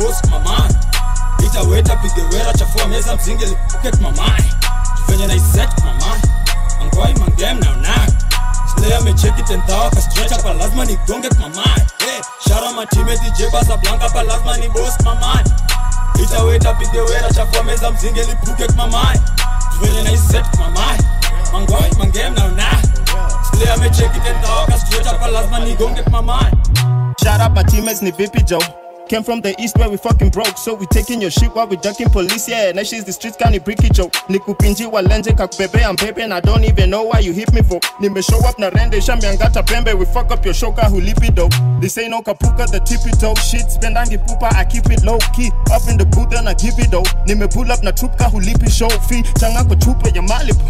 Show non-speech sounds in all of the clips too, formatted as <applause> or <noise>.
boss mamani. Ita weta pige wera chafua meza mzinge lipuket mamani. Venye na iset mamani. Angwai mangem na unak Slayer mecheki tentawa ka stretcha pa lazima ni gonget mamani. Hey, shara majime DJ basa blanka pa lazima ni boss mamani. Ita weta pige wera chafua meza mzinge lipuket mamani. Venye na iset mamani. Angwai mangem na unak Slayer mecheki tentawa ka stretcha pa lazima ni gonget mamani. Shout out my teammates, ni Vipi Joe. Came from the east where we fucking broke, so we taking your shit while we ducking police. Yeah, now she's the streets kind of bricky joke. Nikupinji walenje kakubebe I'm baby and I don't even know why you hit me for. Nime show up na rende shambiangata pembe, we fuck up your shoka hulipi dope. This ain't no kapuka, the tippy toe shit. Spendangi pupa, I keep it low key. Up in the booth and I give it though. Nime pull up na trupka hulipi show fee. Changa kwa chupa ya Malibu.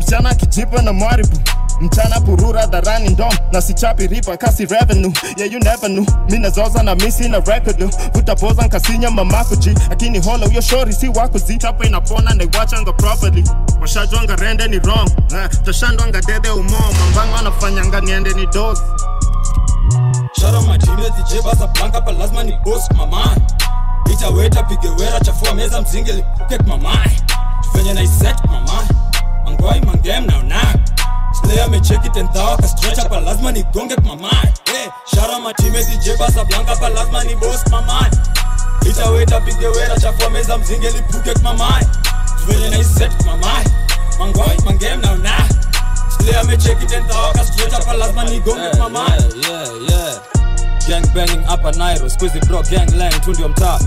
Mchana kijipa na maribu mchana purura dharani ndom na sichapi ripa kasi revenue. Yeah you never knew. Mi nazoza na misi na record vutapoza nkasinya mamakuji akini hola uyo shori si wakuzi chapo inapona naiwachanga properly. Washajwanga rende ni wrong eh, tashandwanga dede umo mambango anafanyanga niende ni dozi. Shara majime DJ basa blanka pa lazima ni boss mamani Ita weta pige wera chafua meza mzinge lipuket mamani Tufenye na iset mamani Angwai mangem na unak Slayer mecheki tentawa ka stretcha pa lazima ni gonget mamani hey, Shara majime DJ basa blanka pa lazima ni boss mamani Ita weta pige wera chafua meza mzinge lipuket mamani Venye na iset mamani Angwai mangem na unak Slayer mecheki tentawa ka stretcha pa lazima ni gonget mamani yeah, yeah. Gang banging hapa nairo squeezy bro gang lang tu ndio mtaa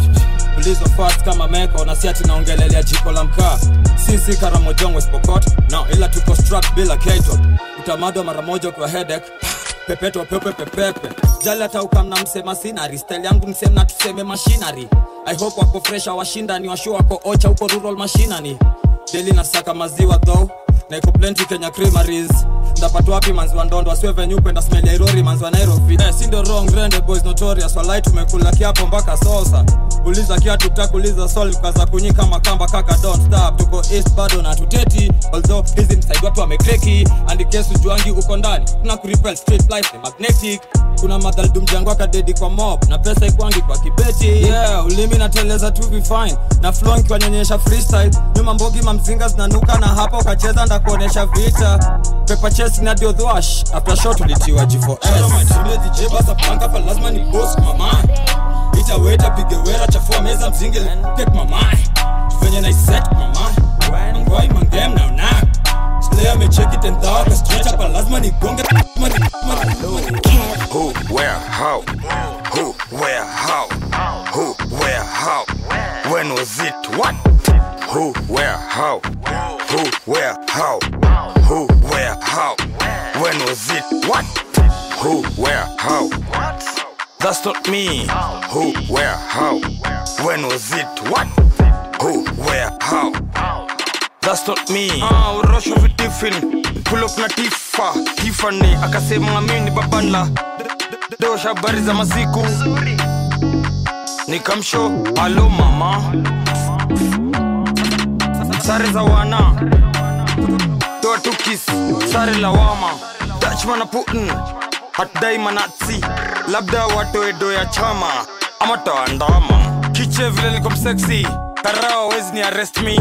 ulizo fast kama meko na siati naongelelea jiko la mkaa. Sisi karamojongwe spokot no ila tuko struck bila keto utamadwa mara moja kwa headache. Pepeto pepe pepepe jali hata ukamna msema sinari style yangu msema tuseme mashinari. I hope wako fresha washinda ni washu wako ocha huko rural mashinani. Deli nasaka maziwa though na iko plenty kenya creameries. Ndapata wapi manzi wa ndondo? Asiwe venye upenda smell ya irori manzi wa nairobi. Eh, si ndio wrong rende boys notorious walai tumekula kiapo mpaka sosa. Uliza kiatu takuliza sol kaza kunyika makamba kaka don't stop. Tuko east bado na tuteti although hizi msaidi watu wamekreki. Andikesu juangi uko ndani tuna kuripel street life magnetic. Kuna madhaldu mjango akadedi kwa mob na pesa ikwangi kwa kibeti. Yeah ulimi nateleza tu vifine na flow nkiwanyonyesha freestyle. Nyuma mbogi mamzinga zinanuka na hapa ukacheza ndakuonesha vita pepa chesi na diodhwash after shot ulitiwa g4s majime DJ basa blanka pa lazima ni boss mamani Ita pige wera chafua meza mzinge lipuket mamani Venye na iset mamani mangem na unak mecheki tentawa ka pa lazima ni gonge lazima ni- lazima ni- Who, where, how? Who, where, how? Who, where, how? When was it? What? Who, where, how? Who, where, how? Who, where, how? When was it? What? Who, where, how? That's not me. Who, where, how? When was it? What? Who, where, how? That's not me. Ah, urosho vitifin. Pull up na tifa. Tiffany akasema mimi babala, Dosha habari za masiku. Nikamsho, alo mama. Sare za wana. totukis tu sare lawama. Dutchman Putin. Hatdai manatsi. Labda watoedo ya chama. Ama toandama. Kiche vile niko. Karao wezi arrest me.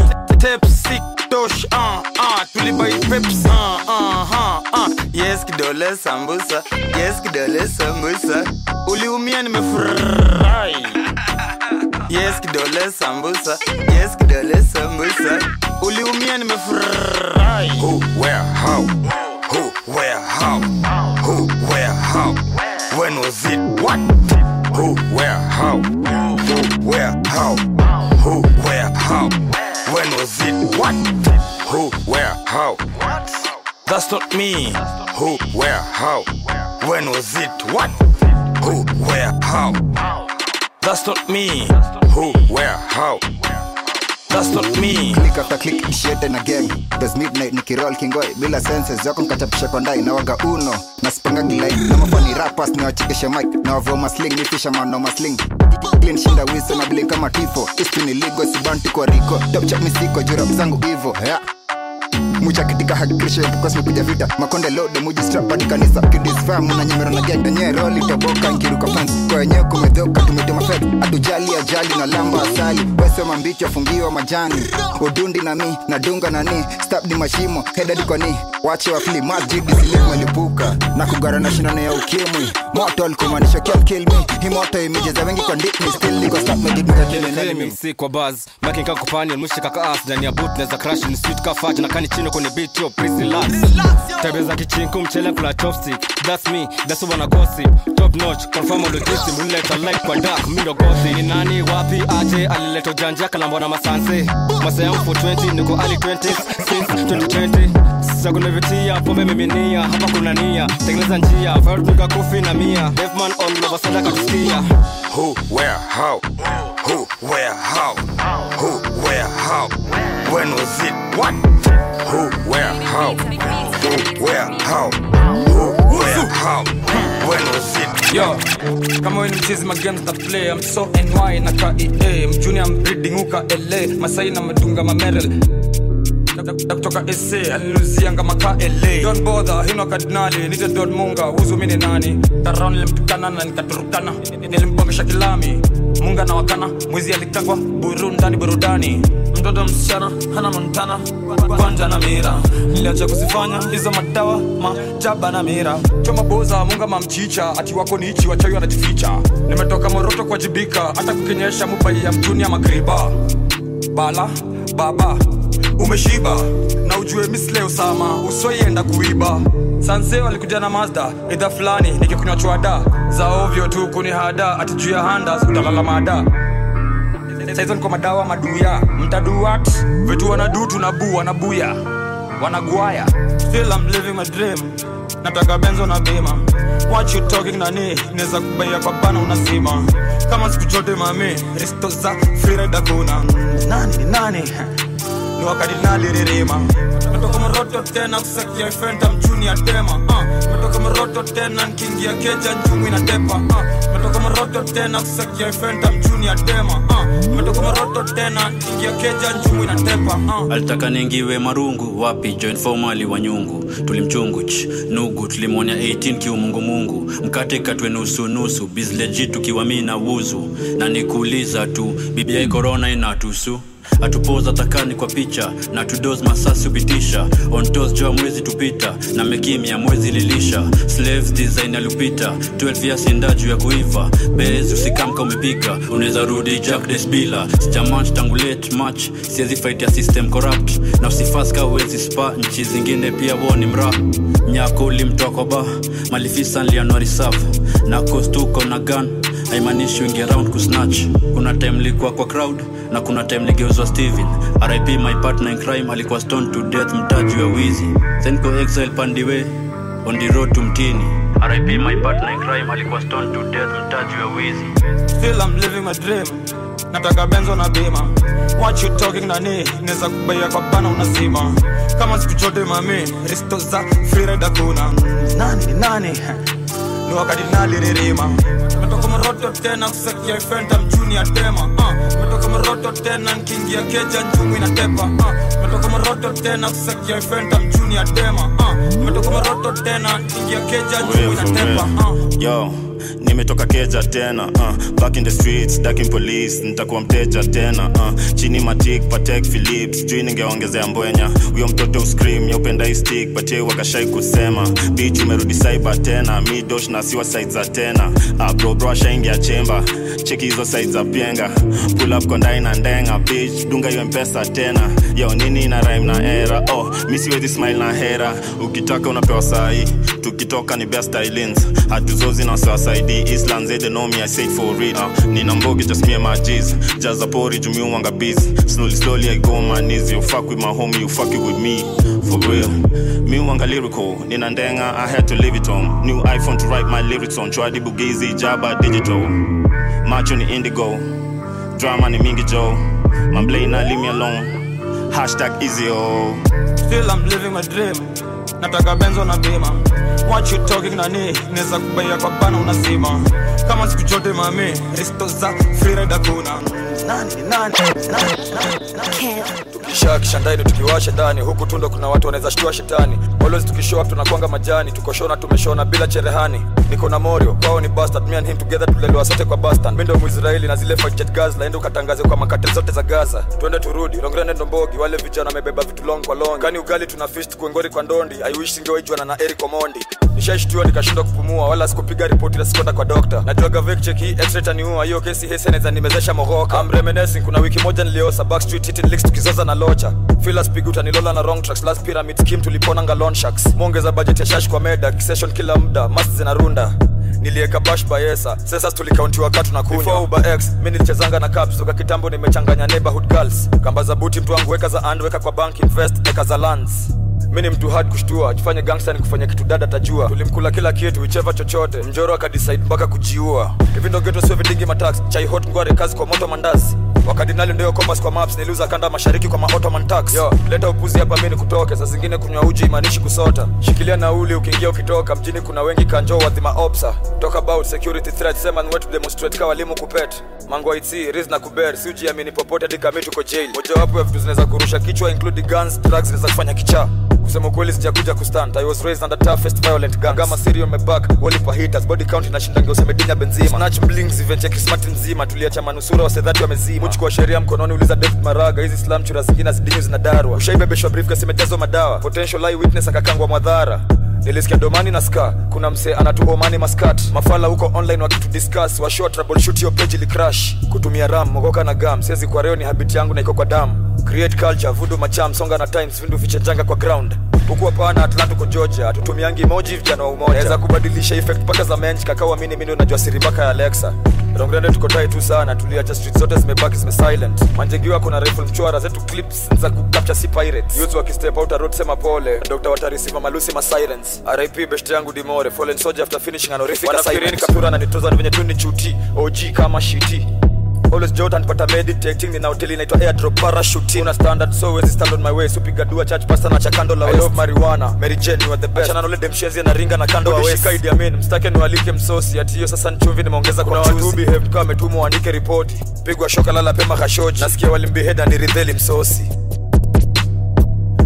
Sick uh, ah ah tulibai peps uh, uh, uh, uh. yes kidole sambusa yes kidole sambusa uliumia nimefurahi yes kidole sambusa. Yes kidole sambusa. Uliumia nimefurahi. Who where how? Who where how? Who where how? When was it? What? Who where how? Who where how? Who where how? When was it? What? Who where how? That's not me. Who where how? When was it? What? Who, where, how. That's not me. Who, where, how. That's not me. click after click ishete na gang There's midnight nikirol kingoi. Bila senses zako nkachapisha kwa ndai. Na waga uno na sipanga gilai na rappers ni wachekeshe mic. Na wavua masling ni fisherman no masling. Clean shinda wiso na blink kama tifo. Istu ni ligo sibanti kwa riko. Top chat misiko jurap zangu hivo yeah mucha kitika hakikisha because mekuja vita. Makonde lode muji strap kanisa. Kidisfam na nyemera na gag yenyewe roli toboka ngiruka fans. Kwa wenyewe kumedhoka tumetema fed atujali ajali na lamba asali. Wesema mbichi afungiwa majani. Udundi na mi na dunga na ni. Mashimo hedadi kwa ni. Wache wafili masjidi silimwelipuka na kugara na shindano ya ukimwi. Moto alikumaanisha kill kill me. Hii moto imejeza wengi kwa ndipni still niko stop mejiduka kileleni si kwa baz making ka companion mwishi kaka as ndani ya boot neza crash ni sweet ka na kani chino kwenye beat yo please tabia za kichinku mchele kula chopstick. That's me that's I gossip. Top notch confirm logistic unleta like kwa dark mimi ndo gossip. Ni nani wapi aje? Alileta janja kalamba na masanse masa for 20 niko ali 20s since 2020 sasa kuna vitia pombe miminia hapa kuna nia. Tengeneza njia. Fire tuka kofi na mia. Devman on love sadaka tusikia Who, where, how? Who, where, how? Who, where, how? When was it? What? Who, where, how? Who, where, how? Who, where, how? When was it? yo kama we ni mchezi magames na play I'm so ny na kaea mjuni I'm breeding uka la masai na madunga mamerel na ese sa alinuzianga maka la don't bother hino kardinali nite don munga huzu nani? Taron nilimtukana na nikaturukana. Nilimbongesha kilami munga na wakana. Mwizi alikangwa burundani burudani. Mtoto msichana hana montana kwanja na mira. Niliacha kuzifanya hizo madawa majaba na mira. Choma boza munga mamchicha ati wako nichi wachawi wanajificha. Nimetoka moroto kuwajibika hata kukinyesha mubai ya mtuni ya makriba. Bala baba umeshiba na ujue misle usama usoienda kuiba. Sanseo alikuja na mazda idha fulani nikikunywa chwada. Za ovyo tu kunihada ati juu ya handas utalala saizo niko madawa maduya mtaduat vitu wanadu tunabu wanabuya dream nataka benzo na bima. What nani? Naweza kubaia kwa unasima. Kama siku mami risto za kuna. Nani nani ni wakadinali ririma. Metoka moroto tena kusakia fenta mjuni ya tema. Uh. metoka moroto tena nkiingia keja njumi na tepa. Metoka moroto tena kusakia fenta mjuni ya tema. Uh. alitaka ningiwe marungu wapi? Join formali wa nyungu tulimchunguch nugu tulimwonya 18 kiumungumungu mkate katwe nusunusu bizleji tukiwa mi na wuzu. Na nikuuliza tu bibia korona inatusu atupoza takani kwa picha na tudos masasi hupitisha. Ontos joa mwezi tupita na mekimya mwezi lilisha. Slaves design alupita 12 years inda juu ya kuiva. Bez usikamka umepika unaweza rudi jack desbila sijamach tangu late match siwezi fight ya system corrupt. Na usifaska uwezi spa nchi zingine pia woni mra nyako ulimtoa kwa ba malifisa nlianwa saf na kostuko na gun haimaanishi wingi around kusnatch. Kuna time likuwa kwa crowd na kuna time ligeuzwa steven. Rip my partner in crime alikuwa stone to death mtaji wa wizi. Senko exile pandiwe on the road to mtini. Rip my partner in crime alikuwa stone to death mtaji wa wizi. Still I'm living my dream. Nataka benzo na bima. What you talking nani naweza kubaia kwa pana unasima kama siku chote mami risto za freeride hakuna. Nani nani ni wakadinali ririma metoka moroto tena kusekia fenta mjuni ya tema uh. metoka moroto tena nkiingia keja njumi inatepa uh. metoka moroto tena kusekia fenta mjuni ya tema uh. metoka moroto tena nkiingia keja njumi inatepa uh. yo nimetoka keja tena uh, back in the streets daking police nitakuwa mteja tena uh, chini matik patek philips jui ningeongezea mbwenya. Huyo mtoto uscream yaupenda istik patie wakashai kusema. Bich umerudi saiba tena midosh na siwa side za tena. Uh, bro bro ashaingia chemba cheki hizo side za pienga. Pull up kondai na ndenga bich dunga hiyo mpesa tena. Yo nini na rhyme na era? Oh misiwezi smile na hera. Ukitaka unapewa sahii tukitoka ni best islands hatuzozi na wasawasaidi islands they know me i say it for real uh, nina mbogi just me and my g's. Jaza pori jumi wanga busy. Slowly slowly i go on my knees. You fuck with my homie you fuck it with me. For real. Me wanga lyrical nina ndenga i had to leave it on. new iphone to write my lyrics on. Chwadi bugizi jaba digital. Macho ni indigo drama ni mingi joe. Mamblay na leave me alone. Hashtag easy oh. Still I'm living my dream nataka benzo na bima. What you talking nani? Neza kubaya kwa bana unazima kama siku chote mame resto za freeride dakuna tukishaa kishandaini tukiwasha ndani. Huku tundo kuna watu wanaweza shtua shetani. Always tukishoa tunakwanga majani. Tukoshona tumeshona bila cherehani. Niko na morio kwao ni bastard. Me and him together tulelewa sote kwa bastard. Mimi ndo mwisraeli na zile fight jet gas laende ukatangaze kwa makate zote za gaza. Twende turudi rongren ndombogi wale vijana wamebeba vitu long kwa long. Kani ugali tuna fist kuengori kwa ndondi. I wish singewaijwana na eric omondi nishaishtua nikashindwa kupumua wala sikupiga ripoti na sikwenda kwa dokta. Najuaga vekcheki x-ray hiyo kesi heseneza nimezesha mogoka amremenesi kuna wiki moja niliosa backstreet hitting licks tukizaza na locha. Filas na wrong tracks last pyramid scheme tuliponanga loan sharks. Mwongeza budget ya shash kwa meda kisession kila muda mast zinarunda. Nilieka bash bayesa sasa tulikauntiwa katu na kunywa. X mi nilichezanga na caps toka kitambo nimechanganya neighborhood girls. Kamba za buti mtu wangu weka za and kwa bank invest eka za lands mi ni mtu hard kushtua jifanye gangsta ni kufanya kitu dada tajua tulimkula kila kitu icheva chochote. Mjoro akadecide mpaka kujiua. Hivi ndo geto sio vidingi matax. Chai hot ngware kazi kwa moto mandazi wakadinali ndio compass kwa maps niliuza kanda mashariki kwa maottoman tax yo leta upuzi hapa mimi nikutoke. Saa zingine kunywa uji imaanishi kusota. Shikilia nauli ukiingia ukitoka. Mjini kuna wengi kanjo wadhima opsa talk about security threat sema ni demonstrate kwa walimu kupet. Mango IT riz na kuber. Si ujiamini popote hadi jail. Mojawapo ya vitu zinaweza kurusha kichwa include guns drugs zinaweza kufanya kichaa kusema ukweli sijakuja kustand i was raised under toughest violent gangs. Kama serial meback walipa hitters body count inashindange usemedinya benzima snatch blings event ya kismati nzima. Tuliacha manusura wasedhati wamezima. Muchukua sheria mkononi uliza david maraga. Hizi slam chura zingine zidinyu zinadarwa ushaibebeshwa briefcase imejazwa madawa. Potential eye witness akakangwa mwadhara. Nilisikia domani na ska. Kuna msee anatuomani maskat. Mafala huko online wakitudiscuss washoa troubleshoot yo page ili crash. Kutumia ram mogoka na gam siwezi kwa reo ni habit yangu na iko kwa damu. Create culture vudu macham songa na times vindu vichenjanga kwa ground huku hapana atlantico georgia tutumiangi emoji vijana wa umoja. Naweza kubadilisha effect mpaka za mench kakawa mini mimi unajua siri mpaka ya alexa. Rongrende tuko tai tu sana tuliacha street zote zimebaki zime silent. Manjegiwa kuna rifle mchwara zetu clips za kucapture si pirates. Youth wakistep out a road sema pole. Dr watarisima malusi ma sirens. Rip best yangu dimore. Fallen soldier after finishing an horrific assignment kapura na nitoza venye tu ni chuti. Og kama shiti always jordan pata meditating nina hoteli inaitwa airdrop parachuting una standard so wezi stand on my way supiga dua church pastor na chakando la I love marijuana. Mary Jane you are the best. Achana nole demshenzi na ringa na kando wa west. Idi Amin mstake niwalike msosi. Ati hiyo sasa nchumvi nimeongeza kwa watu who behaved kama ametumwa waandike ripoti pigwa shoka lala pema kashoji. Nasikia walimbehead ni ridheli msosi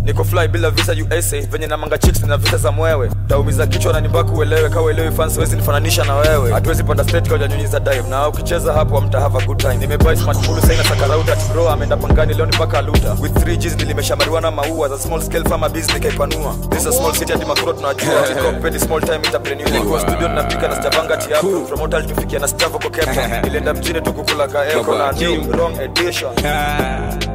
niko fly bila visa usa venye na manga chicks na visa za mwewe. Taumiza kichwa na nibaki uelewe kawa uelewi fans wezi nifananisha na wewe. Hatuwezi panda state kwa nyunyiza dive. Na ukicheza hapo amta have a good time. Nimebuy smart pool saina sakarauta bro ameenda pangani leo ni paka luta. With 3 G's nilimeshamariwa na maua. Za small scale farmer business ikaipanua this is a small city hadi makuro tunajua. Company small time entrepreneur niko studio napika na sijapanga tiapo from hotel tufikia na stavo kwa Cape <laughs> nilienda mjini tu kukula ka eko na new wrong edition <laughs>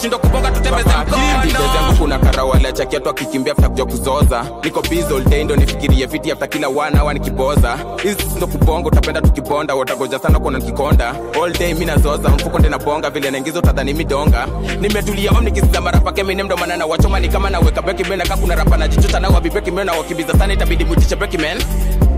Tukishindwa kubonga tutembeze mkono kuna karawala chakiatu akikimbia afta kuzoza. Niko busy all day ndo nifikirie viti afta kila wana wa nikiboza. Hizi ndo kubonga utapenda tukibonda watagoja sana kuona nikikonda. All day mi nazoza mfuko nde nabonga vile naingiza utadhani midonga. Nimetulia om nikisiza marapa kemine ndo na wachoma ni kama naweka beki mena ka rapa na jichocha na wabibeki mena wakimbiza sana itabidi mutishe beki men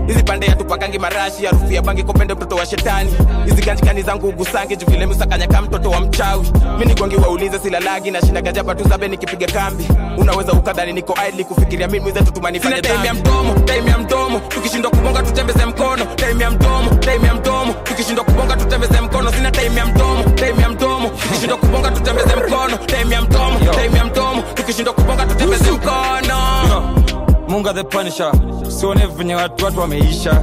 hizi pande ya tupakangi marashi harufu ya bangi kopende mtoto wa shetani. Hizi ganjikani zangu ugusangi juvile musakanyaka mtoto wa mchawi. Mi nigongi waulize silalagi na shinda gajaba tu zabe nikipiga kambi. Unaweza ukadhani niko idli kufikiria mimi mwize tutumanifanye time ya mdomo time ya mdomo. Tukishindwa kubonga tutembeze mkono. Time ya mdomo time ya mdomo. Tukishindwa kubonga tutembeze mkono. Sina time ya mdomo time ya mdomo. Tukishindwa kubonga tutembeze mkono. Time ya mdomo munga the punisher. Usione venye watu watu wameisha.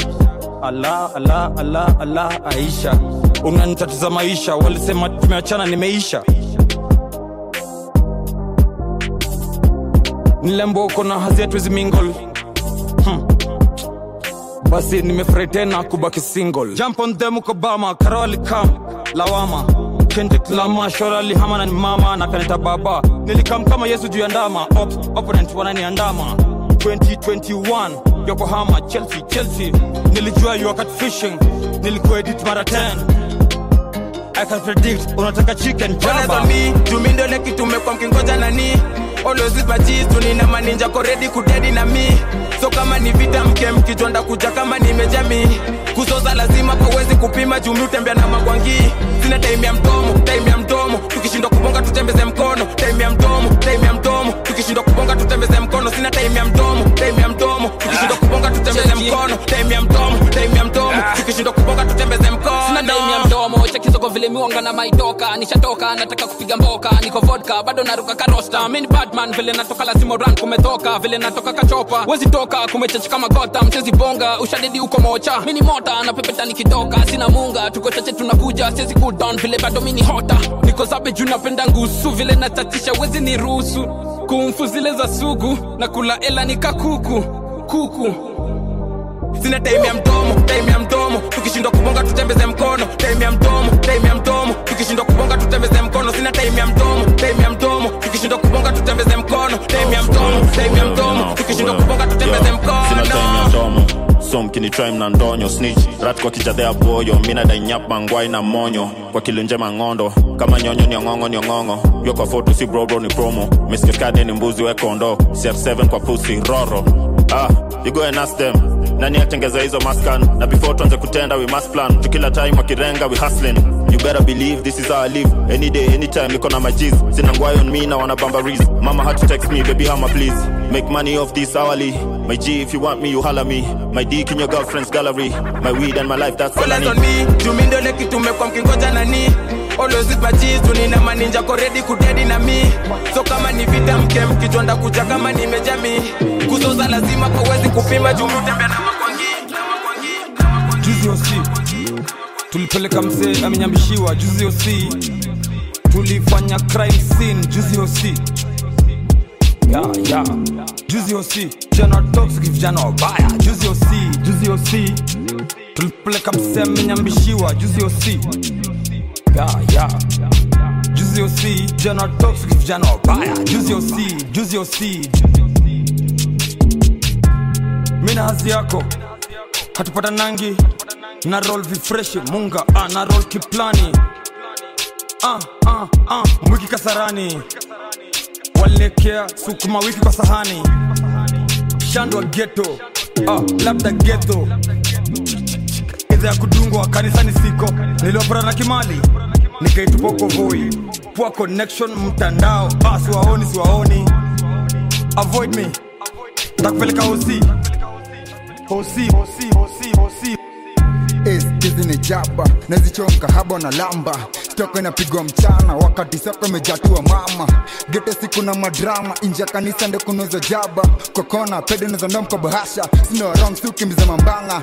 Ala ala ala ala aisha. Unanitatiza maisha. Walisema tumeachana nimeisha. Nilembo uko na hazi yetu hizi mingle. Hmm. basi nimefurahi tena kubaki single. Jump on them uko bama karoli kam lawama. Kendrick Lama Shora lihama na ni mama na kanita baba. Nilikam kama Yesu juu ya ndama. Op, opponent wananiandama 2021 Yokohama Chelsea Chelsea. Nilijua you are catfishing nilikuedit mara 10 I can predict unataka chicken jamba jaba on me, tumindo ile kitu mkingoja nani G's, tunina maninja ko ready kudedi na mi So kama ni vita mke mkijonda kuja kama nimejami Kuzoza lazima pawezi kupima jumi utembea na magwangi. Sina time ya mdomo, time ya mdomo Tukishindwa kubonga tutembeze mkono. Time ya mdomo, time ya mdomo Tukishindwa kubonga tutembeze mkono. Sina time ya mdomo, time ya mdomo Tukishindwa kubonga tutembeze mkono. Time ya mdomo, time ya mdomo Tukishindwa kubonga tutembeze mkono. Sina time ya mdomo chekizogo vile miwanga na maitoka nishatoka nataka kupiga mboka. Niko vodka bado naruka karosta. Mini batman vile natoka lazima run kumetoka. Vile natoka kachopa wezi toka. Kumechachika magota mchezi bonga. Ushadidi uko mocha. Mini mota na pepeta nikitoka sina munga tuko chache tunakuja. Siezi down vile bado mini hota. Niko zabe juu napenda ngusu vile natatisha wezi ni ruhusu kumfu zile za sugu na kula ela nikakuku kuku sina time ya mdomo time ya mdomo. Tukishindwa kubonga tutembeze mkono. Time ya mdomo time ya mdomo. Tukishindwa kubonga tutembeze mkono. Sina time ya mdomo time ya mdomo. Tukishindwa kubonga tutembeze mkono. Time ya mdomo time ya mdomo. Tukishindwa kubonga tutembeze sina time ya mdomo. So mkinitrai na ndonyo snitch. Rat kwa kijadhea boyo. Mina dainyap mangwai na monyo. Kwa kilunjema ngondo. Kama nyonyo niong'ong'o niong'ong'o yo kwa foto si brobro ni promo. Miskeskade ni mbuzi wekondo cf7 kwa pusi roro ah, you go and ask them. Nani atengeza hizo maskan na before tuanze kutenda we must plan. Tukila time wakirenga we hustling. You better believe this is our live. Any day anytime niko na majiz sina ngwai on me na wana bambaris. Mama had to text me baby hama please make money off this hourly. My g if you want me you holler me. My dick in your girlfriend's gallery. My weed and my life that's all I need on me. Tumindo ile kitu umekuwa mkingoja nani With my maninja koredi kudedi na mi so kama ni vita mke mkijonda kuja kama nimejami kuzoza lazima pawezi kupima jumutembea na makwangi tulipeleka msee amenyambishiwa juzi osi tulifanya crime juzi osi tulipeleka mzee amenyambishiwa juzi osi yeah, yeah. juzi osi jana toxic vijana wabaya juzi osi juzi osi mina hazi yako hatupata nangi. Na roll vifreshi munga ah, na roll kiplani ah, ah, ah, mwiki kasarani. Walekea sukuma wiki kwa sahani. Shandwa geto ah, labda geto idha ya kudungwa kanisani siko. Niliopata na kimali nikaitupa uko voi. Poor connection mtandao. Ah, siwaoni siwaoni. Avoid me. Takupeleka hosi hosi hosi jaba. Nazichonga haba na lamba. Stoko inapigwa mchana. Wakati soko imejatua mama. Gete siku na madrama. Inja kanisa ndo kunoza jaba. Kokona pede nazonda mko bahasha. Sukimbiza mambanga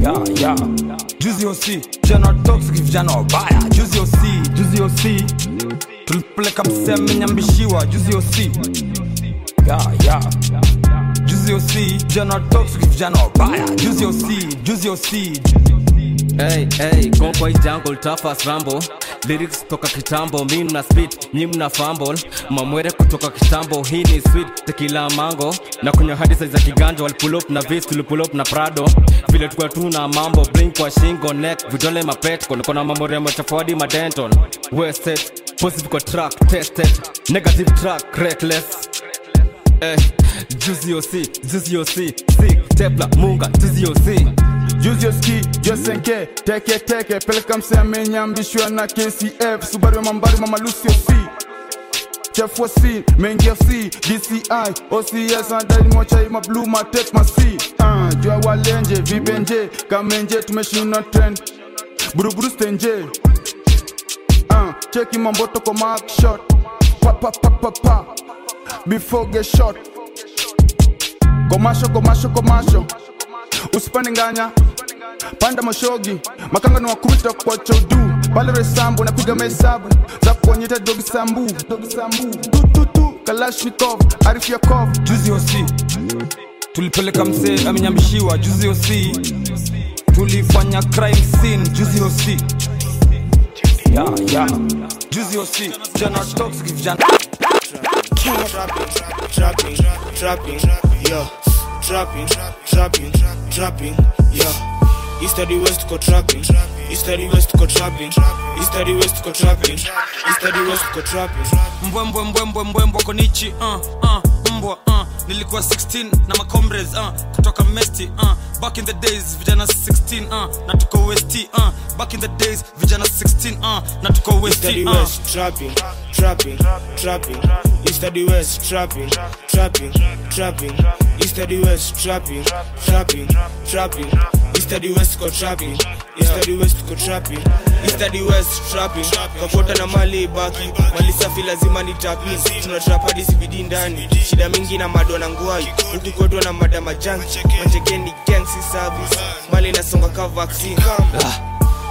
yeah, yeah. juzi osi jana toxic vijana wabaya juzi osi juzi osi tulipeleka amenyambishiwa juzi osi juzi osi jana vijana wabaya juzi osi juzi osi Hey, hey, go kwa jungle tafas rambo. Lyrics toka kitambo mi mna spit nyi mna fumble. Mamwere kutoka kitambo hii ni sweet tekila mango. Na kunywa hadi size za kiganja walipull up na vis tulipull up na prado. Vile tukwa tu na mambo blink kwa shingo neck vidole mapetko niko na mambo rembo chafodi madenton wasted positive track tested. Negative track reckless. Eh, juicy OC, juicy OC, sick, tepla, munga, juicy OC juzio ski josenke teke teke peleka mse amenyambishwa na kcf subaru ya mambari mama lucio c. Chefua c main c dci ocs anadai mochai tech, matek C. uh, jua walenje vibenje. Kamenje tumeshina trend. Buruburu stenje. Uh, cheki mamboto kwa mark shot. Pa pa pa pa pa. Before get shot. Komasho komasho komasho usipande nganya panda mashogi makanga ni wakuta kwa chodu. Pale resambo napiga mahesabu za kuonyeta dogi sambu dogi sambu. Tututu kalashnikov arifu ya kov. Juzi osi tulipeleka msee amenyambishiwa juzi osi tulifanya crime scene. Juzi osi ya ya. Juzi osi jana toxic vijana trapping, trapping, yeah, trapping, trapping, trapping, yeah. East the west go trapping, east to west go trapping, east to west go trapping, east to west go trapping. mbwembwe mbwembwe mbwembwe konichi uh, uh, mbwa uh. nilikuwa 16 na macomres uh, kutoka mesti uh. back in the days vijana 16 uh, na tuko west uh. back in the days vijana 16 uh, na tuko west uh. west trapping, trapping, trapping. East to west trapping, trapping, trapping. East the west trapping, trapping, trapping. East to west go trapping, east to west go trapping. East to west trapping. Kakota na mali baki, mali safi lazima ni tapi. Tuna trap hadi CBD ndani. Shida mingi na madona ngwai. Huku kwetu na madama junk. Manjekeni gang service. Mali inasonga ka vaccine.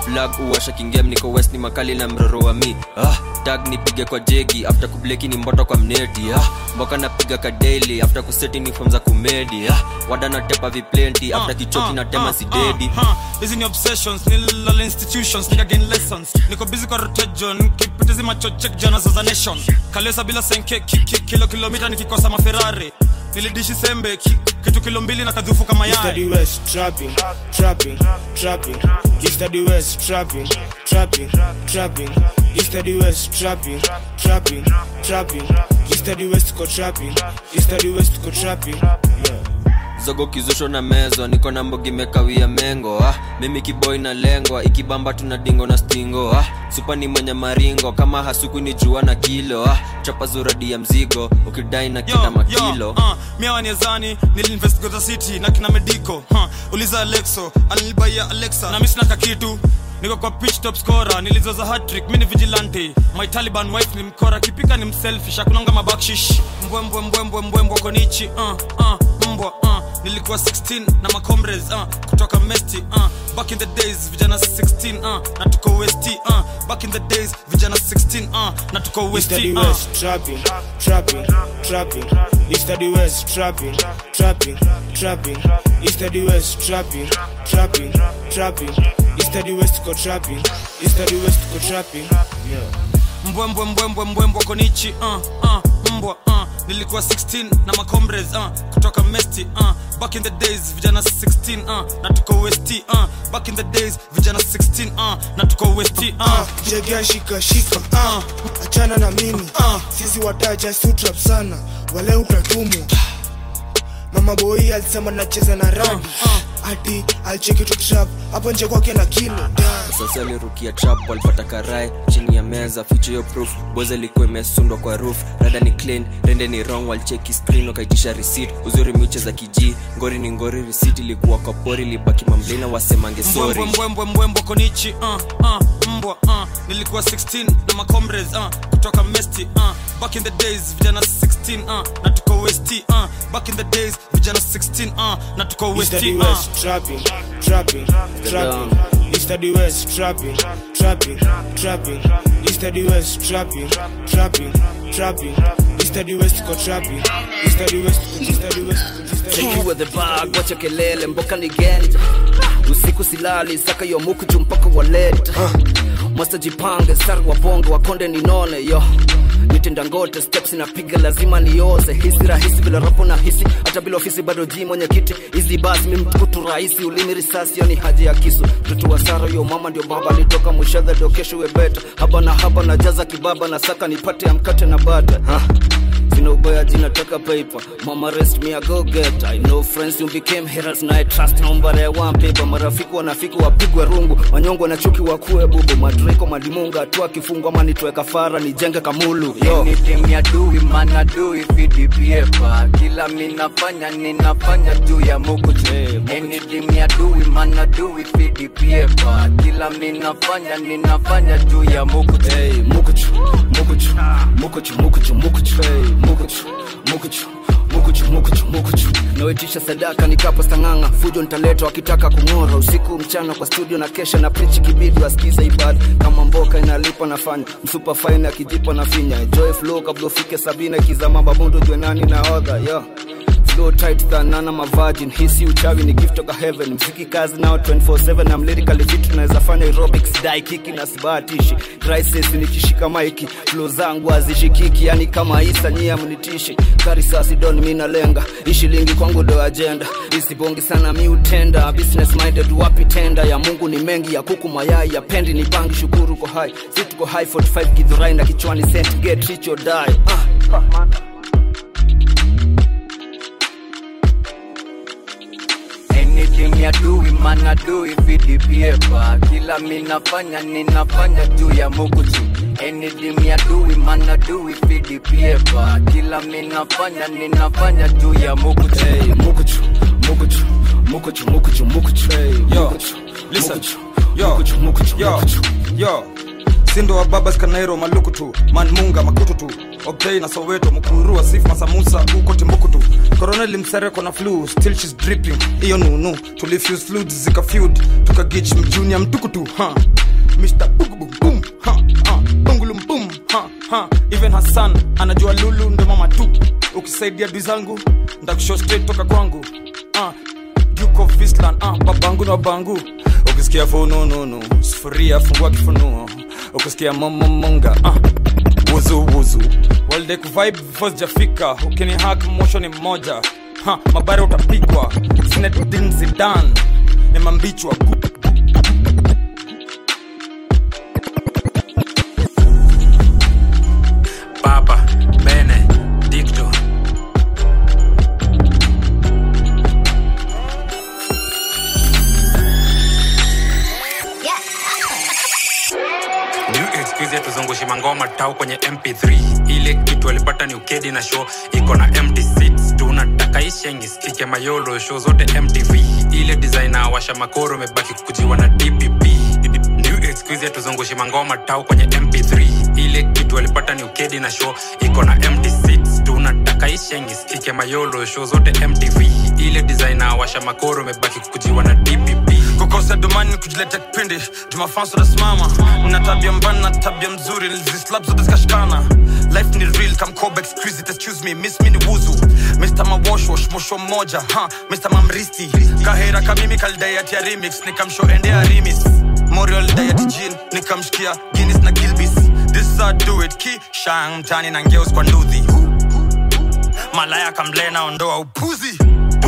Flag uwasha kingem niko west ni makali na mroro wa mi ah, tag nipige kwa jegi afta kubleki ni mboto kwa mneti ah, mboka napiga ka daily afta kuseti ni form za kumedi ah, wada natepa viplenti afta kichoki na tema si dedi uh, hizi ni obsessions ni lala institutions ni again lessons. Niko busy kwa rotation kipitizi machochek jana za nation. Kalesa bila senke ki, ki, kilo kilomita nikikosa maferari nilidishi sembe ki, kitu kilo mbili na kadhufu kama yai trapping, trapping, trapping. East the west trapping, trapping, trapping. East the west trapping, trapping, trapping. East the west go trapping, east the west go trapping. Yeah. Zogo kizusho na mezo niko na mbogi mekawia mengo ah, mimi kiboi na lengwa ikibamba tuna dingo na stingo ah, supa ni mwenye maringo kama hasuku ni jua na kilo ah, chapa zuradi ya mzigo ukidai na kina makilo uh, miawaniezani nilinvestigota city na kina mediko huh. uliza alexo alinibaia alexa. Na misina kakitu niko kwa pitch top scorer nilizoza hatrick mini vigilante. My taliban wife ni mkora kipika ni mselfish akunanga mabakshish mbwembwe mbwembwe mbwembwe konichi uh, uh, mbwa uh. Nilikuwa 16 na macomrades uh, kutoka mesti uh. back in the days vijana 16 uh, na tuko west uh. back in the days vijana 16 uh, na tuko the uh. west trapping, trapping, trapping. East the west trapping, trapping, trapping. East the west trapping, trapping, trapping. East the west go trapping, east the west go trapping. Yeah. mbwembwe mbwembwe mbwembwe konichi uh, uh, mbwa uh. Nilikuwa 16 na macomres uh, kutoka mesti uh. back in the days vijana 16 uh, na tuko westi uh. back in the days vijana 16 uh, na tuko westi uh. jegea shika shika uh, achana na mimi uh, sisi wataja sutrap sana wale utatumwa mama boi alisema nacheza na radi ati alicheki tutrap hapo nje kwake na kilo. Sasa alirukia trap walipata karai chini ya meza ficho yo proof. Boza ilikuwa imesundwa kwa roof rada ni clean rende ni wrong walicheki screen wakaitisha receipt. Uzuri miuche za kiji ngori ni ngori receipt ilikuwa kwa pori libaki mamblina wasemange sorry. mbwembwe mbwembwe konichi uh, uh, mbwa uh. nilikuwa 16 na macomres uh, kutoka mesti uh. back in the days vijana 16 uh, na tuko westi uh. back in the days vijana 16 uh, na tuko East to westi the uh. trapping, trapping, trapping. East the west trapping, trapping, trapping. East the west trapping, trapping, trapping. East the west go trapping, east the west east the west go, east to the bag, wacha kelele mboka ni genda usiku silali saka yo mukuju mpaka waleta mwasta jipange sar wa bonge wakonde ninone yo. Nitenda ngote steps napiga lazima nioze. Hisi rahisi bila rapo na hisi hata bila ofisi bado ji mwenye kiti. Hizi basi mimkutu rahisi ulimi risasi yo ni haji ya kisu. Mtoto wa sara yo mama ndio baba alitoka mwishadha do kesho webeta haba na haba na jaza kibaba na saka nipate ya mkate na bada ha? Jina ubaya jina taka paper. Mama rest me I go get I know friends you became haters. Na I trust naomba ya one paper. Marafiki wanafiki wapigwe rungu. Wanyongo na chuki wakuwe bubu. Madriko madimunga tu akifungwa ama nitoe kafara nijenge kamulu. Yo. Anything ya do man I do if it be kila minafanya ninafanya juu ya Mungu Anything ya do man I do if it be kila minafanya ninafanya juu ya Mungu hey, mukuchu mukuchu mukuchu mukuchu mukuchu hey, mukuchu mukuchu mukuchu mukuchu mukuchu. Nawetisha sadaka nikapo sang'anga. Fujo nitaleta wakitaka kung'ora. Usiku mchana kwa studio na kesha na prichi kibidi wasikiza ibada. Kama mboka inalipa nafanya. Msupa faini akijipa na finya. Joy flow kabla ufike sabina ikizama babundo jwe nani na odha yo flow tight than nana mavagin hisi uchawi ni gift toka heaven. Mziki kazi nao 24/7 am lyrically fit tunaweza fanya aerobics dai kiki na sibahatishi crisis nikishika maiki flow zangu hazishikiki yani kama isa nyia mnitishi. Karisasi don mi nalenga ishilingi kwangu ndo agenda. Isibongi sana mi utenda business minded wapi tenda? Ya mungu ni mengi ya kuku mayai ya pendi ni bangi shukuru ko hai. Situko hai 45 gidhurai na kichwani sent get rich or die. Ah. Anything ya do man I do if it paper. Kila minafanya ninafanya juu ya Mungu tu Anything ya do man I do if it paper. Kila minafanya ninafanya juu ya Mungu tu hey, mukuchu mukuchu mukuchu mukuchu mukuchu. Hey, Yo, mukuchu listen. mukuchu Yo, mukuchu mukuchu yo, mukuchu. yo. Sindo wa babas kanairo maluku tu manmunga makutu tu. Obtei na soweto mukuru sif masamusa uko timbukutu koroneli msereko na flu still she's dripping. Iyo nunu tulifuse fluid zikafeud tukagich mjunia mtukutu ha mr bugubum ha ha bungulum bum ha ha even hassan anajua lulu ndo mama tu. Ukisaidia dui zangu ndakushow straight toka kwangu. Ah Duke of Island, ah, babangu na babangu. Ukisikia funununu sufuria fungua kifunuo ukisikia momomonga wuzuwuzu wuzu wuzu. Walde kuvibe before sijafika ukini hak mosho ni mmoja ha, mabara utapigwa. Zinedine Zidane. Ni mambichwa mangoma tau kwenye mp3 ile kitu alipata ni ukedi na show. Iko na mt6 tunataka ishengi stike mayolo show zote mtv ile designer washa makoro mebaki kukujiwa na dpp excuse tuzungushi mangoma tau kwenye mp3 ile kitu alipata ni ukedi na show. Iko na mt6 tunataka ishengi stike mayolo show zote mtv ile designer washa makoro mebaki kukujiwa na dpp kukosa domani kujileta kipindi jumafanso nasimama na tabia mbana na tabia mzuri zislab zikashikana life ni real kamkoba exquisite excuse me miss me ni wuzu mr mawashwash mosho mmoja ha mr mamristi kahera kamimi kaldayat ya remix nikamsho ende ya rimis morial dayat jin nikamshikia guinness na gilbis this I do it ki shang mtani na ngeus kwa nduthi. Malaya kamlena ondoa upuzi.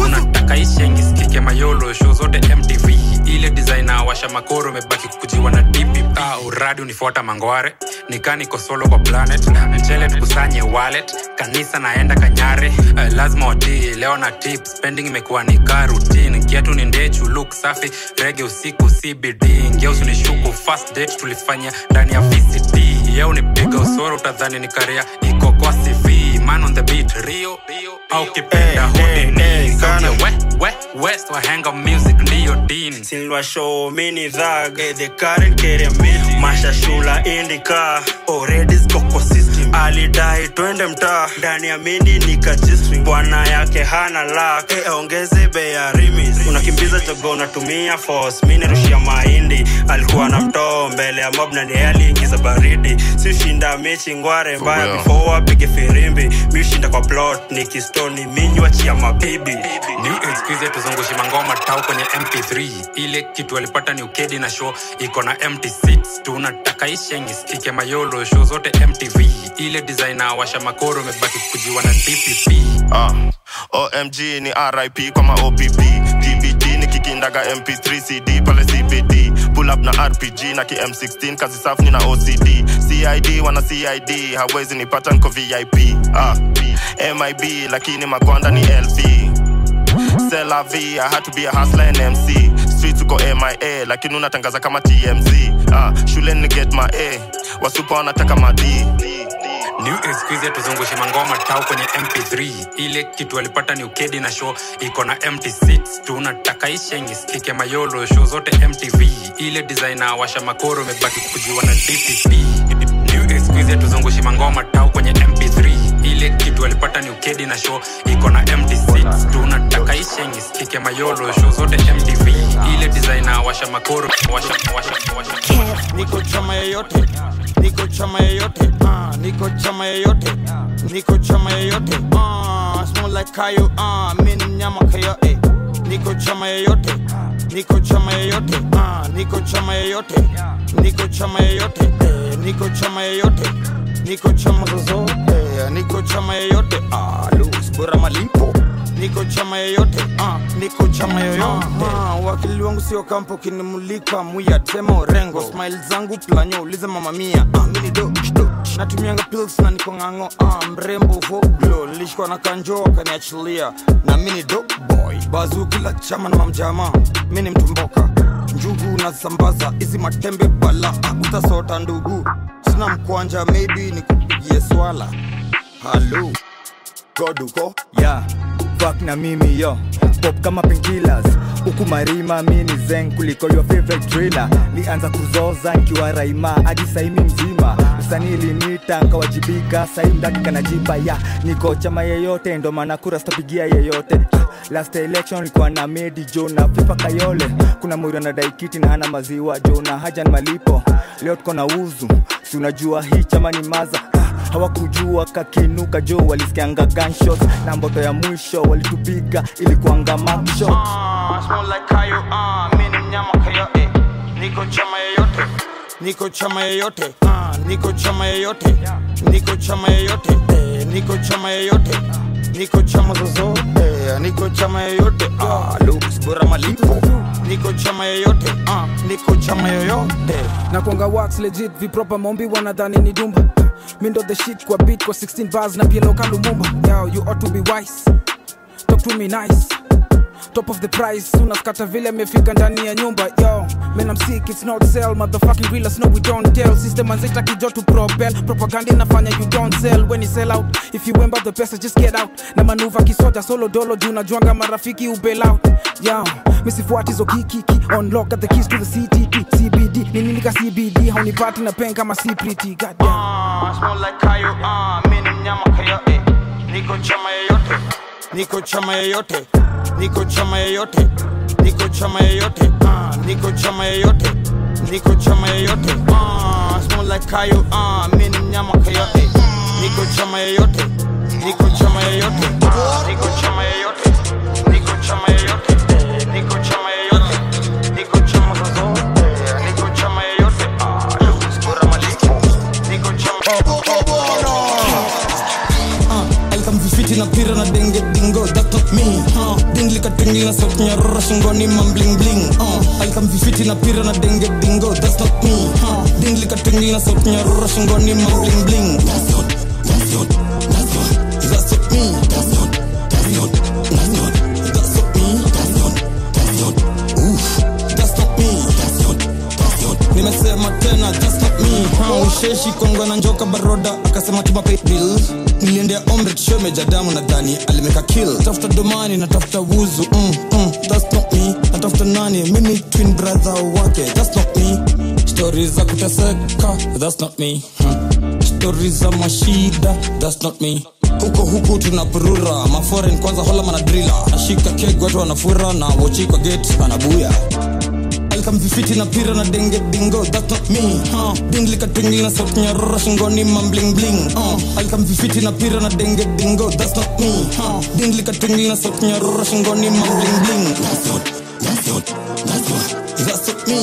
Unataka ishengiskike mayolo show zote mtv ile designer washa makoro mebaki kukujiwa na dpp uradi unifuata mangware. Nikaniko solo kwa planet. Mchele tukusanye wallet. Kanisa naenda kanyare. Uh, lazima watii leo na tip. Spending imekuwa ni ka routine. Kiatu ni ndechu luk safi. Rege usiku cbd ngeusi ni shuku fast date tulifanya ndani ya vct yeu ni piga usoro utadhani ni karia iko kwa cv man on the beat. Rio au kipenda hodini sauti ya we, we, west wahenga music ndiyo dini silwa show mini dhag the current mashashula indika. Already skoko system. Alidai twende mtaa. Ndani ya mindi nikajistri bwana yake hana lak e, ongeze bei ya rimis unakimbiza jogo unatumia force. Mini rushia mahindi. Alikuwa na mtoo mbele ya mob na ndiye aliingiza baridi. Siushinda mechi ngware mbaya. Before wapige firimbi miushinda kwa plot nikistoni minywa chia mabibi. New excuse tuzungushi mangoma tau kwenye mp3 ile kitu alipata ni ukedi na show iko na mt6 tunataka ishengi skike mayolo show zote mtv ile designa washa makoro mebaki kujiwa na dpp uh, omg ni rip kwa maopp dbd ni kikindaga mp3 cd pale cbd pull up na rpg na km16 kazi safu na ocd cid wana cid hawezi nipata nko vip ah. mib lakini magwanda ni lv selav I had to be a MIA, lakini unatangaza kama TMZ ah, shuleni get my A, wasupa wanataka madi new excuse tuzungushe mangoma tau kwenye mp3 ile kitu alipata ni ukedi na show iko na mt6 tunataka ishengi skike mayolo show zote mtv ile designer washa makoro imebaki kujiwa na dpp new excuse tuzungushe mangoma tau kwenye mp3 ile kitu alipata ni ukedi na show. Iko na empty seats tunataka ishengi skike mayolo show zote mtv ile designer washa makoro washa washa washa. Niko chama yeyote niko chama yeyote uh, niko chama yeyote niko chama yeyote uh, small like kayo uh, mi ni mnyama eh. Niko chama yeyote niko chama yeyote uh, niko chama yeyote niko chama yeyote eh, niko chama yeyote niko chama zozote eh, niko chama yeyote. Ah, lose bora malipo. Niko chama yeyote. Uh, niko chama yoyote uh, wakili wangu sio kampo kinimulika. Muya temo orengo smile zangu planyo uliza mama mia. Uh, mini do natumianga pills na niko ng'ang'o. Uh, mrembo voglo nilishikwa na kanjo akaniachilia na mini do boy. Bazu kila chama na mamjama. Mini mtumboka njugu nasambaza hizi matembe bala. Utasota ndugu. Sina mkwanja maybe nikupigie swala halo goduko yeah. Fuck na mimi yo. Pop kama painkillers. Huku marima mi zen kuliko your favorite driller. Nianza kuzoza nkiwa raima hadi saimi mzima. Usanii linita nkawajibika sai mdakika najipa ya niko chama yeyote ndo maana kura sitapigia yeyote. Last election likuwa na medi jo na fifa kayole. Kuna mwiri anadai kiti na hana maziwa jo na malipo. Leo tuko na uzu. Si unajua hii chama ni maza hawakujua kakinuka jo walisikianga gunshots. Na mboto ya mwisho walitupiga ili kuanga like kayo ah, ni mnyama kayo eh. niko chama yeyote. Niko chama yeyote. Ah, niko chama yeyote. Niko chama yeyote. Eh, niko chama zozote eh, niko chama yoyote ah, Luis bora malipo niko chama yoyote ah, niko chama yoyote. Nakwanga wax legit vipropa mombi wanadhani ni dumba. Mindo the shit kwa beat kwa 16 bars na pia loka lumumba. Yo you ought to be wise. Talk to me nice top of the price unaskata vile amefika ndani ya nyumba yo. Men I'm sick it's not sell motherfucking real realers no we don't tell. System anzita kijo to propel. Propaganda inafanya you don't sell. When you sell out if you wemba the pesa just get out. Na manuva kisoja solo dolo juu najuanga marafiki ubel out. Yo misifuati zo kikiki unlock at the keys to the CTT CBD nini ka CBD haunipati na pen kama C pretty god damn ah, smell like kayo uh, mimi ni mnyama kayo eh. niko chama yoyote niko chama yeyote niko chama yeyote niko chama yeyote uh, niko chama yeyote niko chama yeyote uh, like kayo ah, mi ni mnyama eh. niko chama yeyote niko chama yeyote uh, eh, eh, ah, na pira na denge dinglikatingli na sauti nyororo shingoni mamblingling uh, alikamvifiti na pira na denge dingo that's not me uh, dinglikatingli na sauti nyororo shingoni mamblingling that's not that's not that's not that's not me that's not that's not that's not that's not me that's not that's not that's not me that's not that's not. Nimesema tena that's not me kongwe na njoka baroda. Akasema tumape bill niliendea ombre tushomeja damu nadhani alimeka kill. Tafuta domani na tafuta wuzu. Mm, mm, that's not me. Natafuta nani? Mimi twin brother wake. That's not me. Stori za kuteseka that's not me. Hmm. stori za mashida that's not me. Huko huku tunapurura maforen kwanza hola nashika keg wanafura na wochi kwa gate anabuya alikamvifiti na pira na denge dingo that's not me huh. dinglikatwingli na sauti nyororo shingoni mamblingling uh. alikamvifiti na pira na denge dingo that's not me huh. dinglikatwingli na sauti nyororo shingoni mamblingling that's not that's not that's not that's not me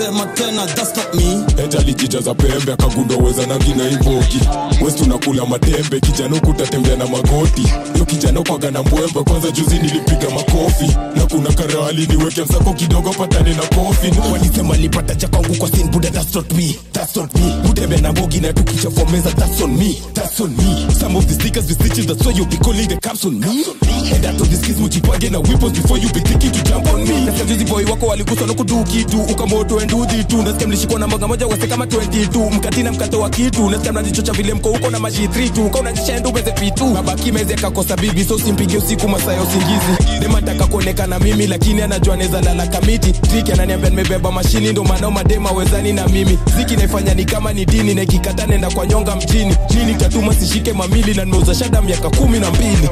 nimesema tena that's not me. Eti alijijaza pembe akagundwa weza na ngina imbogi. West unakula matembe kijana ukutatembea na magoti. Yo kijana kwaga na mbwembe kwanza juzi nilipiga makofi. Na kuna karali niweke msako kidogo patane na kofi. Walisema lipata cha kwangu kwa sin buda that's not me that's not me. Utembea na mbogi na tukichafua meza that's on me that's on me. Some of the stickers the stitches that's why you be calling the cops on me. And that of this kids mujipange na weapons before you be thinking to jump on me. Na sajuzi boy wako walikusa na kitu ukamoto enduzi tu nasikia mlishikwa na mboga moja wase kama 22 mkatina mkate wa kitu nasikia mnajichocha vile mko huko na maji 3 tu ukaona jishaenda umeze pitu mabaki meze kakosa bibi so simpige usiku masaa ya usingizi. Demataka kuonekana mimi lakini anajua neza lala kamiti. Triki ananiambia nimebeba mashini ndo maana madema wezani na mimi. Ziki naifanya ni kama ni dini na ikikata nenda kwa nyonga mjini. Nini tatuma sishike mamili na nimeuza shada miaka kumi na mbili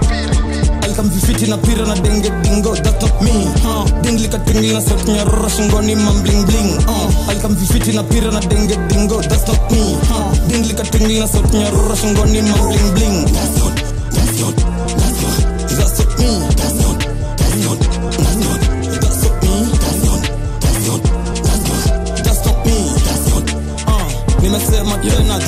alikamvifiti na pira na denge dingo that's not me huh. tingli na sauti nyororo shingoni mambling bling uh. alikamvifiti na pira na denge dingo that's not me huh. tingli na sauti nyororo shingoni mambling bling not that's not that's not that's not me nimesema tena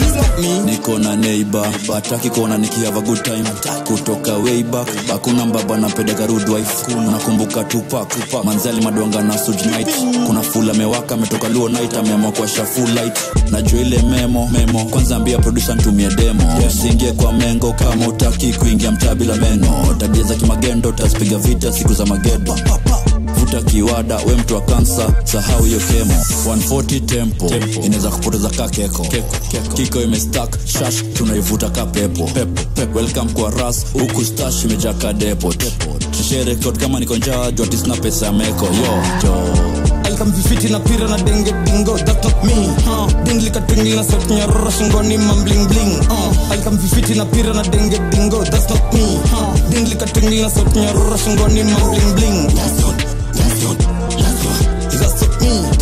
niko na neiba bataki kuona nikihava good time. Kutoka way back hakuna mbaba napedeka rude nakumbuka tupak manzali madwanga na sujnit kuna fula mewaka ametoka luo night ameamua kuasha full najua ile memo memo. Kwanza ambia produsa ntumie demo. Usiingie kwa mengo kama utaki kuingia mtaa bila meno. Tabia za kimagendo tazipiga vita siku za magedo vuta kiwada we mtu wa kansa sahau hiyo kemo. 140 tempo, tempo. inaweza kupoteza ka keko. Kiko imestak shash tunaivuta ka pepo. Pepo, pepo. welcome kwa ras huku stash imejaa ka depo tisherekod kama niko njaa sina pesa ya meko. Yo. Jo alikamvifiti na pira na denge dingo that not me. Huh. dinglika tingli na sauti nyororo shingoni mambling bling uh. alikamvifiti na pira na denge dingo that's not me. Huh. dinglika tingli na sauti nyororo shingoni mambling bling that's not that's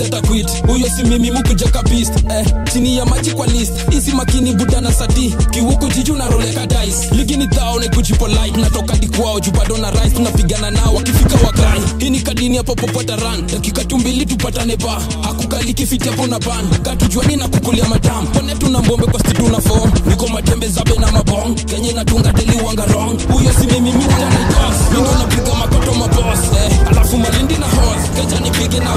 zezeta quit. Huyo si mimi mukuja kabist eh, chini ya maji kwa list. Isi makini budana sati. Kiwuku jiju na roleka dice. Ligi ni dhao ni kujipolite natoka dikwao juu bado na rise tunapigana nao wakifika wakai hii ni kadini hapo popota run. Dakika tu mbili tupatane ba hakukali kifiti hapo na ban katujuani na kukulia madam. Pone tuna mbombe kwa stitu na form. Niko matembe zabe na mabong. Kenye natunga deli wanga wrong. Huyo si mimi mimi janaitos mindo napiga makoto maboss eh, alafu lindi na hos keja nipige na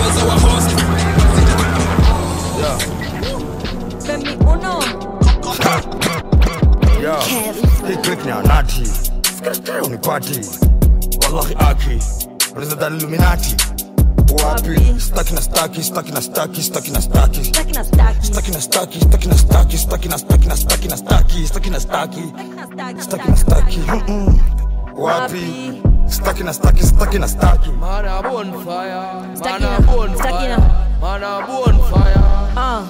staki, staki na Wapi Staki na staki, staki na staki bonfire. Bonfire. bonfire. Ah.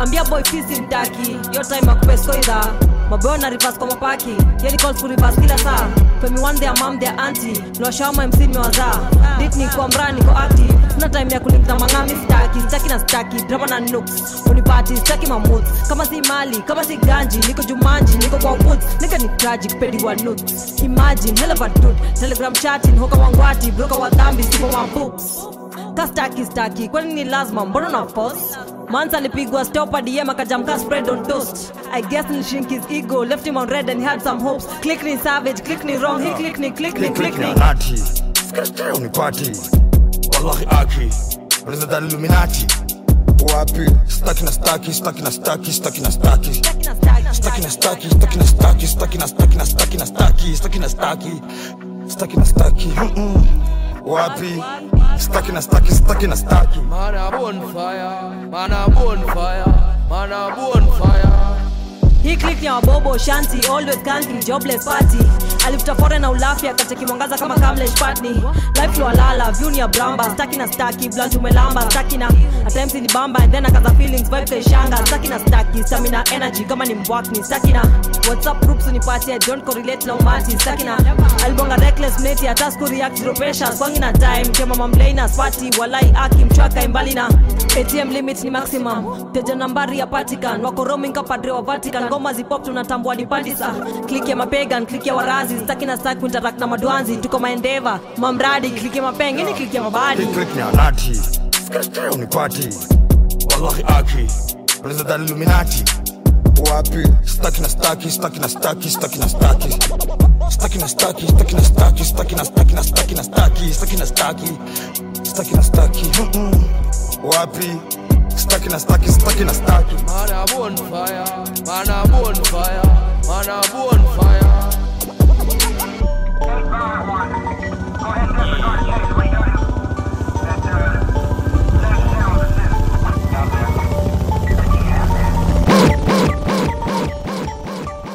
ambia boy fizi mtaki yo time akupeskoidha mabeo na reverse kwa mapaki. Yeni calls ku reverse kila saa. Femi one their mom their auntie. Niwashawama mc nimewazaa dit ni kwa mraa kwa active sina time ya kulimta mangami staki staki na staki drama na nooks. Unipati staki mamut kama si mali kama si ganji niko jumanji niko kwa woods nika ni tragic pedi wa nuts. Imagine hell of a dude. Telegram chatting hoka wangwati broka wa dhambi sipo wa books kastaki staki. Kwani ni lazima? Mbona na force? Mans alipigwa stopa dm akajamka spread on toast. I guess nilishink his ego. Left him on red and he had some hopes. Click ni savage click ni wrong. He click ni click ni Click ni. Nati. ni. ni. Party. Wallahi aki. Unaweza dhani Illuminati. Wapi? Staki na staki, staki na staki, staki na staki Staki na staki, staki na staki, staki na staki staki na staki Staki na staki Staki na staki Mm-mm. Wapi Staki na staki, staki na staki mana bonfire. mana bonfire. mana bonfire. He clicked your bobo shanty, shanti always kanki jobless party alifuta fore na ulafi akacheki mwangaza kama kamleshpatni life lwalala bramba. Staki na staki blant umelamba. Staki na at ni bamba then akaza feelings vibe staki na staki stamina energy kama ni mbwakni. Staki na whatsapp groups unipatie don't correlate na umati staki na alibonga reckless mneti hata siku react zero kwangi na time kema mamlaina swati. Walai aki mchwaka imbali na atm limit ni maximum. Teja nambari ya patikan wako roaming kapadre wa vatican. Ngoma zipop tunatambua ni pandisa kliki ya mapegan kliki ya warazi staki na staki kuinteract na madwanzi. Tuko maendeva mamradi klikia mabadi. Trick ni skate unipati wallahi aki. Unaweza dhani illuminati. Wapi? Staki na staki staki na staki staki na staki staki na staki staki na staki staki na staki na staki na staki staki na staki staki na staki wapi? Staki na staki staki na staki Man man a bonfire, man bonfire.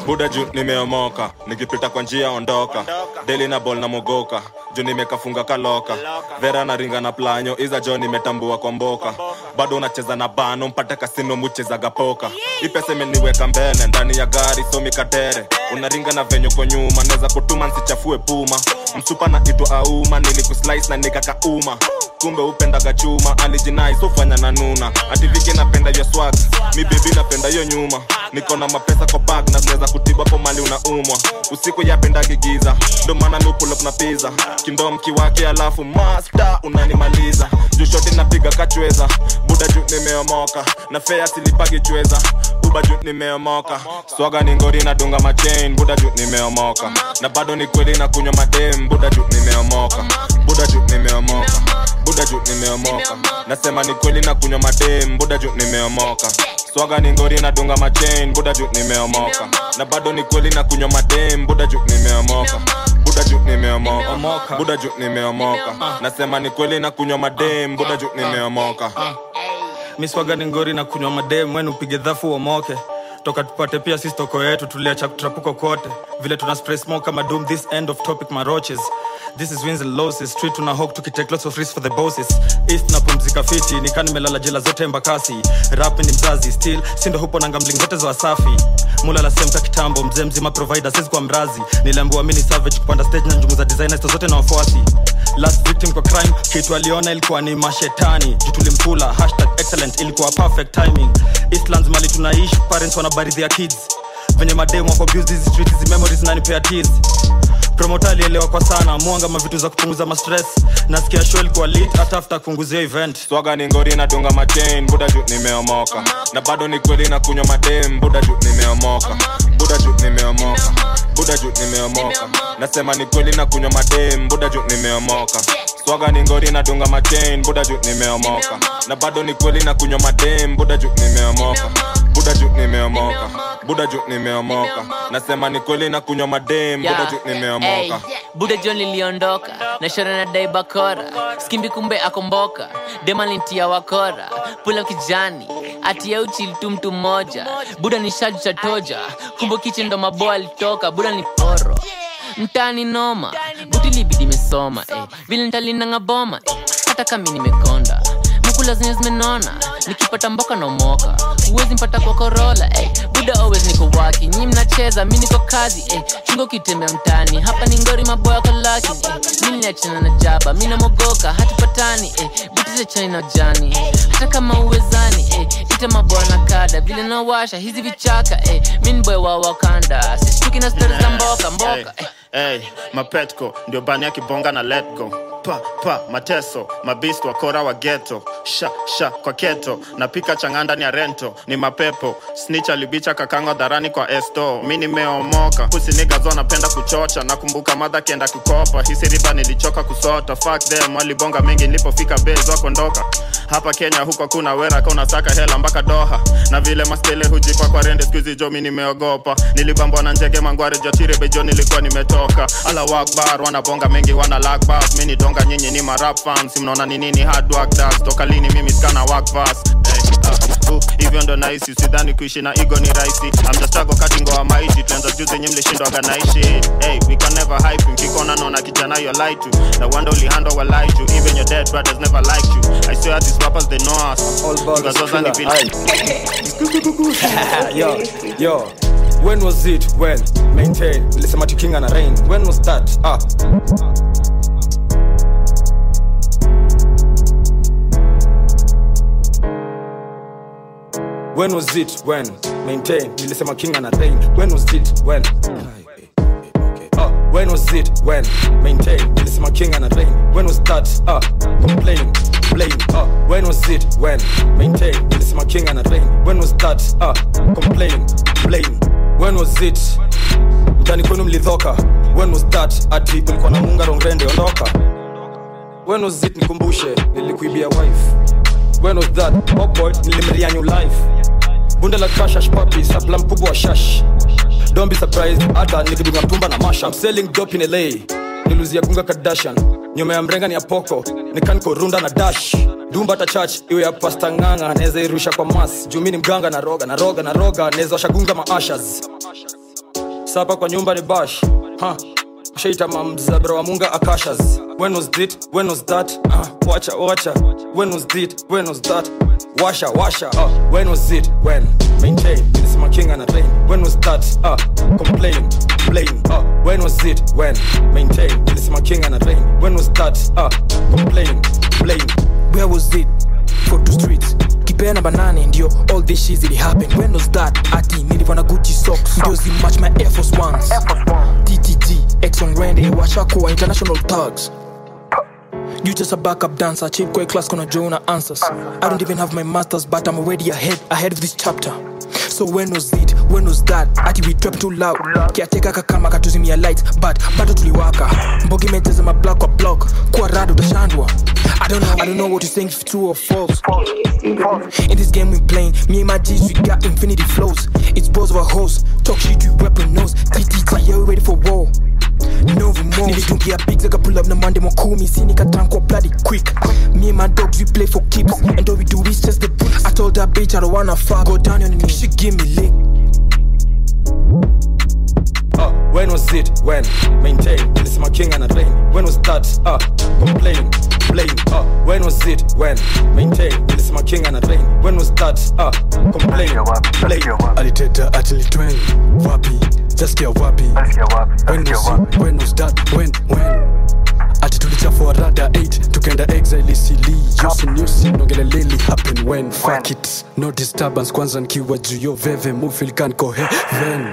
Buda juu nimeomoka nikipita kwa njia ondoka. Deli na bol na mogoka juu nimekafunga kaloka. Vera na ringa na planyo iza jo nimetambua kwa mboka. Bado unacheza na bano mpate kasino muchezaga poka. Ipesa imeniweka mbele ndani ya gari somi katere. Unaringa na venyo kwa nyuma naweza kutuma nsichafue puma. Msupa na itwa auma nilikuslice na nikakauma. Kumbe upendaga chuma alijinai sofanya na nuna. Ativike napenda yo swag mi napenda yo nyuma. Niko na mapesa kwa bag na zinaweza kutiba po mali unaumwa. Usiku yapendagi ndo maana mi na pizza kindom kiwake alafu masta unanimaliza. Jushoti napiga kachweza. Buda juu nimeomoka. Na fea silipagi chweza. Kuba juu nimeomoka. Swaga ni ngori na dunga machain buda juu nimeomoka. Na bado ni kweli na kunywa madem buda juu nimeomoka. Buda juu nimeomoka. Buda juu nimeomoka. Nasema ni kweli na kunywa madem buda juu nimeomoka. Swaga ni ngori na dunga machain buda juu nimeomoka. Na bado ni kweli na kunywa madem buda juu nimeomoka buda juu nimeomoka. Buda juu nimeomoka. Nasema ni kweli na kunywa madem buda juu nimeomoka miswaga ni ngori na kunywa madem. Wenu upige dhafu uomoke. Toka tupate pia sisi toko yetu. Tuliacha kutrapuko kote. Vile tuna spray smoke kama doom this end of topic maroches this is wins and losses street tuna hawk tukitake lots of risks for the bosses. East napumzika fiti nikaa nimelala jela zote mbakasi. Rap ni mzazi still sindo hupo na gambling zote za wasafi. Mulala semka kitambo mzee mzima provider sisi kwa mrazi. Niliambiwa mimi ni savage kupanda stage na njungu za designers zote na wafuasi. Last victim kwa crime kitu aliona ilikuwa ni mashetani. Juu tulimkula hashtag excellent ilikuwa perfect timing. Eastlands mali tunaishi parents wanabaridhia kids. Venye mademu wako hizi streets memories nanipea tears promota kwa sana mwanga mavitu za kupunguza mastres nasikia show kwa lit hata kupunguzia event. Swaga ni ngori na dunga machain buda juu nimeomoka. Na bado ni kweli na kunywa madem buda juu nimeomoka. Buda juu nimeomoka. Buda juu nimeomoka. Nasema ni kweli na kunywa madem buda juu nimeomoka. Swaga ni ngori nadunga machain buda juu nimeomoka. Na bado ni kweli na kunywa madem buda juu nimeomoka buda juu nimeomoka. Buda juu nimeomoka. Nasema ni kweli na kunywa madem buda juu nimeomoka buda jo niliondoka. Na na dai bakora. Skimbi kumbe akomboka demalintia wakora. Pula kijani. Atia tu mtu mmoja. Buda ni shaju cha toja. Kumbo kiche ndo maboa alitoka buda ni poro. Mtani noma. Butilibidimesoma mesoma eh. vile ntalinanga boma eh. hata kami nimekonda mukula zenye zimenona nikipata mboka naomoka huwezi mpata kwa korola eh. buda always niko waki nyi mnacheza mi niko kazi eh. chungo kitembea mtani hapa ni ngori maboya kolaki eh. mi niachana na jaba mi namogoka hatupatani eh. buti za chani na jani hata kama uwezani eh. ita na kada vile nawasha hizi vichaka eh. mi wa wakanda sishtuki na za mboka mboka eh. Hey, mapetko ndio bani ya kibonga na let go. Pa pa mateso mabist wakora wa geto sha sha kwa keto. Napika chang'aa ndani ya rento ni mapepo. Snich alibicha kakango dharani kwa esto. Mi nimeomoka kusinigazo napenda kuchocha. Nakumbuka madha kienda kukopa. Hisiriba nilichoka kusota. Fak them walibonga mengi nilipofika bez wakondoka hapa kenya huko kuna wera ka unasaka hela mpaka doha. Na vile mastele hujipa kwa rende skuizi jomi nimeogopa. Nilibambwa na njege mangware jotire bejo nilikuwa nimetoka. Ala wakbar wanabonga mengi wana lakbas mini donga nyinyi ni marap fans. Mnaona ni nini? Hard toka lini mimi skana work hey, uh, hivyo ndo naisi sidhani kuishi na igo ni rahisi just kati ngoa tuanza juu zenye mlishindwaga naishi hey we can never hype mkikona naona kijana yo lie to the wonder ulihandwa wa lie to even your dead brothers never liked you I swear these rappers they know us ni vile <laughs> yo, yo. When was it? When? Maintain. Nilisema tukinga na rain. When was that? Ah. When was it? When? Maintain. Nilisema kinga na rain. When was it? When? Ah, when was it? When? Maintain. Nilisema kinga na rain. When was that? uh, complain, blame. uh, when was it? When? Maintain. Nilisema kinga na rain. When was that? uh, complain, blame. When was it? Mtani kwenu mlidhoka. When was that? Ati ulikuwa na munga rongrende ondoka. When was it? Nikumbushe, nilikuibia wife. When was that? Oh boy, nilimria new life. Bunda la kashash puppy sapla mkubwa wa shash. Don't be surprised, hata nikibinga mtumba na masha. I'm selling dope in LA. Niluzia kunga Kardashian. Nyuma ya mrenga ni ya poko. Nikaniko runda na dash. Dumba ta church, iwe ya pasta nganga, naweza irusha kwa mas. Juu ni mganga na roga, na roga, na roga, naweza washagunga maashas. Sapa kwa nyumba ni bash. Ha. Shaita mamzabra wa munga akashas. When was it? When was that? Uh, wacha, wacha. When was it? When was that? Washa, washa. Uh, when was it? When? Maintain. Nilisema king and train When was that? Uh, complain, complain Uh, when was it? When? Maintain. Nilisema king and train When was that? Uh, complain, complain Where was it? For two streets kipea namba nane ndio all this shit really happen when was that ati nilivana gucci socks ndio zimatch my air force ones ttg exon rende washakuwa international thugs You just a backup dancer, cheap quick class gonna Jonah answers. I don't even have my masters, but I'm already ahead, ahead of this chapter. So when was it? When was that? Ati we trap too loud. Kiateka kakama katuzimia lights, but bado tuliwaka. Mbogi meteza ma block kwa block, kwa rado utashandwa. I don't know, I don't know what you're saying if true or false. In this game we playing, me and my G's we got infinity flows. It's balls of a hose, talk shit you weapon nose. TTT, yeah we ready for war. No remorse. nilitungia big zaka pull up na mande makumi si nikatankwa bloody quick me and my dogs we play for keeps and all we do is just the bricks I told that bitch I don't wanna fuck go down on me she give me lick Uh, when was it? When? Maintain. This is my king and rain. When was that? Uh, complain, blame. Uh, when was it? When? Maintain. This is my king and rain. When was that? Uh, complain, blame. aliteta atilitwen wapi jaskia wapi when was, it? when was that when when ati tulichafua rada 8 tukaenda exile nyusi nongele leli happen when? Fuck it. No disturbance kwanza nikiwa juu yo veve mufilkan kohe ko heaven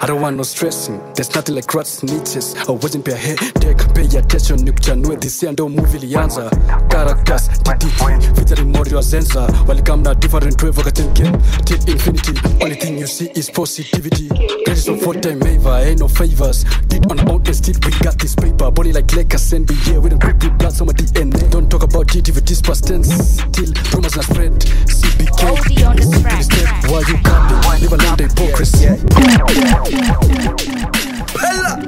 I don't want no stressing. Mm. There's nothing like rats snitches. I wasn't pay a headache. Pay attention, nikuchanue this year ndo movie ilianza. Characters, TTT, featuring Morio Zenza. Welcome na different wave wakatenke till infinity. Only thing you see is positivity. Credits on four time favor, ain't no favors. Did on own and still we got this paper. Body like Lakers NBA. We don't grip with blood, so my DNA. Don't talk about it if it is past tense. Still, rumors not spread. CBK, simply step while you capping. Live alone the hypocrisy. Bella.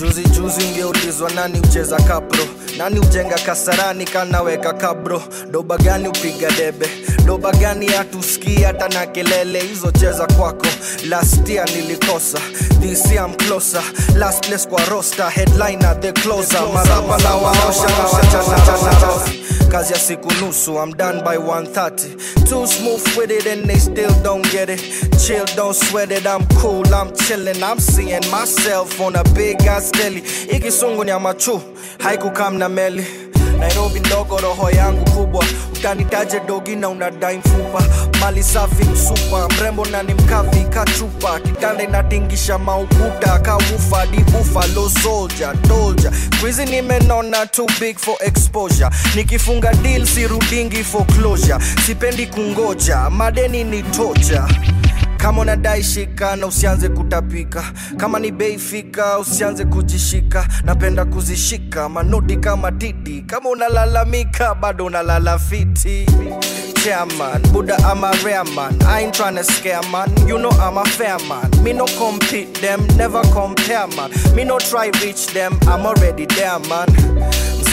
juzi juzi ungeulizwa nani ucheza kapro? Nani ujenga kasarani kanaweka kabro? Doba gani upiga debe? Doba gani hatusikii hata na kelele? Hizo cheza kwako. Last year nilikosa. This year kwa roster. Headliner the closer. Marapa na waosha na kazi ya siku nusu I'm done by 130 too smooth with it and they still don't get it. Chill don't sweat it I'm cool I'm chilling I'm seeing myself on a big ass telly. Ikisungu ni ya machu haikukam na meli nairobi ndogo roho yangu kubwa. Utanitaje dogi na unadai mfupa. Mali safi msupa. Mrembo na ni mkavi kachupa. Kitanda inatingisha maukuta. Kaufa dibufa losolja tolja kwizi nimenona too big for exposure. Nikifunga deal sirudingi for closure sipendi kungoja. Madeni ni toja kama unadai shika na usianze kutapika. Kama ni bei fika usianze kujishika. Napenda kuzishika manodi kama titi. Kama unalalamika bado unalala fiti. Chairman buddha i'm a rare man. I ain't tryna scare man. You know i'm a fair man. Me no compete them never compare man. Me no try reach them i'm already there man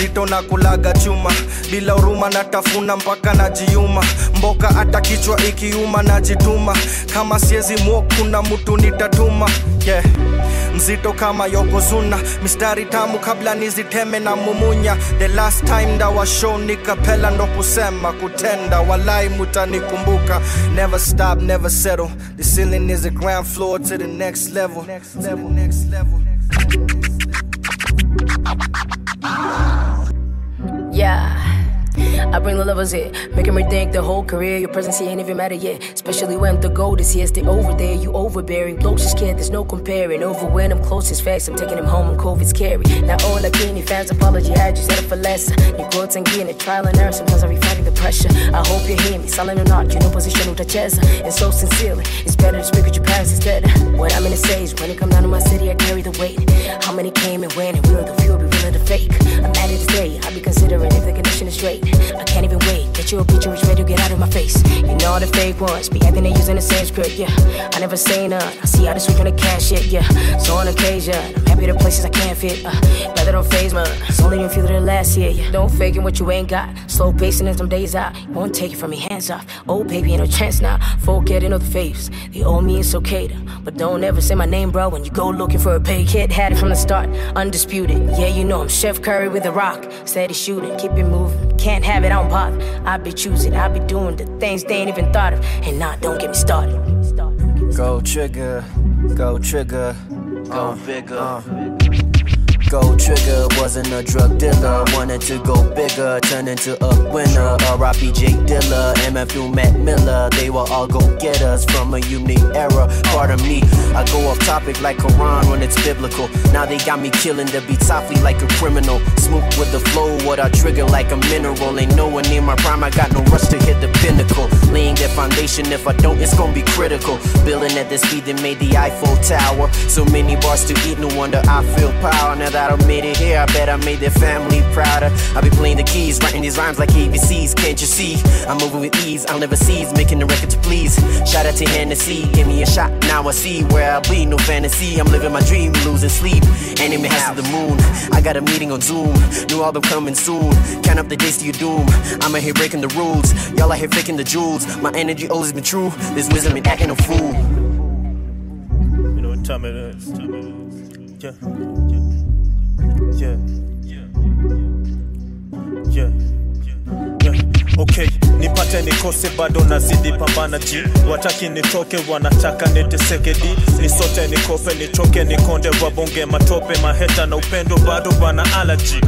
mzito na kulaga chuma. Bila huruma natafuna mpaka najiuma. Mboka hata kichwa ikiuma najituma. Kama siezi mwo kuna mtu nitatuma. Yeah. mzito kama yokozuna mistari tamu kabla niziteme na mumunya. The last time ndawa nikapela ndo kusema kutenda. Walai mutanikumbuka. Never stop never settle. The ceiling is a ground floor to the next level, next level, next level. Yeah. I bring the lovers here, making me think the whole career. Your presence here ain't even matter yet. Especially when the gold is here, stay over there. You overbearing, blokes are scared, there's no comparing. Over when I'm closest facts, I'm taking him home and COVID's scary. Now all like any fans apology, I just it for less. New quotes and getting trial and error, sometimes I be fighting the pressure. I hope you hear me, silent or not, you know position utacheza. And so sincerely, it's better to speak with your parents instead. What I'm gonna say is when it come down to my city, I carry the weight. How many came and went, and were the few, be willing to fake. I'm at it today, I'll be considering if the condition is straight. I can't even wait. Get you a picture, it's ready to get out of my face. You know the fake ones be acting they using the same script, yeah. I never say none. I see how they switch on the cash shit, yeah. So on occasion, I'm happy to places I can't fit. Uh, glad they don't phase man. It's only been few the last year, yeah. Don't fake it what you ain't got. Slow pacing and some days out. You won't take it from me, hands off. Oh baby, ain't no chance now. Folk getting other faves. They owe me, it's okay to. But don't ever say my name, bro, when you go looking for a pay. Kid had it from the start, undisputed. Yeah, you know I'm Chef Curry with a rock. Steady shooting, keep it moving. Can't have it, I don't bother. I be choosing, I be doing the things they ain't even thought of. And nah, don't get me started. Go trigger, go trigger, uh, go bigger. Uh. Gold trigger wasn't a drug dealer. Wanted to go bigger, turn into a winner. R.I.P. J Dilla, MFU Matt Miller. They were all go getters from a unique era. Part of me, I go off topic like Quran when it's biblical. Now they got me killing the beat softly like a criminal. Smooth with the flow, what I trigger like a mineral. Ain't no one near my prime, I got no rush to hit the pinnacle. Laying that foundation, if I don't, it's gonna be critical. Building at the speed that made the Eiffel Tower. So many bars to eat, no wonder I feel power. Now that I made it here, I bet I made their family prouder. I be playing the keys, writing these rhymes like ABCs. Can't you see? I'm moving with ease, I'll never cease, making the record to please. Shout out to Hennessy, give me a shot, now I see where I'll be. No fantasy, I'm living my dream, losing sleep. Enemy has to the moon. I got a meeting on Zoom, new album coming soon. Count up the days to your doom. I'm out here breaking the rules, y'all out here faking the jewels. My energy always been true, this wisdom ain't acting a fool. You know what time it is? Yeah. Okay, nipate nikose bado nazidi pambana ji wataki nitoke wanataka niteseke di nisote nikope nichoke nikonde wabonge matope maheta na upendo bado wana alaji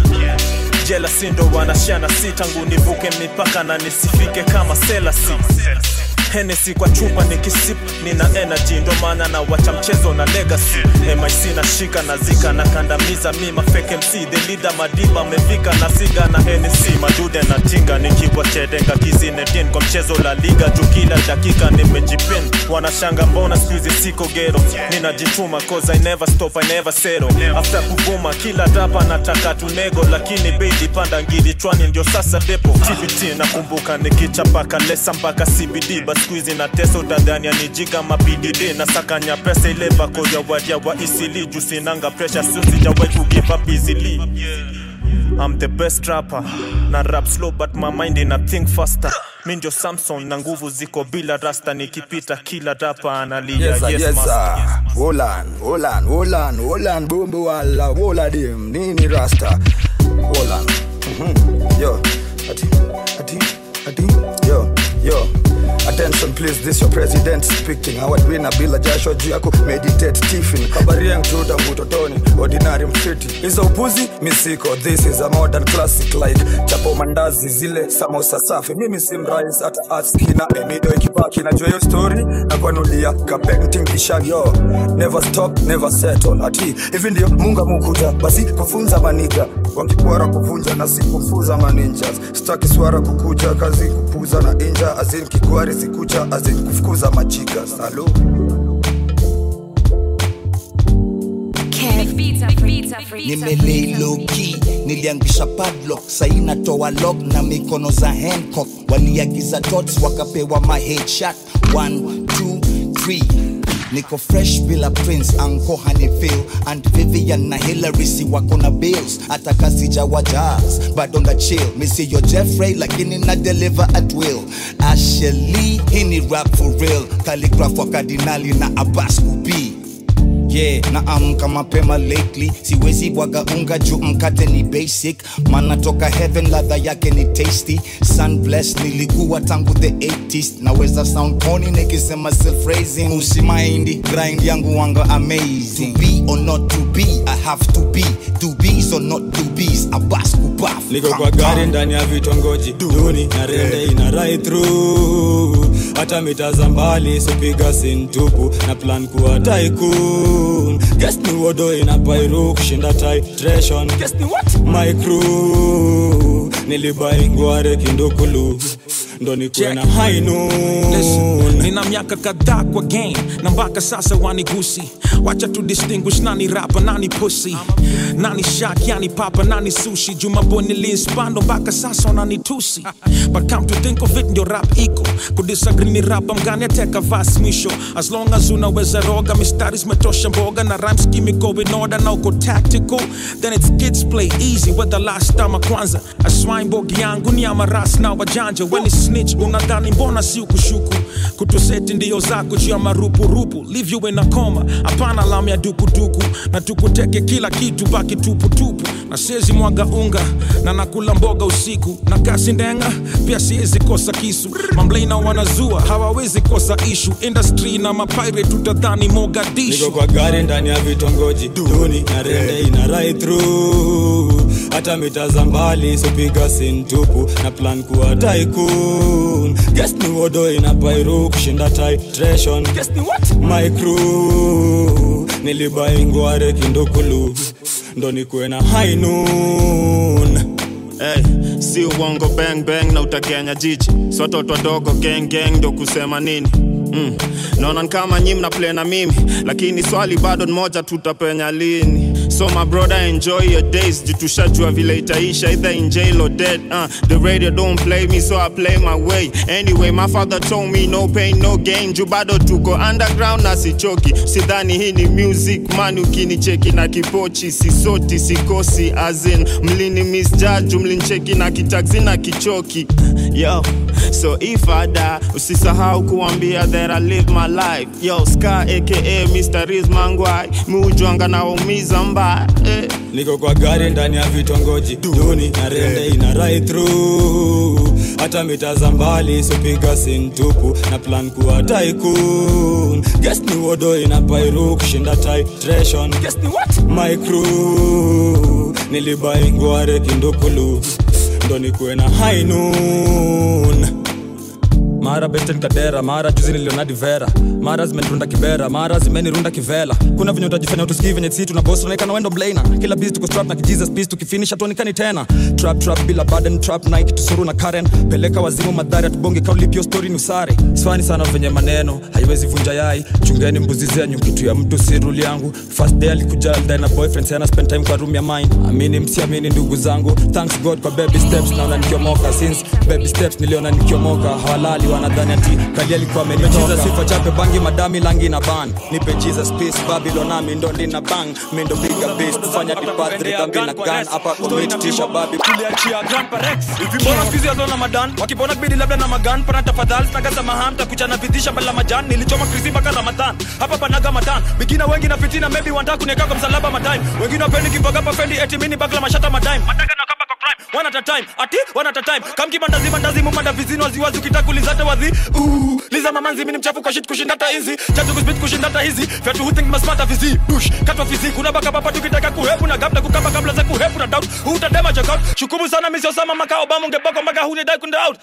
jela sindo wanashana si tangu nivuke mipaka na nisifike kama selasi Hennessy kwa chupa nikisip nina energy ndo maana na wacha mchezo na legacy. MIC na shika na zika na kandamiza mima fake MC the madiba amefika na siga na Hennessy. Madude na tinga nikiwa chedenga kizinedin kwa mchezo la liga. Juu kila dakika nimejipin wanashanga mbona squeeze siko gero ninajituma cause I never stop I never settle. After kuvuma kila dapa nataka tunego lakini baby panda ngili chwani ndio sasa depo. TBT nakumbuka nikichapaka lesa mpaka CBD but squeeze na teso utadhani anijiga mapdd na sakanya pesa ile bako ya wadia wa isili juu sinanga pressure sio sijawai ku give I'm the best rapper na rap slow but my mind ina think faster mi ndio Samson na nguvu ziko bila rasta nikipita kila rapa analia Yes, yes, yes, master. sir. Wolan, Wolan, Wolan, Wolan, Bumbu wala, Wola dim, nini rasta. Wolan. Yo, ati, ati, ati, yo, yo. Attention please, this your president speaking. Howard winner bila jasho juu yako meditate tiffin. Habari yangu tuta mutotoni, ordinary mfiti. Hizo upuzi misiko, this is a modern classic like chapo mandazi zile samosa safi. Mimi si mrais hata askina emido ikipaki najua hiyo story na kwanulia kapenting painting. Never stop, never settle. Ati hivi ndio munga amukuja basi kufunza maniga wankikuara kuvunja na si kufuza maninjas staki swara kukuja kazi kupuza na inja azin kikuari kucha azin kufukuza machiga. Salo nimelei niliangisha padlock. Saina toa lock na mikono za hancock. Waliagiza tots wakapewa ma headshot. 1 2 3 niko fresh bila prince anko hanifil and vivian na hilary si wako na bills. Hata kasijawa jazz bado chill. Misiyo jeffrey lakini na deliver at will. Asheli hini ni rap for real. Kaligraf wa kardinali na abas kubii yeah, naamka mapema lately, siwezi bwaga unga juu mkate ni basic, mana toka heaven ladha yake ni tasty. Sun blessed nilikuwa tangu the 80s, naweza sound corny nikisema self raising, usimaindi grind yangu wanga amazing. To be or not to be, I have to be, to be so not to be, abas kubaf. Niko kwa gari ndani ya vitongoji. Duni, na rende ina right through, hata mita mbali sipiga sintupu na plan kuwa taiku crew. Guess ni wodo ina pairu kushinda titration. Guess ni what? My crew. Nilibai ngware kindukulu ndo nikuwe na high noon nina miaka kadhaa kwa game. Na mpaka sasa wanigusi wacha tu distinguish nani rapa nani pusi nani shak yani papa nani sushi. Jumaboni linspando mpaka sasa wananitusi but come to think of it ndio rap iko. Kudisagree ni rap mgani ateka vas mwisho as long as unaweza roga mistari zimetosha mboga. Na rhymes kimiko in order na uko tactical. Then it's kids play easy with the last time kwanza aswine bogi yangu ni amaras na wajanja. When it's snitch unadhani mbona si ukushuku? Kutuseti ndiyo zako juu ya marupurupu livyu ina koma hapana lamu ya dukuduku na tukuteke kila kitu baki tuputupu. Na siezi mwaga unga na nakula mboga usiku. Na kasi ndenga pia siezi kosa kisu. Mamlaina wanazua hawawezi kosa ishu. Industry na mapire tutadhani mogadishu. Gari ndani ya vitongoji. Duni na rende ina right hata mita mbali sopiga sintupu na plan kuwa taiku. crew. Guess ni wodo inapairu kushinda titration guess ni what? My crew. Nilibaingware kindukulu ndo nikuwe na high noon. Hey, si uongo bang bang na utakenya jiji. Sototo dogo geng geng ndo kusema nini? Mm. naona kama nyi mna play na mimi. Lakini swali bado moja tutapenya lini? so my brother enjoy your days. Jitushajua vile itaisha either in jail or dead uh, the radio don't play me so i play my way. Anyway my father told me no pain no gain. Juu tuko underground na sichoki. Sidhani hii ni music man ukinicheki na kipochi. Sisoti sikosi azin mlini misjaju mlincheki na kitaksi na kichoki. Yo so if i die usisahau kuambia that i live my life. Yo ska aka mr rizmangwai miujwanga naumiza mba faa eh. niko kwa gari ndani ya vitongoji duni na rende eh. ina right through. Hata mita za mbali sipiga sintupu na plan kuwa taikun ges ni wodo ina pairu kushinda titration. Ges ni what? My crew. Nilibai ngware kindukulu ndo nikuwe na high noon mara besten kadera mara juzi nilionadi vera mara zimenirunda kibera mara zimenirunda kivela. Kuna venye utajifanya utusikii venye sii tuna bosi tunaikana wendo blaina kila bisi tuko strap na kijizas bisi tukifinish hatuonekani tena. Trap trap bila baden trap nike tusuru na karen. Peleka wazimu madhari atubonge kaulipio stori ni usari swani sana venye maneno haiwezi vunja yai. Chungeni mbuzi zenyu kitu ya mtu si yangu. First day alikuja aldae na boyfriend sana spend time kwa room ya mine. Amini msiamini ndugu zangu. Thanks god kwa baby steps naona nikiomoka since baby steps niliona nikiomoka hawalali wanadhani ati kali alikuwa ametoka sifa chape bangi madami langi na ban nipe Jesus peace Babylon nami ndo ndina bang. Mi ndo piga bass kufanya dipatri dhambi na gan hapa commit tisha babi. Tuliachia grandpa Rex. Hivi mbona siku hizi wazona madan? Wakipona bidi labda na magan pana tafadhali naga samahan takuchana vidhisha mbala majan nilichoma krisi mpaka Ramadhan. Hapa panaga matan. Bikina wengi na fitina maybe wanataka kuniweka kwa msalaba matime wengine wapendi kimbagapa fendi eti mini bagla mashata madime mataka one at a time. Ati one at a time. Kamkibandazi bandazi mumanda vizini waziwazi ukitakulizata wazi. Ooh, liza mamanzi mini mchafu kwa shit kushinda hata hizi. Chatu kuspit kushinda hata hizi. Vyatu huthink masmata vizi bush katwa vizi kuna baka baba tukitaka kuhepu na gabda kukamba kabla za kuhepu na doubt. Hutadema check out shukumu sana misio sama makao bamu ngeboko mpaka hulidai kunda out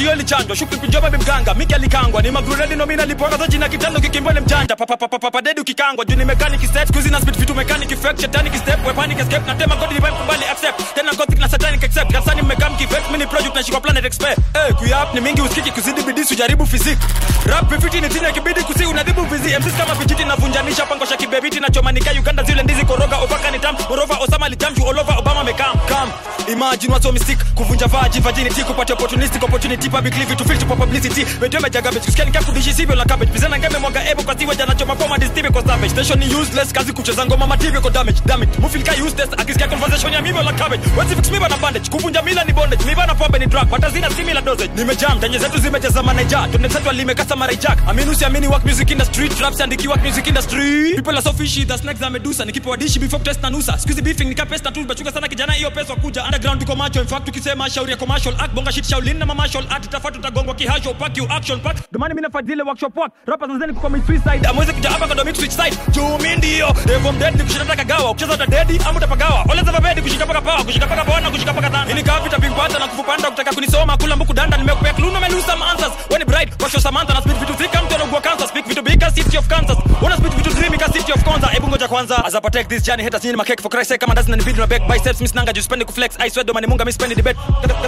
sikio lichanjwa shukipijoba bimganga miki alikangwa ni magruredi nomina lipora zoji na kitando kikimbole mjanja. Papapapapadedi ukikangwa juu ni mechanic set kuzina speed vitu mechanic fake shetanic step wepanic escape na tema kodi divine kubali accept. Tena gothic na satanic accept kasani mmekam kivet mini project na shikwa planet expert eh kuyap ni mingi usikiki kuzidi bidii sujaribu physics rap vifiti ni tena kibidi kusi unadhibu vizi. MCs kama vijiti na vunjanisha pangosha kibebiti na chomanika Uganda zile ndizi koroga ovaka ni tam. Morova Osama lijamju olova Obama mekam kam imagine watu wa mystic kuvunja vaji vagini tiku pati opportunistic opportunity publicly vitu filter for publicity. Radio mejaga bitch kusikia nikakudishi sivyo la cabbage bizana ngeme mwaga ebo kwa siwa jana choma poma distive kwa savage station ni useless kazi kucheza ngoma mativyo kwa damage damn it mufil ka useless akisikia conversation ya mimi la cabbage what's fix me bana bandage kuvunja mila ni bondage miba na pombe ni drug. Hata zina similar dosage. Nimejam tenye zetu zimejaza manager tunde zetu alimekasa mara jack amini usiamini work music industry traps and work music industry. People are so fishy the snacks za medusa. Nikipewa dishi before test na nusa. Squeeze beefing nikapesta tu bachuka sana kijana hiyo pesa kuja underground iko macho in fact tukisema shauri ya commercial act. Bonga shit shaulin na martial tafatu tutagongwa kihasho pack you action pack domani mimi zile workshop work rapa nzeni kwa commit suicide amweze kuja hapa kwa switch side juu mimi ndio devil dead ni kushinda taka gawa ukicheza uta dead ama utapagawa ole za bedi kushika paka pawa kushika paka bona kushika paka dhana ili kapi pimpata na kufupanda kutaka kunisoma kula mbuku danda nimekupea clue na melusa answers when bright kwa show Samantha na speed vitu thick mtu anaugua cancer speak vitu big city of Kansas wanna speak vitu dreamy ka city of Konza hebu ngoja kwanza as I protect this journey haters nyinyi makeke for Christ sake kama doesn't need na back biceps miss nanga just spend kuflex I swear domani munga miss spend debate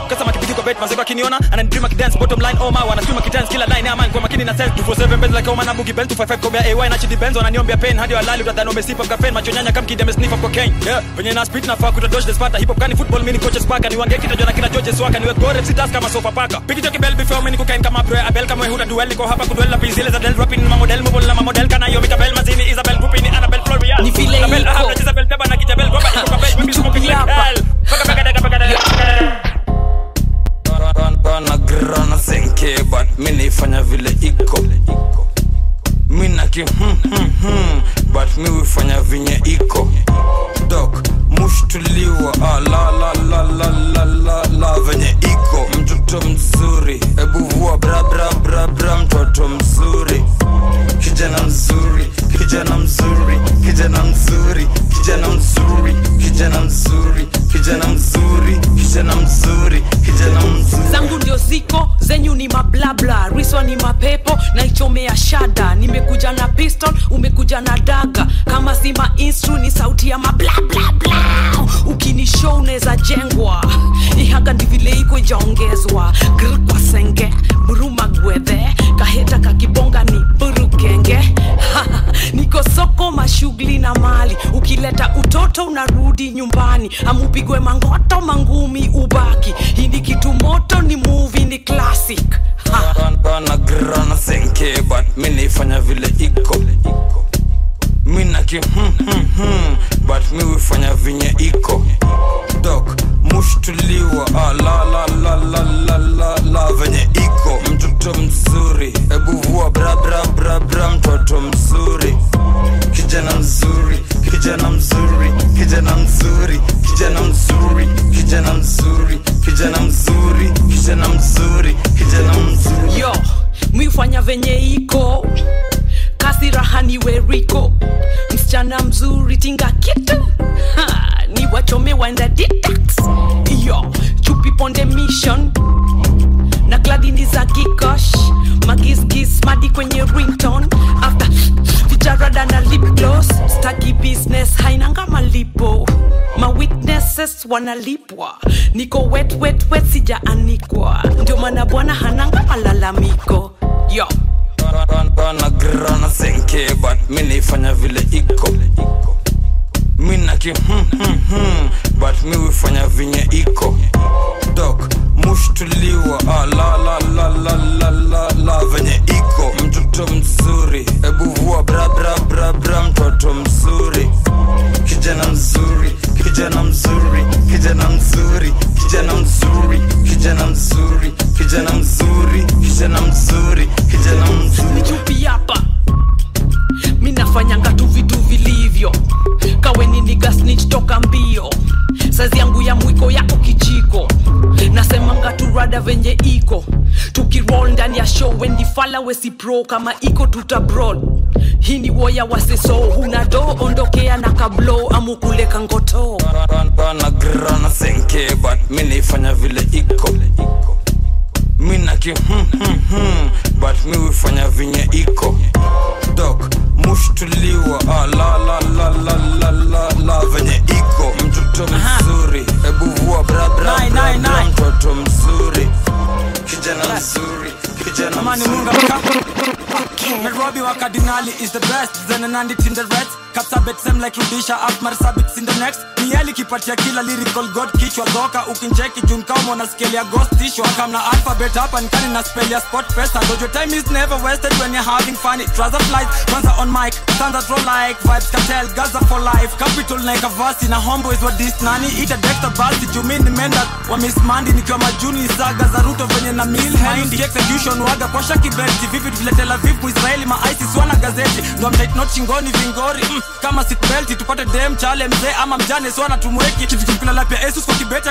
kasa makipiti kwa bet mazeba kiniona and dream akidance bottom line oma my wana scream akidance kila line ama kwa makini na sense 247 benz like oma na bugi Bell 255 kombea AY na chidi benzo wananiombea pain hadi walali utadhani umesipa mkafen macho nyanya kama kideme sniff kwa cocaine yeah. Venye na speed na faa dodge the spata hip hop kani football mini coaches paka ni wange kitajwa na kina waka ni niwe gore sitas kama sofa paka. Pikicho kibel before mini cocaine kama bro abel kama huda duel niko hapa kuduel na pizile za del dropping ma model mobile na model kana yo mikabel mazini Isabel Pupini anabel floria. Ni vile Isabel na Isabel Teba na Kijabel kwa iko kwa bell mimi like hell paka paka daga paka daga bana grana senke but mi vile iko. Mi naki hmm, hmm, hmm, but mi wifanya vinye iko. Dok mushtuliwa ah, venye iko. Mtoto mzuri. Ebu vua bra, bra, bra, bra, mtoto mzuri. Kijana mzuri kijana mzuri kijana mzuri kijana mzuri kijana mzuri kijana mzuri kijana mzuri kijana mzuri. Zangu ndio ziko zenyu ni mablabla. Riswa ni mapepo naichomea shada. Nimekuja na piston umekuja na daga. Kama sima instru ni sauti ya mablablabla ukinishow unaweza jengwa. Ihaga ndi vile iko ijaongezwa. Gr kwa senge buruma gwedhe kaheta kakibonga ni burukenge niko soko mashughuli na mali. Ukileta utoto unarudi nyumbani. Amupigwe mangoto mangumi ubaki. Hii ni kitu moto ni muvi ni classic. Bana grana senke but mi naifanya vile iko mi naki hmm, hmm, hmm, but mi wifanya vinye iko. Dok mushtuliwa ah, la, la, la, wanalipwa. Niko wet wet wet sijaanikwa ndio maana bwana hananga malalamiko. Yo. Bana grana naifanya vile iko mi naki mi huifanya vinye iko dok mushtuliwa ah, venye iko. Mtoto mzuri wesipro kama iko tutabrol hii ni woya waseso huna do ondokea na kablo amukule kangoto. Bana grana senke but mi naifanya vile iko mi naki hmm, hmm, hmm, but mi huifanya vinye iko dok mushtuliwa ah, la, la, la, la, la, la, la, venye iko. Mtoto mzuri ebu vua mtoto mzuri. Kijana mzuri kijana mzuri Boom. Nairobi wa Cardinali is the best. Then Nandi in the reds Kapsabet them like Rudisha Asmar Sabits in the next. Mieli kipatia kila lyrical god kichwa dhoka ukincheki junkaumo na scale ya ghost tissue. Akamna alphabet hapa nkani na spell ya sport pesa dojo time is never wasted when you're having fun it rather flies kwanza on mic standard roll like vibes. Cartel gaza for life. Capital like a vasi na homeboys wa dis nani ita dexter basi jumi ni menda wa miss mandi nikiwa majuni saga za ruto venye na mil mind execution waga kwa shaki beti vivid vile tel wana gazeti chingoni vingori mm, kama tupate dem chale mzee ama mjane swana tumweki yesus kwa kibeti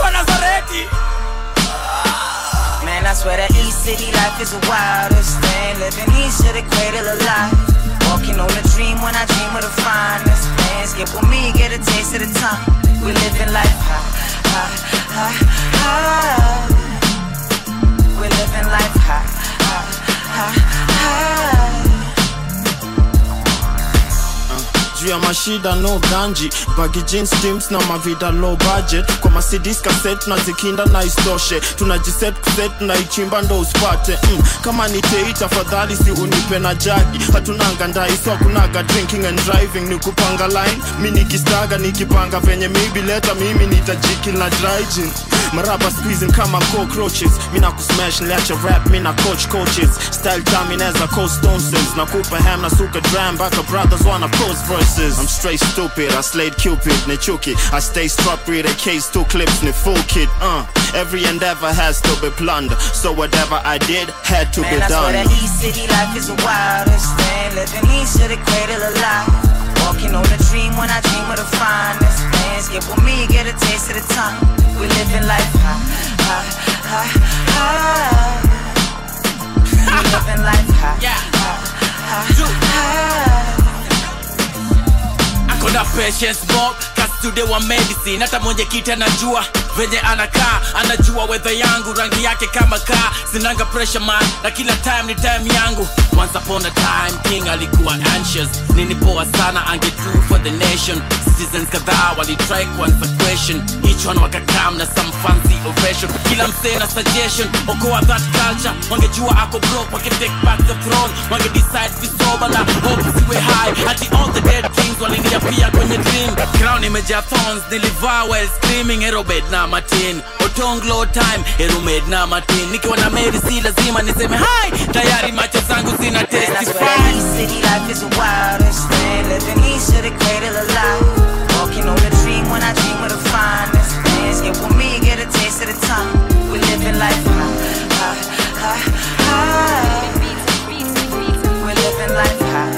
wa nazareti Man, I swear that East City life is the wildest thing. Living east of the cradle of life. Walking on a dream when I dream of the finest. Man, skip with me, get a taste of the time. We living life high, high, high, high. We living life high, high, high, high. Juu ya mashida no ganji. Bagi na mavida low budget. Kwa masidis kaset na zikinda na istoshe tunajiset kuset na ichimba ndo usipate mm. kama ni tei tafadhali si unipe na jagi. Hatunanga ndai so drinking and driving. Ni kupanga line mi nikistaga nikipanga venye mibi leta mimi nitajikil na dryjin maraba squeezing kama cockroaches. Mina kusmash niliacha rap mina coach coaches. Style time inaweza coast stones na kupa ham na suka dram baka brothers wanna post verses I'm straight stupid I slayed cupid ni chuki I stay struck with a case two clips ni full kit uh every endeavor has to be planned so whatever I did had to Man, be I swear done that East City life is the wildest thing. Living east of the cradle of life. Walking on a dream when I dream of the finest. Man, skip with me, get a taste of the time. We living life high, high, high, high. We living life high, high, high, high. Akona patience mob kastude wa medicine. Hata mwenye kita anajua venye anakaa anajua wedha yangu rangi yake kama kaa. Sinanga pressure man na kila time ni time yangu. Once upon a time king alikuwa anxious. Nini poa sana ange do for the nation. Citizens kadhaa walitry kuanza question. Each one wakakam na some fancy ovation. Kila msee na suggestion okoa that culture. Wangejua ako broke wange take back the throne. Wange decide visoba na hope siwe high. Hati all the dead kings waliniapia kwenye dream. Crown imejaa thorns nilivaa while screaming herobed na martin otonglo time heromed na martin nikiwa na meri si lazima niseme hi tayari macho zangu zina Man, I swear that testify East City life is the wildest. Living east the cradle of life. Walking on a dream when I dream of the finest. Man, skip with me, get a taste of the time. We living life high, high, high, high. We living life high,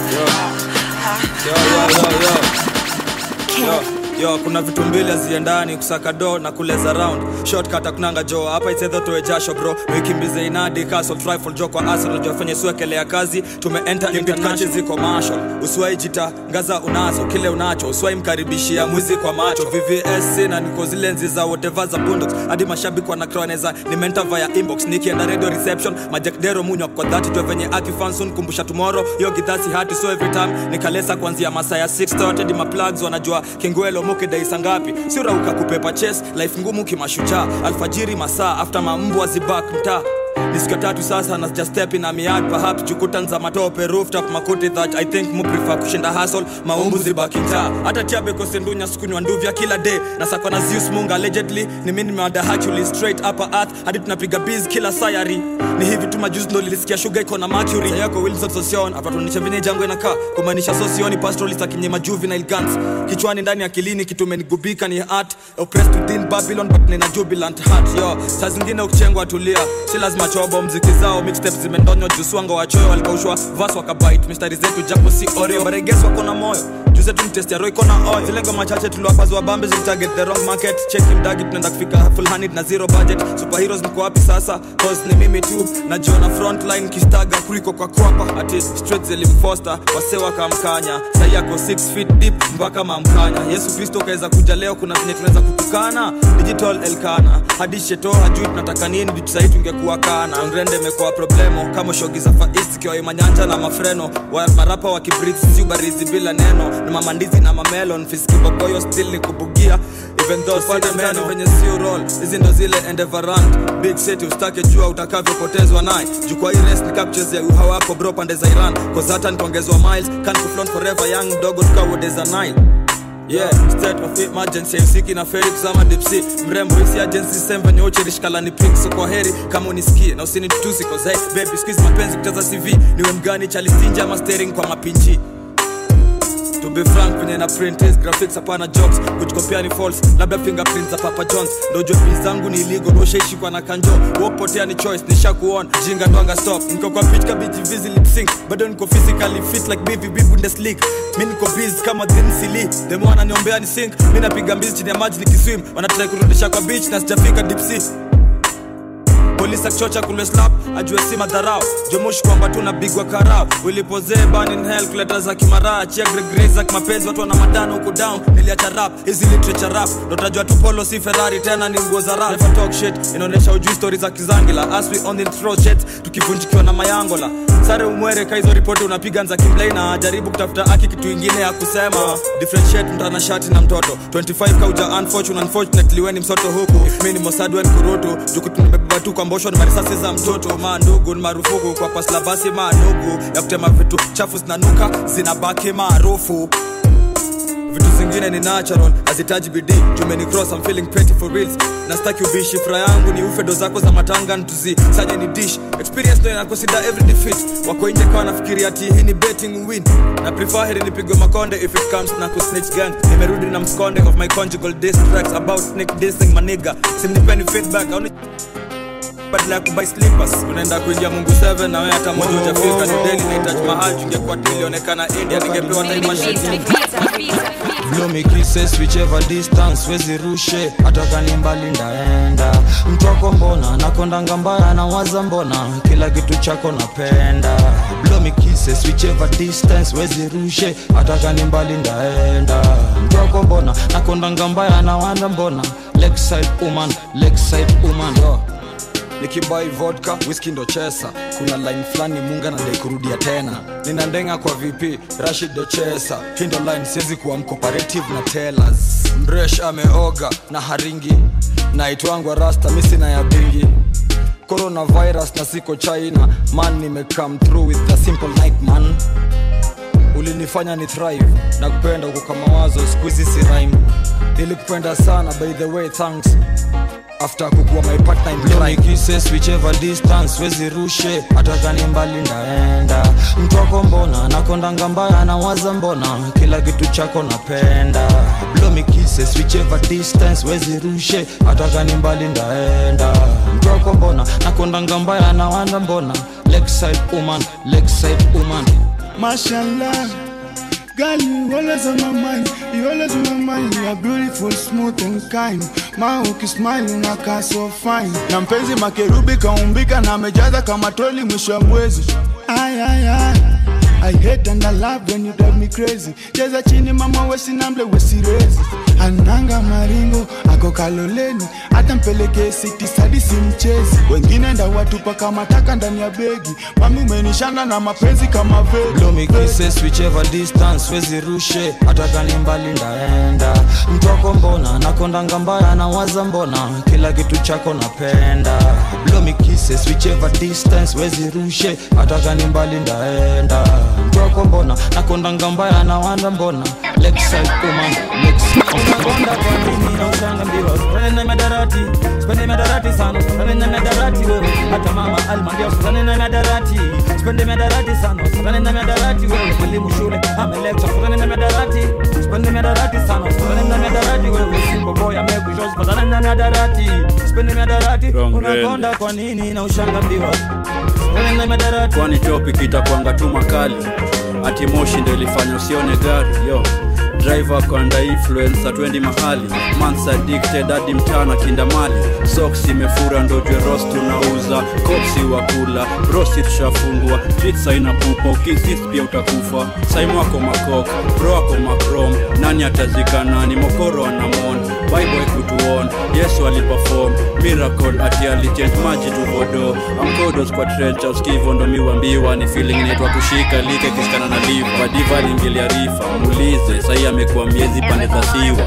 high, yo, yo, yo, yo. Yo, yo kuna vitu mbili aziendani kusaka do na kuleza round. Shortcut akunanga jo hapa itsedho toe jasho bro. Wikimbize inadi castle trifle jo kwa arsenal jofanye suekelea kazi tumeenta international. ziko marshal usiwai jita ngaza unazo kile unacho usiwai mkaribishia mwizi kwa macho. Vvsc na niko zile nzi za whatever za bundox hadi mashabiki wanakroneza nimenta via inbox. Nikienda radio reception majakdero munywa kwa dhati jo venye akifansun kumbusha tomorrow. Yo gidhasi hati so every time nikalesa kuanzia masaa ya 6 hadi maplugs wanajua kingwelo daisa ngapi? Sirauka kupepa ches life ngumu kimashujaa. Alfajiri masaa afta mambwa zibak mtaa ni siku tatu sasa na just step in a miad perhaps jukutan za matope rooftop makuti that i think mu prefer kushinda hustle. Maumbu zibaki mtaa hata tiabe kosendunya sikunywa nduvya kila day. Na sako na Zeus munga allegedly ni mimi nimeada actually straight upper earth hadi tunapiga biz kila sayari. Ni hivi tu majuzi ndo nilisikia sugar iko na mercury. Yako Wilson Sosion atatunisha venye jango inakaa kumaanisha sosioni pastoralist akinyema juvenile guns. Kichwani ndani akilini kitu menigubika ni art. Oppressed within Babylon but nina jubilant heart yo. Saa zingine ukichengwa tulia si lazima chobo mziki zao mixtapes zimendonywa juswanga wachoyo walikaushwa vas wakabite mistari zetu japo si orio baregeswa kona moyo juze tu mtest ya roy kona oil. Zile ngoma chache tuliwapazwa bambe zilitarget the wrong market. Check mdagi tunaenda kufika full handed na zero budget. Superheroes mko wapi sasa? Cause ni mimi tu najiona frontline kistaga kuliko kwa kwapa. Ati straight zilimfoster wase wakamkanya sai yako 6 feet deep mpaka mamkanya. Yesu kristo kaweza kuja leo kuna zenye tunaweza kutukana. Digital elkana hadi sheto hajui tunataka nini vitu tungekuwa kana ngrende imekuwa problemo kama shogi za faist kiwa na mafreno. Wa marapa wa kibrit si ubarizi bila neno mamandizi na mamelon. Fiskibogoyo stil ni kubugia. Venye sio hizi ndo zile endevarant big city ustake jua utakavyopotezwa naye. Jukwa hii race nikakuchezea uha wako bro pande za iran. Cause hata miles kan kuflon forever young mdogo tukawodeza nile yeah state of emergency usiki na feri kuzama dipsi mrembo isi agency same venye uchirishkalani pink so kwa heri. Kama unisikie na usinitusi hey baby squeeze mapenzi kujaza cv niwe mgani chalistinja ama steering kwa mapinji to be frank kwenye na print is graphics hapana jobs kujikopia ni false? Labda fingerprints za papa jones ndo jobi zangu ni illegal ushaishikwa na kanjo. Wopotea ni choice nisha kuona. Jinga ndwanga stop. Niko kwa pitch kabiji vizi lip sync. Bado niko physically fit like BVB Bundesliga mi niko busy kama Dinsili the more ananiombea ni sink. Mi napiga mbizi chini ya maji nikiswim wanataka kurudisha kwa beach na sijafika sea polisi akichocha kule slap ajue si madharau. Jomoshi kwamba tunapigwa karao ulipozee hell kuleta za kimaraa chia gregre za kimapenzi watu wana madano huku down. Niliacha rap hizi literature rap. Ndotajua tu polo si ferrari tena ni nguo za rap. Never talk shit inaonyesha ujui stori za kizangila. As we on throw shit tukivunjikiwa na mayangola sare umwere ka hizo ripoti unapiga nza kimblei na jaribu kutafuta aki kitu ingine ya kusema. Differentiate mtana shati na mtoto. 25 kauja unfortunate unfortunately weni msoto huku. Mi ni mosadwen kurutu. Jukutu nimebeba tu kwa mbosho ni marisasi za mtoto. Mandugu ni marufuku kwa paslabasi maa manugu ya kutema vitu chafu zinanuka zinabaki maarufu vitu zingine ni natural hazitaji bidii. Jumeni cross I'm feeling pretty for reals. Na staki ubishi. Fura yangu ni ufe do zako za matanga ntuzi saje ni dish. Experience ndo inakosida every defeat. Wako nje kawa nafikiri ati hii ni betting win. Na prefer heri nipigwe makonde if it comes na kusnitch gang. Nimerudi na mskonde of my conjugal distracts about snake dissing maniga simnipeni feedback auni badala ya kubai slippers. Unaenda kuingia mungu 7 na wewe hata moja hujafika. Ni daily nahitaji mahali ungekuwa tulionekana india ningepewa time machine blow me whichever distance wezi rushe. Hata kani mbali ndaenda. Mtwako mbona nakondanga mbaya na waza mbona. Kila kitu chako napenda. Blow me whichever distance wezi rushe. Hata kani mbali ndaenda. Mtwako mbona nakondanga mbaya na waza mbona. Lakeside woman lakeside woman. oh nikibai vodka whisky ndo chesa. Kuna line fulani munga nadai kurudia tena. Nina ndenga kwa vp rashid do chesa. Hii line siwezi kuwa mcooperative na tellers. Mresh ameoga na haringi. Naitwangwa rasta misina ya bingi. Coronavirus na siko china. Man nimecome through with a simple night man. Ulinifanya ni thrive. Na kupenda huko kama wazo skuizi si rhyme. Nilikupenda sana by the way thanks after kukuwa my partner in crime kisses whichever distance wezi rushe. Hata kani mbali ndaenda mtwako mbona nakondanga mbaya nawaza mbona. Kila kitu chako napenda. Blow me kisses whichever distance wezi rushe. Hata kani mbali ndaenda mtwako mbona nakondanga mbaya na mbona. Lakeside woman lakeside woman. Mashallah, girl, you always on my mind. You always on my mind. You are beautiful, smooth and kind. Ma ukismile unakaa so fine. Na mpenzi makerubi kaumbika na amejaza kama troli mwisho wa mwezi. Ay, ay, ay. I hate and I love when you drive me crazy. Cheza chini mama wesinamble wesirezi. Ananga maringo ako kaloleni, hata mpelekee siti sadi si mchezi. Wengine nda watupa kama taka ndani ya begi. Mami umenishanga na mapenzi kama vegi. hata kani mbali ndaenda. Mtoko mbona nakondanga mbaya nawaza mbona. Kila kitu chako napenda. Blow hata kani mbali ndaenda. Mtoko mbona nakondanga mbaya na waza mbona. Lakeside woman Unakonda kwa nini na ushanga mbiwa na madarati Spende madarati sana. Usipende na madarati wewe. Hata mama alimwambia usipende na madarati Spende madarati sana. Usipende na madarati wewe. Mwalimu shule amelekcha Usipende na madarati Spende madarati sana Usipende na madarati wewe Simbo boy amekwisha Usipende na madarati Spende madarati Unakonda kwa nini na ushanga mbiwa na madarati kwani topic itakuanga tu makali? Ati moshi ndio ilifanya usione gari yo driver kwanda influence twendi mahali. Months addicted hadi mchana kindamali socks imefura ndo jwe rost tunauza kopsi wa kula tushafungwa tritsa ina pupa ukisist pia utakufa. Saimu ako makok bro ako makrom nani atazika mokoro anamon bible kutuon yesu aliperform. Miracle ati maji tuvodo amkodos kwa trencha uskivo miwambiwa ni feeling inaitwa kushika like kisikana na liva diva aliingilia rifa sahii amekuwa miezi pande za siwa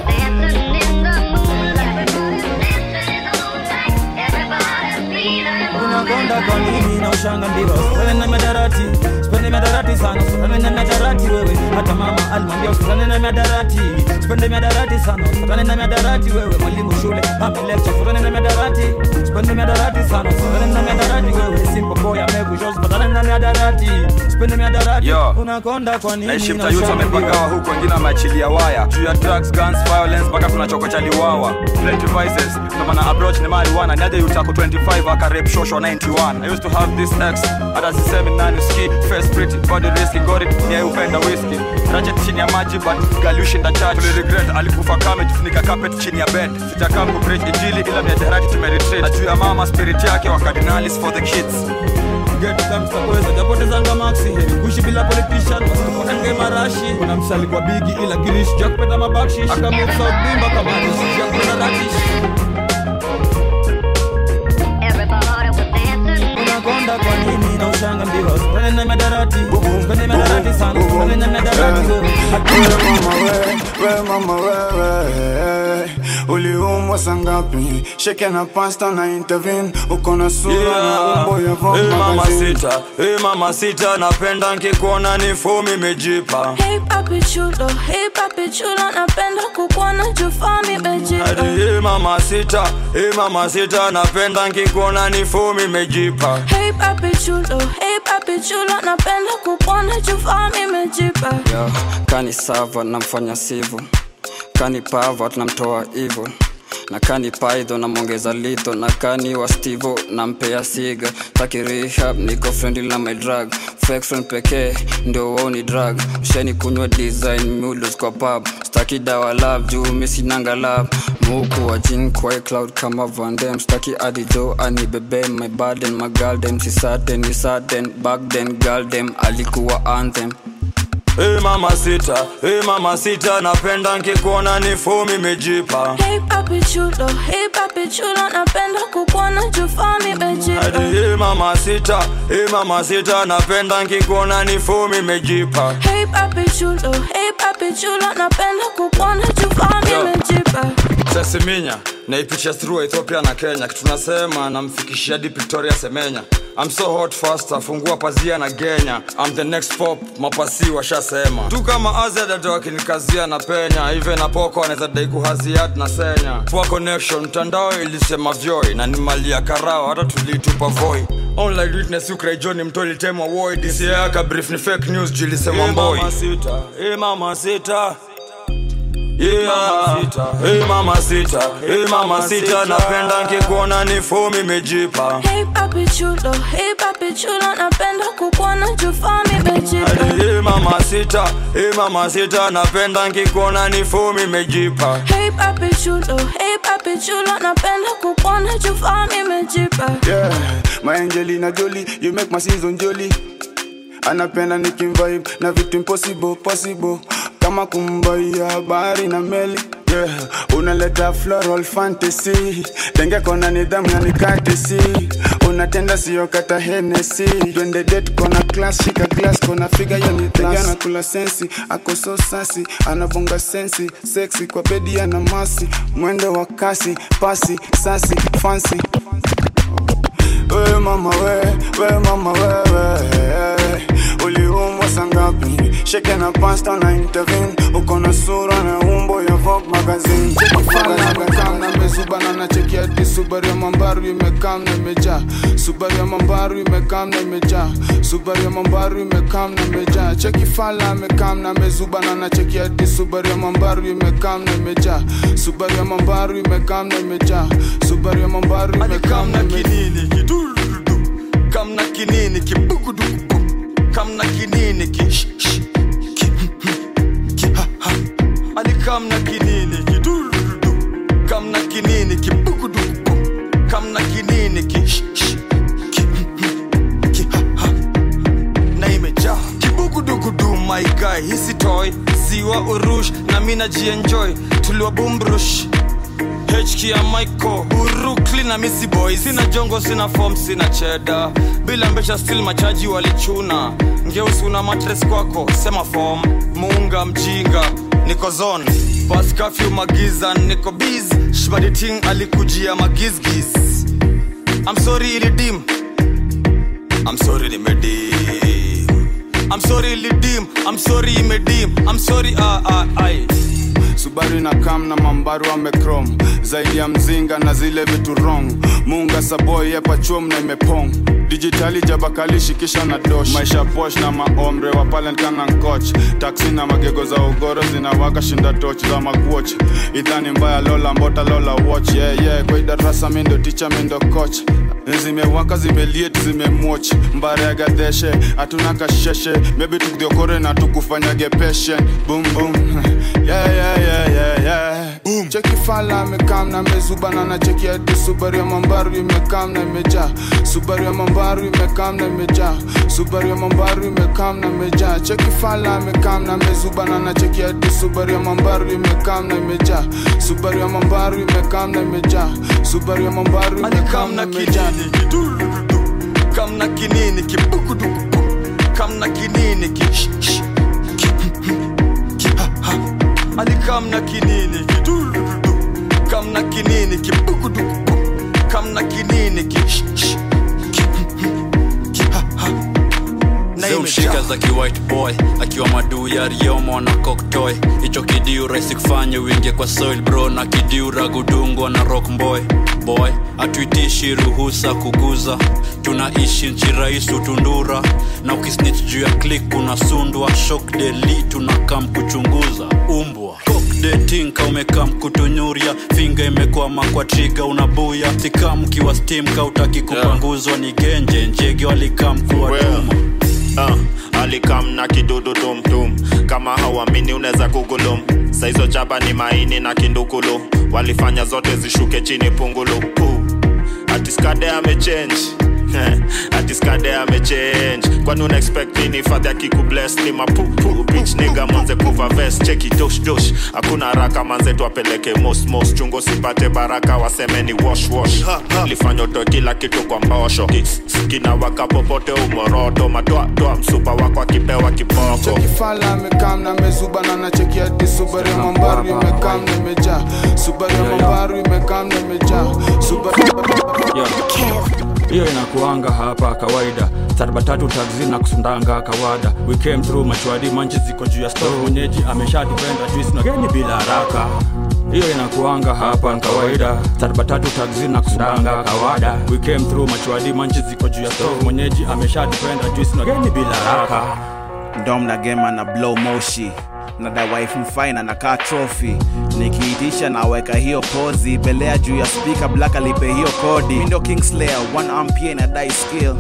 unakonda kwa nini na ushanga mbiwa Usipende na madarati Usipende madarati sana. Usipende na madarati wewe. Hata mama alimwambia usitane na miadarati. Sipende miadarati sana. Usitane na miadarati wewe. Mwalimu shule amelekcha usitane na miadarati sipende miadarati sana. Na miadarati wewe boy amekusho usitane na miadarati sipende miadarati Yo. unakonda kwa nini? Naishi na amepagawa huku wengine wameachilia waya. Juu ya drugs guns violence mpaka kuna choko cha liwawa. Plenty vices maana approach ni marijuana. Niaje yutako 25 akarep shosho 91 i used to have this ex. Hata sisemi nani ski. Face pretty body risky got it. Yeye upenda whisky ratchet chini ya maji but galushinda church tuli regret alikufa kame jifunika carpet chini ya bed. Sitakaa kupreach injili ila miadarati tumeretreat na juu ya mama spirit yake wa cardinalis for the kids. Get them stakweza japotezanga maxi. Kuishi bila politician wasituponenge marashi. Kuna msali kwa bigi ila girish jakupenda mabakshi bimba kamarishi jakupenda ratish unakonda kwa nini na ushanga mbio sipende na madarati sipende madarati sana. Sipende na madarati wewe we mama wewe uliumwa sangapi sheke na pasta na intervene. Uko na sura na umbo ya Vogue Hey mama sita, hey mama sita, napenda nkikuona ni fomi imejipa. Hey papi chulo, hey papi chulo, napenda kukuona jufami Hadi hey mama sita, hey mama sita, napenda nkikuona ni fomi imejipa. Hey papi chulo, hey papi chulo, napenda kukuona chufa mimejipa kani sava namfanya sivu. Kani pava tunamtoa hivo na kani paidho namwongeza lito. Nakani wa stivo nampea siga. Taki rehab niko frendi na my drug. Friend pekee ndio waoni drug. Shani kunywa design mulos kwa pub. Staki dawa lab juu misinanga lab muku wa jin kwa cloud kama vandem staki adijo anibebe my baden magaldem sisaten isaten bagden certain ni certain back then girl dem alikuwa anthem Hey mama sita, hey mama sita, napenda nkikuona ni fomi imejipa. Hey papi chulo, hey papi chulo, napenda kukuona jufami Hadi mejipa. hey mama sita, hey mama sita, napenda nkikuona ni fomi imejipa. Hey papi chulo, hey papi chulo, napenda sesiminya naipitia through ethiopia na kenya. Kitunasema namfikishia victoria semenya. I'm so hot faster fungua pazia na genya. I'm the next pop mapasi washasema. Tu kama azadata akinikazia na penya. Hive na poko anaweza dai kuhazia na senya. Poa connection mtandao ilisema vyoi na nimalia karao hata tulitupa voi. Online witness ukraijoni mto ilitemwa woi. Disiaka brief ni fake news jilisema Hey mboi mama sita, hey mama sita. Yeah. Hey mama sita, hey mama sita, napenda nkikuona ni fomi imejipa. Hey papi chulo, hey papi chulo, napenda kukuona jufami mejipa. Hadi hey mama sita, hey mama sita, napenda nkikuona ni fomi imejipa. Hey papi chulo, hey papi chulo, napenda kukuona jufami mejipa. Yeah, my Angelina Jolie, you make my season jolly. Anapenda nikimvibe na vitu impossible possible kama kumbaia bahari na meli. Yeah. Unaleta floral fantasy. Denge kona nidhamu na nikatesi unatenda sio kata henesi twende det kona class shika glass kona figa ni kula sensi ako so sasi anabonga sensi sexy kwa bedi ana masi mwendo wa kasi pasi sasi fancy. We mama we we mama wewe we uliumwa sangapi sheke na pasta na intervene uko na sura na umbo ya Vogue magazine amekam na mezubana na cheki hadi Subaru ya mambaru imekam na imejaa Subaru ya mambaru imekam na imejaa Subaru ya mambaru imekam na imejaa cheki fala amekam na mezubana na cheki hadi Subaru ya mambaru imekam na imejaa Subaru ya mambaru imekam na imejaa Subaru ya mambaru imekam na imejaa kamna kinini kibugudugu kamna kinini ki ali kamna kinini kidurudu kamna kinini kibugudugu kamna kinini ki na imejaa. Kibugudugudu my guy hisi toy. Siwa urush na mina jienjoy. Tuliwa bumbrush. HK ya Michael Urukli na Missy Boy Sina jongo, sina form, sina cheda Bila mbesha still machaji walichuna. Ngeusi una matres kwako, sema form. Muunga mjinga, niko zone. Pas magiza, niko biz. Shbaditing alikujia magizgiz. I'm sorry ilidim I'm sorry nimedim I'm sorry lidim. I'm sorry imedim I'm sorry ah ah ai subaru na kam na mambaru amekrom zaidi ya mzinga na zile vitu wrong. Munga saboy yepachom na imepong. Dijitali jabakali na dosh. Maisha posh na maomre wa palenkana taksi na magego za ugoro zinawaka shinda toch za magwoch idhani mbaya lola mbota lola watch. Yeah, yeah. kwa idarasa mindo ticha mindo coach. Zimewaka zimeliet zimemwoch mbare ya gadeshe hatuna kasheshe. Mebi tukdiokore na tukufanyage peshen boom <laughs> yeah, yeah, yeah, yeah, yeah. Boom. cheki fala amekam na mezubana na cheki hadi subaru ya mambaru imekam na imejaa. Subaru ya mambaru imekam na imejaa. Subaru ya mambaru imekam na imejaa. Cheki fala amekam na mezubana na cheki hadi subaru ya mambaru imekam na imejaa. Subaru ya mambaru imekam na imejaa. Subaru ya mambaru imekam na imejaa. kam na kinini kibukuduku kam na kinini ki ki kinini kidududu kamna kinini ha- kamna kinini ki imejaa. za kiwhite boy akiwa maduu ya riomo na koktoy hicho kidiu rahisi kufanya uingie kwa soil bro na kidiu ragudungwa na rock boy. Boy hatuitishi ruhusa kuguza tunaishi nchi rahisu utundura. Na ukisnich juu ya klik unasundwa. Shok deli tunakam kuchunguza. Umbwa detinka umekam kutunyuria finga imekwama kwa triga unabuya. Sikam kiwa stimka utaki kupanguzwa. Ni genje njege walikam kuwatuma uh, alikam na kidudu tumtum kama hauamini unaweza kugulum. Saizo chaba ni maini na kindukulu. Walifanya zote zishuke chini pungulu. Uh, atiskade amechange atiskade amechange kwani una expect nini fadhi akikubles ni mapupu bich niga manze kuva vest. Cheki dosh dosh. Hakuna haraka manze twapeleke mos mos chungo sipate baraka waseme ni wash wash. Lifanya utoe kila kitu kwa mbosho Ki- kinawaka popote umoroto matoatoa msupa wako akipewa kiboko. Cheki amekam na mezubana na cheki hadi subaru ya mambaru imekam na subaru ya mambaru imekam na subaru hiyo inakuanga hapa kawaida. Sarba tatu kusundanga kawada. We came through machwadi manchi ziko juu ya store. Mwenyeji ameshatupenda juice na bila haraka. Hiyo inakuanga hapa kawaida. Sarba tatu kusundanga kawada. We came through machwadi manchi ziko juu ya store. Mwenyeji ameshatupenda juice na bila haraka. Dom gema na blow moshi na dawaifu mfaina na kaa trophy. Nikiitisha naweka hiyo pozi belea juu ya spika black alipe hiyo kodi. Mindo kingslayer one ampie na die skill.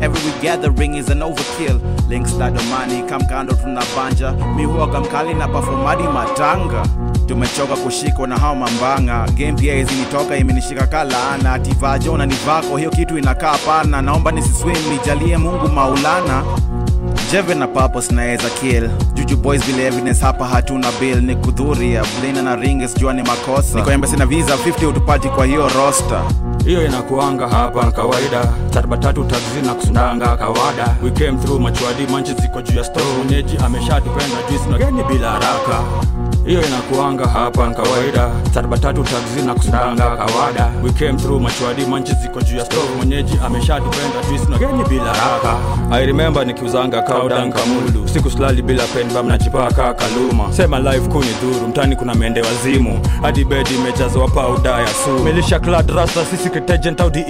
Every gathering is an overkill. Links dadomani kamkando tuna banja. Mihuaga mkali na pafomadi matanga. Tumechoka kushikwa na hao mambanga. Game pia izinitoka imenishika kalaana tivajona ni vako hiyo kitu inakaa pana naomba nisiswim nijalie mungu maulana jeve na papos naeza kill juju boys bila evidence hapa hatuna bill ni kudhuria blina na ringes jua ni makosa niko embassy na visa 50 utupati kwa hiyo roster. Hiyo inakuanga hapa kawaida. Sarba tatu taxi na kusundanga kawada. We came through machwadi manchi ziko juu ya store. Mwenyeji ameshatupenda juisi na geni bila haraka hiyo inakuanga hapa kawaida. Sarba tatu taxi kawada. We came through machwadi manchi ziko juu ya stove. Mwenyeji ameshatupenda twist na geni bila raka i remember nikiuzanga kaudan kamulu. Siku slali bila penbam najipaka kaluma. Sema life kuni dhuru mtani kuna mende wazimu. Hadi bedi imejazwa pauda ya sumu. Melisha clad rasta si secret agent au dea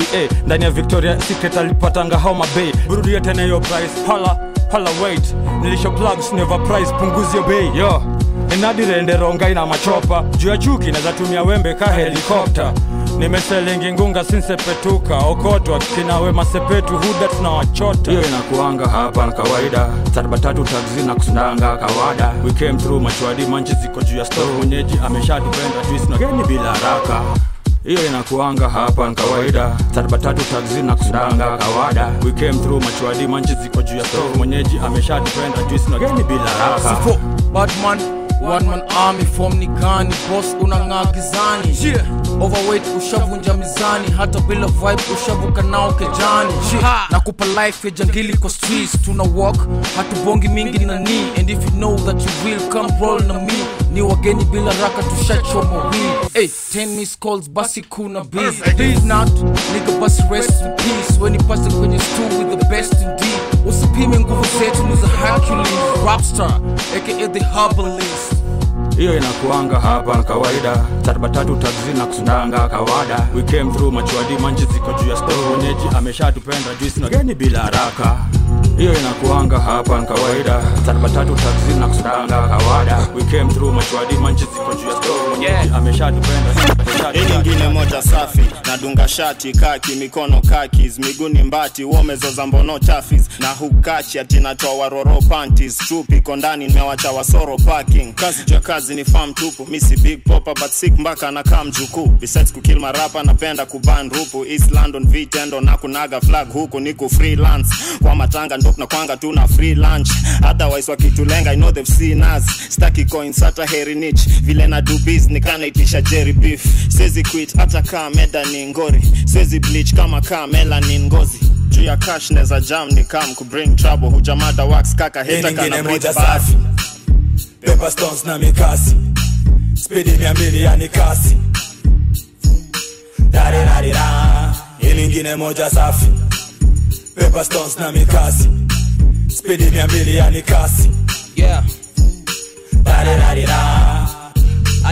ndani ya victoria secret alipatanga homa bay. Burudia tena hiyo price. Hala hala wait. Nilisho plugs never price punguzio bei. Yo inadire rongai na machopa. Juu ya chuki nazatumia wembe ka helikopta. Nimeselingi ngunga sinsepetuka. Okotwa kinawe masepetu huda tunawachota hiyo inakuanga hapa kawaida. Sarba tatu taxi na kusundanga kawada. We came through machwadi manchi ziko juu ya store. Mwenyeji ameshatupenda juice bila haraka. Hiyo inakuanga hapa kawaida. Sarba tatu taxi na kusundanga kawada. We came through machwadi manchi ziko juu ya store. Mwenyeji ameshatupenda juice bila haraka. Batman One man army form ni gani? Boss unang'aa gizani yeah. overweight ushavunja mizani. Hata bila vibe ushavuka nao kejani. Yeah. na kupa life ya jangili kwa streets. Tuna walk hatubongi mingi na ni. And if you know that you will come roll na me. Ni wageni bila raka tushachoma weed. Hey, 10 miss calls basi kuna bees if not nigga basi rest in peace. When pasta kwenye stool with the best indeed usipime nguvu zetu ni za hercules rapstar aka the herbalist hiyo inakuanga hapa kawaida. Tatu taxi na kusundanga kawada. We came through machuadi manji ziko juu ya stoneji ameshatupenda juisi na geni bila haraka hiyo inakuanga hapa kawaida. Tatu taxi na kusudanga kawada. We came through machuadi manchi ziko juu ya stoneji ameshatupenda. Hii nyingine moja safi. Nadunga shati kaki mikono kakis miguni mbati womezoza mbono chafis. Na hukachi atinatoa waroro panties. Chupi iko ndani nimewacha wasoro parking. Kazi jua kazi ni farm tupu. Misi big popa but sick mpaka nakaa mjukuu besides kukill marapa napenda kuban rupu. East london vitendo na kunaga flag huku niku freelance. Kwa matanga ndo tunakwanga tu na free lunch. Otherwise wakitulenga i know they've seen us. Staki coins hata heri niche. Vile na do biz nikanaitisha jerry beef. Sezi quit hata kaa meda ni ngori. Sezi bleach kama kaa melanin ngozi. Juu ya cash neza jam ni kam kubring trouble. Hujamada wax kaka heta kana breathe moja safi Pepper stones na mikasi. Spidi mia mbili yani kasi. Darirarira hii lingine moja safi Pepper stones na mikasi spidi mia mbili yani kasi Yeah. darirarira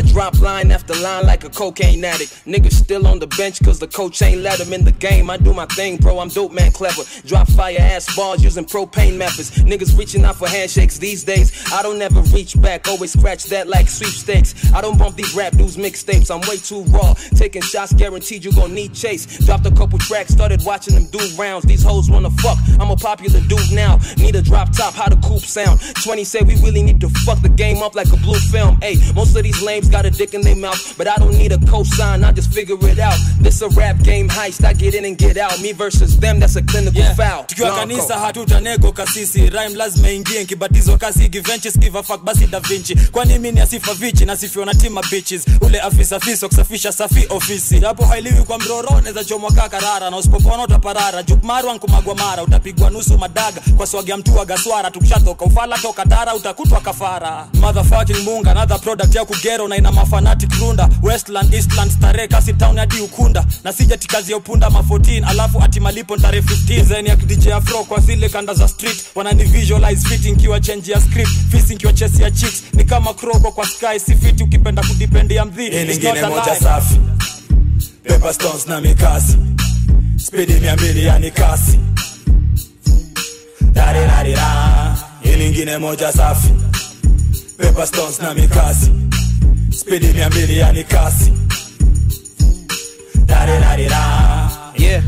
I drop line after line like a cocaine addict. Niggas still on the bench cause the coach ain't let him in the game. I do my thing, bro. I'm dope, man, clever. Drop fire ass balls using propane methods. Niggas reaching out for handshakes these days. I don't ever reach back, always scratch that like sweepstakes. I don't bump these rap dudes mixtapes. I'm way too raw. Taking shots, guaranteed you gon' need chase. Dropped a couple tracks, started watching them do rounds. These hoes wanna fuck. I'm a popular dude now. Need a drop top, how the coupe sound. 20 said we really need to fuck the game up like a blue film. Hey, most of these lames got a dick in their mouth, but I don't need a cosign. I just figure it out. This a rap game heist. I get in and get out. Me versus them, that's a clinical foul. tukiwa kanisa hatutanego kasisi rhyme lazima ingie nkibatizwa kasi givenchi skiva fak basi da vinci kwani mi ni asifa vichi nasifiwa na tima bitches ule afisa fiso kusafisha safi ofisi hapo hailiwi kwa mroro neza chomwa kaa karara na usipopona utaparara jukmarwa nkumagwa mara utapigwa nusu madaga kwa swagi ya mtu wa gaswara tukishatoka ufala toka dara utakutwa kafara motherfucking munga another product ya kugero na ina mafanatic runda. Westland eastland starehe kasi town hadi ukunda. Na sija tikazi ya upunda ma 14 alafu ati malipo tarehe 15 zeni ya DJ afro kwa zile kanda za street. Wanani visualize fit nkiwa change ya script. Fisi nkiwa chesi ya chicks. Ni kama kroko kwa sky. Si fit ukipenda kudipendia mdhi. Hii It's lingine not a moja safi. Pepper stones na mikasi. Spidi mia mbili yani kasi darirarira hii lingine moja safi. Pepper stones na mikasi spidi mia mbili yani kasi darirarira Yeah,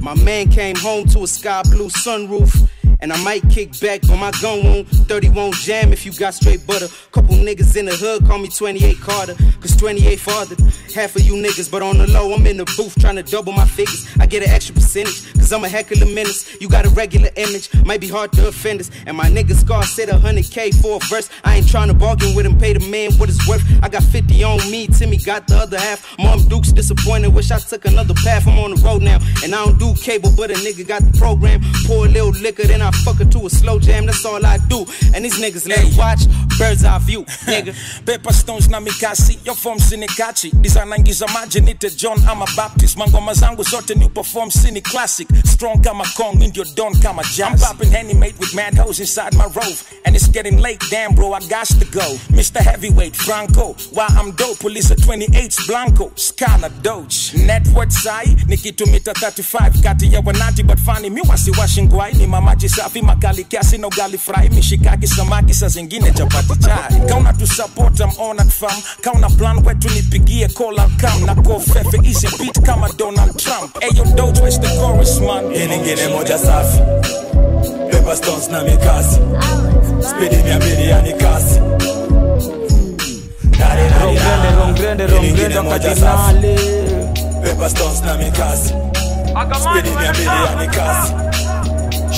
my man came home to a sky blue sunroof. And I might kick back, but my gun won't. 30 won't jam if you got straight butter. Couple niggas in the hood call me 28 Carter, cause 28 fathered. Half of you niggas, but on the low, I'm in the booth trying to double my figures. I get an extra percentage, cause I'm a heck of a menace. You got a regular image, might be hard to offend us. And my niggas Scar said 100k for a verse. I ain't trying to bargain with him, pay the man what it's worth. I got 50 on me, Timmy got the other half. Mom Duke's disappointed, wish I took another path. I'm on the road now, and I don't do cable, but a nigga got the program. Pour a little liquor, then I fuck her to a slow jam. That's all I do. And these niggas let watch bird's eye view, <laughs> nigga. Pepper stones na mikasi yo form sinikachi. Dizanaingiza maji nite john ama baptist. Mangoma zangu zote new perform sini classic. Strong kama kong mi ndio don kama jazz. I'm popping henny mate with mad hoes inside my rove. And it's getting late damn bro i got to go. Mr heavyweight franco why i'm dope? Police at 28 blanco scala doge. Net worth sai nikitumita 35 kati ya wanati but fani mi wasiwashi ngwai ni mamaji safi makali kiasi na ugali fry. Mishikaki samaki saa zingine chapati chai. Kauna tu support am on at fam kauna plan wetu nipigie call and come. Na go fefe easy beat kama Donald Trump. Ayo doge where's the chorus man. Hii nyingine moja safi. Pepper stones na mikasi. Spidi mia mbili yani kasi Rongrende, rongrende, rongrende wakadinali. Pepper stones na mikasi. Spidi mia mbili yani kasi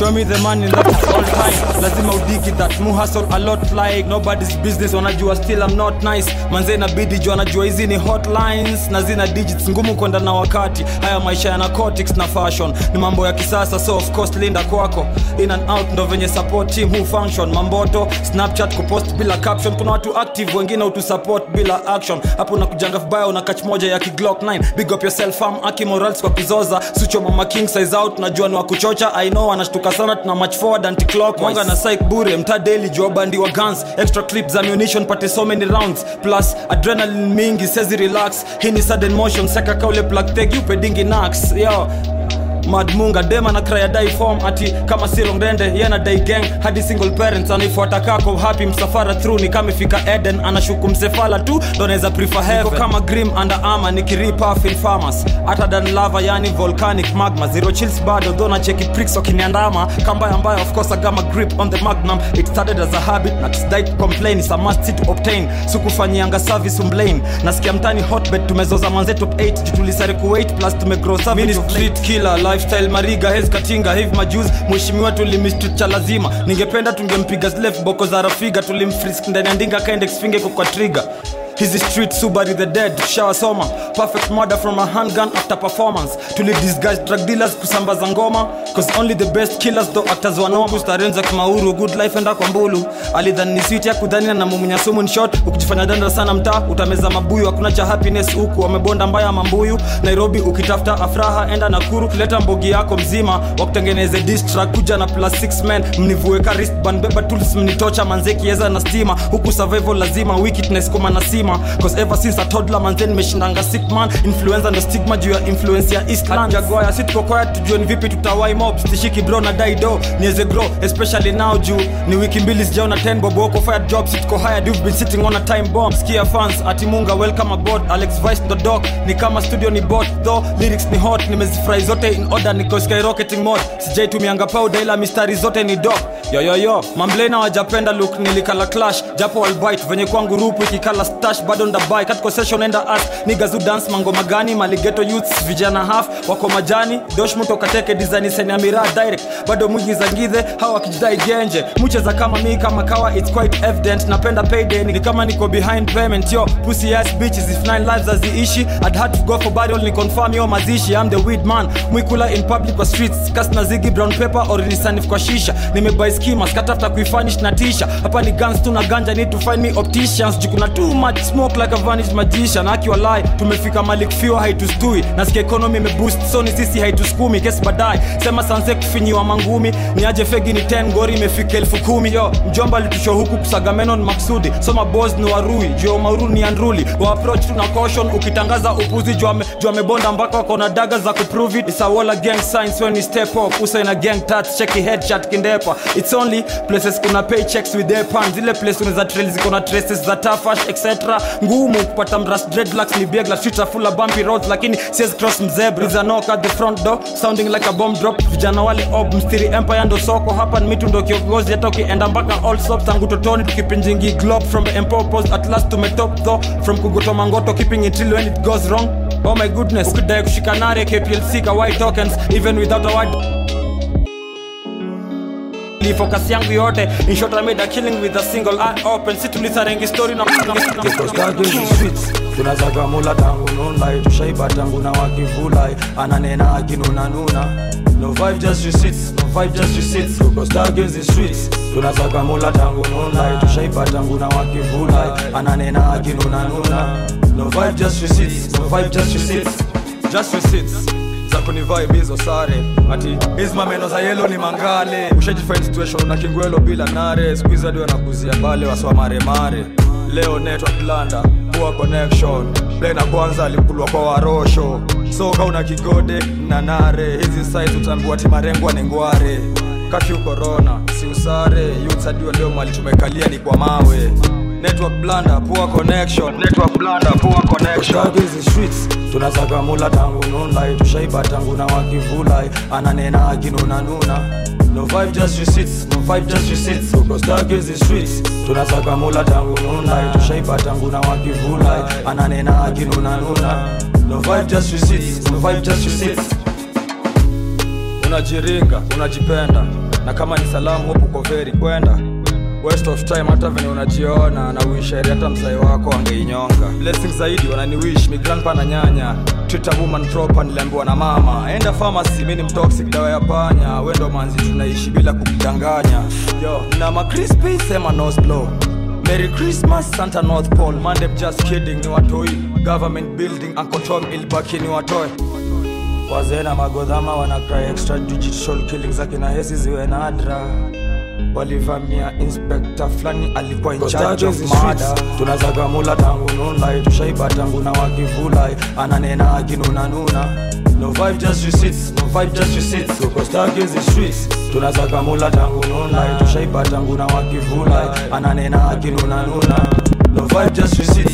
show me the money that's all time lazima udiki that mu hustle a lot like nobody's business. Wanajua still I'm not nice. Manze inabidi juu anajua hizi ni hotlines na zina digits ngumu kwenda na wakati. Haya maisha ya narcotics na fashion. Ni mambo ya kisasa so of course linda kwako. In and out ndo venye support team who function. Mamboto snapchat kupost bila caption. Kuna watu active wengine utusupport bila action. Hapo unakujanga vibaya una catch moja ya kiglock 9 big up yourself fam aki morals kwa kuzoza sucho mama king size out najua ni wa i know anashtuka sana tuna match forward anti clock mwanga na psych bure mta daily jua bandi wa guns. Extra clips ammunition pate so many rounds. Plus adrenaline mingi sezi relax. Hii ni sudden motion seka kaule plug tag you pedingi nax yo madmunga dema na kraya dai form. Ati kama sirongdende yena dai gang. Hadi single parents anaifuata kako. Happy msafara through ni kama ifika eden. Anashuku msefala tu ndo prefer heaven. kama grim under armor nikiripa fil farmers. Hata dan lava yani volcanic magma. Zero chills bado na cheki pricks wakiniandama kambaya mbaya of course agama grip on the magnum. It started as a habit na tisdai to complain. Is a must to obtain. Sikufanyianga service umblane nasikia mtani hotbed tumezoza manze top 8 jutulisare ku 8 plus tumegrow service street killer lifestyle mariga hez katinga hivi majuzi. Mheshimiwa tulimistrit cha lazima. Ningependa tungempiga zile boko za rafiga tulimfrisk ndani ya ndinga kaendex finge kwa trigger hizi street subari the dead. Shawasoma perfect murder from a handgun after performance. Tuli disguise drug dealers kusambaza ngoma. Cause only the best killers do actors wanoma starenza kimauru good life enda kwa mbulu. Alidhani ni sweet ya kudhania na mumunya sumu shot ukijifanya danda sana mtaa utameza mabuyu. Hakuna cha happiness huku. Wamebonda mbaya mambuyu. Nairobi ukitafuta afraha enda nakuru. Kuleta mbogi yako mzima. Wakutengeneze distrack kuja na plus 6 men. Mnivueka wristband beba tools mnitocha manze kieza na stima. Huku survival lazima wickedness kuma sima cause ever since a toddler manze nimeshindanga sick man. Influenza ndo stigma juu ya influence ya eastland jagoya si tuko quiet tujue ni vipi tutawai mob stishiki bro na daido niweze grow especially now juu. Ni wiki mbili sijaona 10 bob wako fired job si tuko hired you've been sitting on a time bomb. Skia fans ati munga welcome aboard. Alex vice the doc ni kama studio ni bot though. Lyrics ni hot nimezifurahi zote in order niko skyrocketing mode. Sijaitumianga powder ila mistari zote ni dog yoyoyo mamblena wajapenda look nilikala clash. Japo albite venye kwangu rupu ikikala stash bado ndabai katiko session as nigazu dance mangoma gani maligeto youths vijana half wako majani. Dosh doshmuto kateke design seni amira direct. Bado mwingi za ngidhe hawa wakijidai genje. Mucheza kama mi kama kawa it's quite evident. Napenda payday ni kama niko behind payment. Yo pussy ass bitches if nine lives aziishi I'd had to go for burial ni confirm yo mazishi. I'm the weed man. Mwikula in public kwa streets kas na zigi brown paper or nisanif kwa shisha. Nimebuy skimas katafta kuifanish na tisha hapa ni guns tu na ganja need to find me opticians. Jukuna too much smoke like a vanished magician akiwa lie. Tumefika mali kufiwa haitustui. Nasikia ekonomi imeboost so ni sisi haituskumi. Kesi baadaye sema sanse kufinyiwa mangumi. Ni aje fegi ni 10 gori imefika elfu kumi. Yo mjomba alitusho huku kusagameno ni maksudi. Soma bos ni warui juu mauru ni andruli. Wa approach tuna caution ukitangaza upuzi juu amebonda mpaka wako na daga za kuprove it. It's a walla gang signs when we step up. Usa ina gang tat cheki headshot kindepa. It's only places kuna paychecks with their pan zile place unaweza trail ziko na traces za tafash etc ngumu kupata mras dreadlocks ni big la streets full of bumpy roads lakini says cross mzebra is a knock at the front door sounding like a bomb drop. Vijana wale ob mstiri empire ndo soko. Hapa ni mitu ndo kiongozi hata ukienda mpaka all stop tangu totoni tukipinjingi globe. From post at last tumetop though. From kugoto mangoto keeping it till when it goes wrong. Oh my goodness ukidai kushika nare kplc ka tokens even without a white Ni focus yangu yote. In short I made a killing with a single eye open. Si tulisarengi story na tunazaga mula tangu nunlai tushaiba tangu na wakivulai. Ananena akinunanuna no vibe just mula tangu nunlai tushaiba tangu na wakivulai. Ananena akinunanuna no vibe just kunivibe hizo sare. Ati hizi mameno za yelo ni mangale. Ushajifind na kingwelo bila nare. Skuizi hadi wanaguzia bale waswa maremare leo network landa connection. Play kwanza alikulwa kwa warosho. Soka una kigode na nare. Hizi size utambua ti marengwa ni ngware. Kafyu korona si usare. Yutsadio leo mali tumekalia ni kwa mawe network blanda poor connection. Network blanda poor connection. Hizi streets tunazaga mula tangu nunlai tushaiba tangu na wakivulai ananena akinunanuna no vibe just receipts no vibe just receipts. Tuko stuck hizi streets tunazaga mula tangu nunlai tushaiba tangu na wakivulai ananena akinunanuna no vibe just receipts no vibe just receipts. Unajiringa unajipenda. Na kama ni salamu hope kwa kwenda waste of time hata venye unajiona na uisheri hata mzai wako angeinyonga. Blessing zaidi wananiwish mi grandpa na nyanya. Treat woman proper niliambiwa na mama. Enda pharmacy mi ni mtoxic dawa ya panya. Wendo manzi tunaishi bila kukudanganya. Yo na macrispi sema nose blow. Merry Christmas Santa North Pole. Mandem just kidding ni watoi. Government building Uncle ilibaki ni watoi. Wazee na magodhama wana cry extrajudicial killings akina hesi ziwe nadra walivamia inspekta fulani alikuwa in charge of murder. Tunazagamula tangu nunlai tushaiba tangu na wakivulai. Ananena akinunanuna no vibe just receipts no vibe just receipts tuko stuck in the streets. Tunazagamula tangu nunlai tushaiba tangu na wakivulai. Ananena akinunanuna no vibe just receipts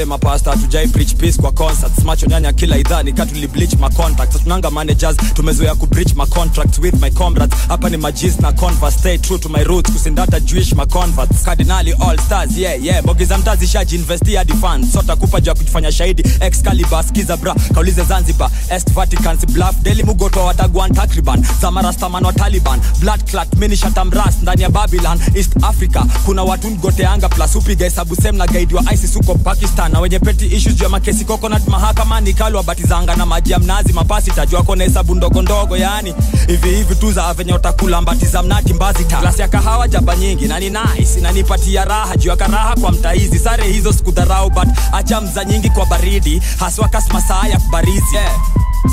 wale mapasta hatujai preach peace kwa concerts macho nyanya kila idhaa ni nikatuli bleach ma contacts tunanga managers tumezoea ku breach ma contracts with my comrades. Hapa ni majis na converse stay true to my roots kusindata jewish ma converts. Cardinali all stars yeah yeah. Bogi za mtazi shaji investi hadi fans. Sota kupa jua kujifanya shahidi. Excalibur skiza bra kaulize zanzibar. Est vaticans bluff daily mugoto watagwan takriban. Zamarastaman wa taliban. Blood clat mini shatamras ndani ya babylon east africa. Kuna watu ngoteanga plus upiga hesabu sem na gaidi wa isis huko pakistan na wenye peti issues juu ya makesi coconut mahakamani kalwa wabatizanga na maji ya mnazi mapasi tajua kona hesabu ndogo ndogo yani. Hivi hivi tu za venye utakula mbatiza mnati mbazita glasi ya kahawa jaba nyingi na ni nice inanipatia raha juu ya karaha kwa mtaizi. Sare hizo sikudharau but acha mza nyingi kwa baridi haswa kasmasaa ya kubarizi. Yeah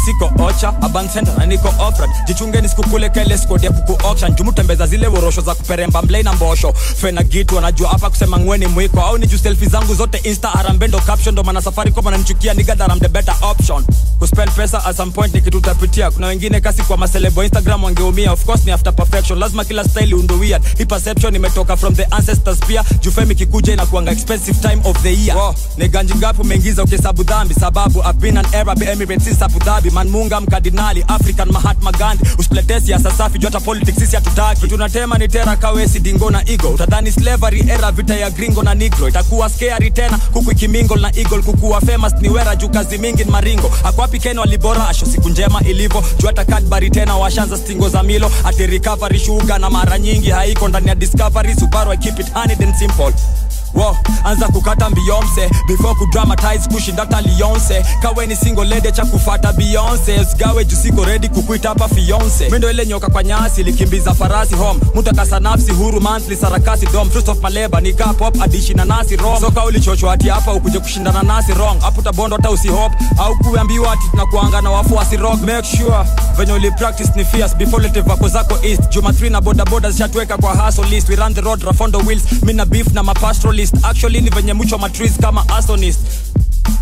siko ocha abansenda na niko ofrad jichungeni sikukule kele skodi ya kuku auction. Jumutembeza zile worosho za kuperemba mlei na mbosho. Fena gitu wanajua hapa kusema ngweni mwiko. Au ni juu selfi zangu zote insta arambendo caption. Ndo maana safari koma nanichukia nigadharam the better option. Kuspend pesa at some point ni kitu utapitia kuna wengine kasi kwa maselebo instagram wangeumia. Of course ni after perfection. Lazima kila style undo weird. Hii perception imetoka from the ancestors pia. Jufemi kikuja inakuanga expensive time of the year. Wow. ni ganji ngapi umeingiza ukihesabu dhambi sababu I've been an Arab Emirates sabu Abu Dhabi manmunga mkardinali African Mahatma Gandhi. Usituletee siasa safi hata politics sisi hatutaki. Vitu natema ni tera kawesi dingo na ego utadhani slavery era vita ya gringo na negro. Itakuwa scary tena kuku ikimingle na eagle. Kukuwa famous ni wera juu kazi mingi ni maringo. Akwapi Ken walibora asho siku njema ilivyo. Juu hata Cadbury tena washanza stingo za milo. Ati recovery shuga na mara nyingi haiko. Ndani ya discovery Subaru I keep it honey and simple. Wow, anza kukata mbiyonse before kudramatize kushinda hata lionse kaweni single lede cha kufata beyonce usigawe juu siko ready kukuita hapa fiance mindo ile nyoka kwa nyasi likimbiza farasi home. Mtu akasa nafsi huru monthly sarakasi dom. Truth of maleba ni ka pop adishi na nasi rom. Soka ulichochwa hati hapa ukuje kushindana nasi wrong. Hapo tabondo hata usihop au kuambiwa ati tunakuanga na wafuasi rock. Make sure venye uli practice ni fierce. Before lete vako zako east. Juma 3 na boda boda zishatuweka kwa hustle list. We run the road rafondo wheels mina beef na mapastoralist actually ni venye mwicho matris kama astonist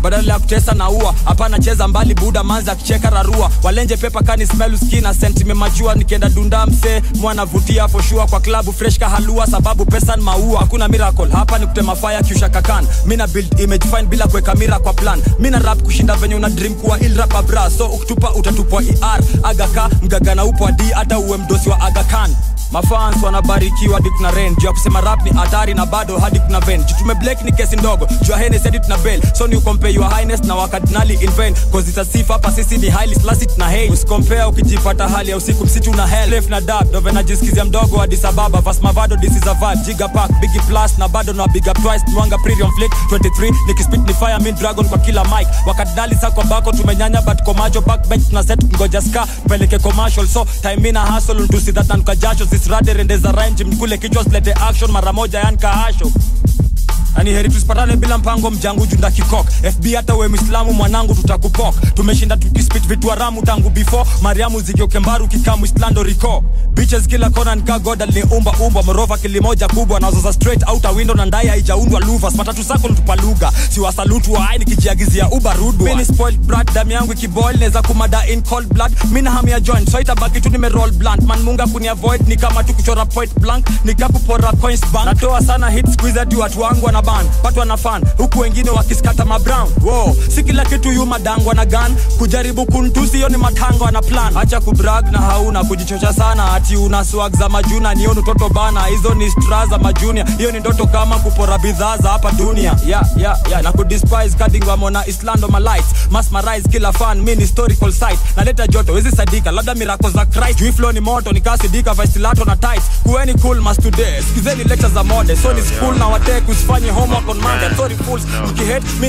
badala ya kutesa na ua hapana cheza mbali buda manza akicheka rarua. Walenje pepa kani smell skin ascent imemachua nikienda dunda msee mwanavutia foshua kwa klabu fresh kahalua sababu pesa ni maua. Hakuna miracle hapa ni kutema fire kiusha kakan. Mina build image fine bila kuweka mira kwa plan. Mina rap kushinda venye una dream kuwa il so ukitupa utatupwa er agaka mgagana upo adi hata uwe mdosi wa agakan mafans wanabarikiwa hadi kuna ren juu ya kusema rap ni hatari na bado hadi kuna ven jutume blake ni kesi ndogo. Juu ya hadi tuna bel so ni ukompare your highness na wakardinali in vain cause it's a sifa hapa sisi ni highly slasit na hate. Usikompea ukijipata hali ya usiku msitu na hell. Left na dab dove na venajisikizia mdogo hadi sababa vas mavado this is a vibe. Giga pack big plus na bado na big up twice. Mwanga premium flick 23 nikispit ni fire mean dragon kwa kila mic. Wakardinali sako bako tumenyanya but kwa komacho backbench tuna set ngoja ska peleke commercial. So time ina hustle to see that na jasho. Zisirade rendeza range mkule kichwa silete action mara moja yani kahasho ani heri tusipatane bila mpango mjangu junda kikok fb hata we mwislamu mwanangu tutakupok tumeshinda tukispit vitu haramu tangu before. Mariamu zikiokembaru kikamu islando rico. Bitches kila kona nika goda liniumba umba. Morova kilimoja kubwa nazoza straight out a window na ndai haijaundwa luvas matatu sako nitupa lugha. Siwasalutu waai nikijiagizia ubarudwa spoiled brat damu yangu ikiboil neza kumada in cold blood. Mina hamu ya so itabaki tu nimeroll blunt. Man munga kuni avoid ni kama tu kuchora point blank. Nikakupora coins bank. Natoa sana hit squeeze hadi watu wangu wana ban. Patwa na fan huku wengine wakiskata mabrown wow. si kila kitu yu madangwa na gan kujaribu kuntusi yo ni matangwa na plan. Hacha kubrag na hauna kujichocha sana. Ati una swag za majuna niyo nutoto bana. Hizo ni stra za majunia hiyo ni ndoto kama kupora bidhaa za hapa dunia. Yeah, yeah, yeah. na kudispise kadingwamona islando malights masmarise kila fan min historical site. Naleta joto wezi sadika labda mirako za christ. Juu flow ni moto nikasidika vaisilato na tight kuweni cool mas today. Skizeni lecture za mode so ni school na watek usifanye homework on monday. Sorry fools. Mkihate mi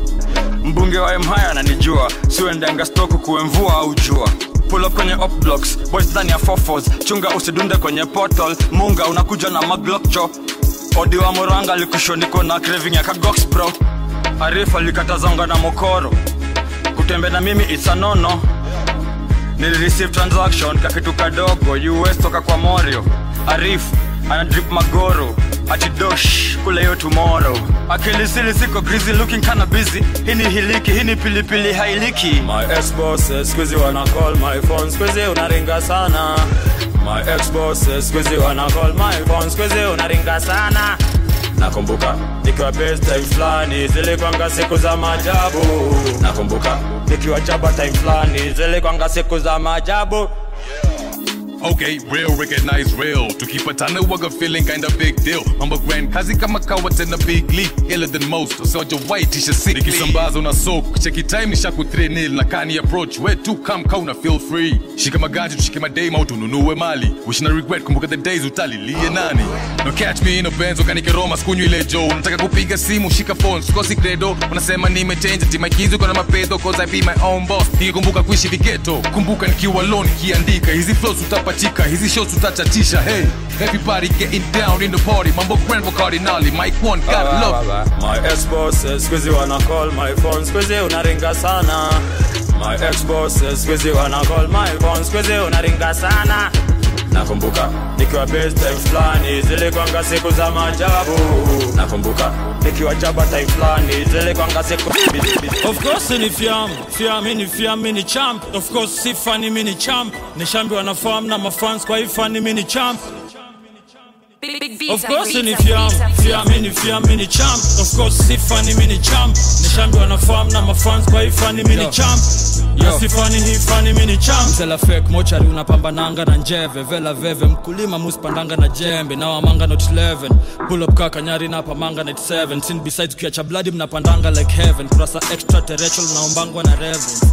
mbunge wa mhaya ananijua. Siuendenga stoku kuwe mvua au jua. Pull kwenye blocks boys ndani ya fofos chunga usidunde kwenye portal munga unakuja na maglokcho odi wa moranga likushoniko na craving ya kagox arifa likatazanga na mokoro. Kutembe na mimi isanono nilireceive transaction kakitu kadogo us toka kwa morio. Arif ana drip magoro achidosh kule yo tomorrow. Akilisili siko grizi looking kana busy. Hini hiliki hini pilipili hailiki. My ex bosses squeezy wana call my phone. Squeezy unaringa sana. My ex bosses squeezy wana call my phone. Squeezy unaringa sana. Nakumbuka nikiwa time fulani zilikwanga siku za majabu nakumbuka nikiwa chaba time fulani zilikwanga siku za maajabu Okay, real, recognize real. Tukipatana waga feeling kinda big deal. Mambo grand, kazi kama kawa tena big league. Iller than most, usoja white isha sick. Nikisambaza una soak, cheki time nisha 3 nil na kani approach. We tu come kauna feel free. Shika magati, tushike madame au tununue mali. Wish na regret, kumbuka the days utalilie nani. No catch me in a Benz, ukanike Roma, skunywi ile jo Nataka kupiga simu, shika phone, sikosi credo. Unasema nimechange, kids uko na mapedo, cause I be my own boss. Nikikumbuka kuishi vigeto, kumbuka nikiwa alone, kiandika. Hizi flows utapatika, hizi show tutachatisha Hey, everybody getting down in the party. Mambo grand for Cardinali, Mike one, got love. my ex bosses squeezy wana call my phone. Squeezy unaringa sana. My ex bosses squeezy wana call my phone. Squeezy unaringa sana nakumbuka nikiwa best fulani zilikwanga siku za maajabu. Nakumbuka nikiwa time fulani zilikwanga siku of course ni fiam fiam ni fiam ni champ. Of course si fani mini champ. Ni shambi wanafahamu na mafans kwa hii fani mini champ Of course ni fiam, fiam ni fiam ni champ. Of course si funny mini champ. Ni shambi wanafahamu na mafans kwa hii fani mini champ. Fake mochari unapambananga na njeve. Vela veve mkulima muspandanga na jembe. Na wamanga not 11 pulop up kaka nyari na pamanga night 7 sin besides kiacha bladi mnapandanga like heaven. Kurasa extraterrestrial naombangwa na reverence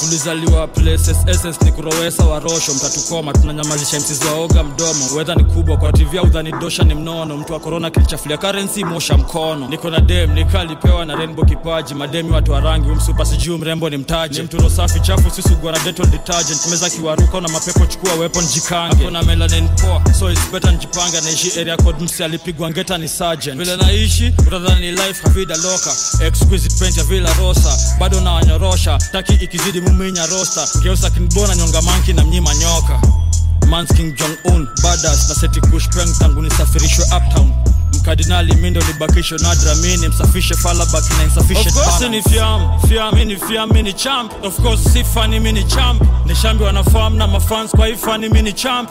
tulizaliwa places ni kurowesa warosho mtatukoma tunanyamazisha msizi waoga mdomo. Wedha ni kubwa kwa tv au dhani dosha ni mnono. Mtu wa korona kilichafulia karensi mosha mkono. Niko na dem nikalipewa na rainbow kipaji. Mademi watu wa rangi umsupa sijuu mrembo ni mtaji ni mturo safi chafu sisugua na detol detergent. Meza kiwaruka na mapepo chukua weapon jikange. Hakuna melanin poa so it's better njipange naishi area code msi alipigwa ngeta ni sergeant. Vile naishi utadhani life havida loka. Exquisite paint ya villa rosa bado na wanyorosha. Taki ikizidi muminya rosta geusa kinbona nyonga manki na mnyima nyoka mans king jong un badas na seti kushpeng tangu nisafirishwe uptown mkardinali mindo libakisho nadra mini msafishe falabak na insufficient Of course mana. ni fiam, fiam ni fiam ni champ. Of course si fani mini champ. nishambi wanafam wanafahamu na mafans kwa hii fani mini champ.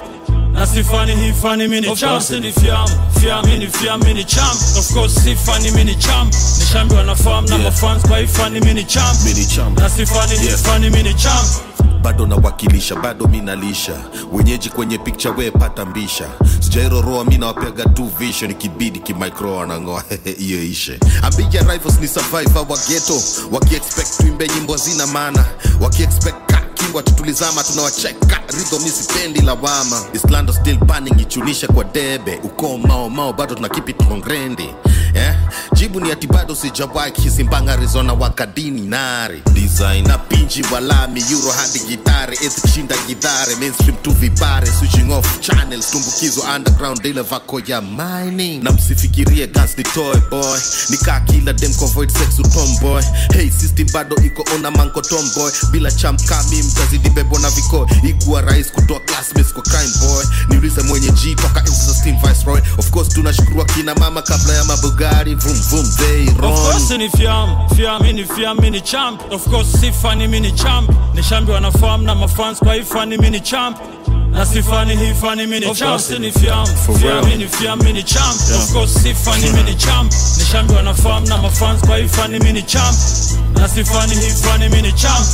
Na si fani hii fani mini Of champ. course ni fiam, fiam ni fiam ni champ. Of course si fani mini champ. Ni shambi wanafahamu na mafans kwa hii fani mini champ. Mini champ. Na si fani hii fani mini champ. bado nawakilisha bado minalisha wenyeji kwenye picha we pata mbisha sijairoroa mi nawapega tu vision ikibidi kimicro anangoa <laughs> hiyo ishe ambija rivals ni survivor wa geto wakiexpect tuimbe nyimbo zina maana wakiexpect ka kingwa tutulizama tunawacheka ridho misipendi lawama. Islando still panning ichunishe kwa debe. Ukoo mao mao bado tuna it on eh? jibu ni ati bado sijawahi kisimbanga arizona wakadini nari. Design. Na pinji walami yuro hadi gitare eth gidhare mainstream tu vibare switching off channels tumbukizo underground ile vako ya mining. Na msifikirie gas ni toy boy. Nikaa kila dem convoid sex utomboy hey system bado iko ona manko tomboy. Bila champ kami mtazidi bebo na viko ikuwa rais kutoa classmates kwa crime boy niulize mwenye g toka enzi za steam viceroy of course tunashukuru akina mama kabla ya mabugari vum vum they Of run course ni fiam, fiam ni fiam ni champ. Of course si fani mini champ. Ni shambi wanafahamu na mafans kwa hii fani mini champ. Na si hii fani mini Of champ. ni fiam, fiam real. ni fiam ni champ. Yeah. Of course si fani mini champ. Ni shambi wanafahamu na mafans kwa hii fani mini champ. Na si fani hii fani mini champ.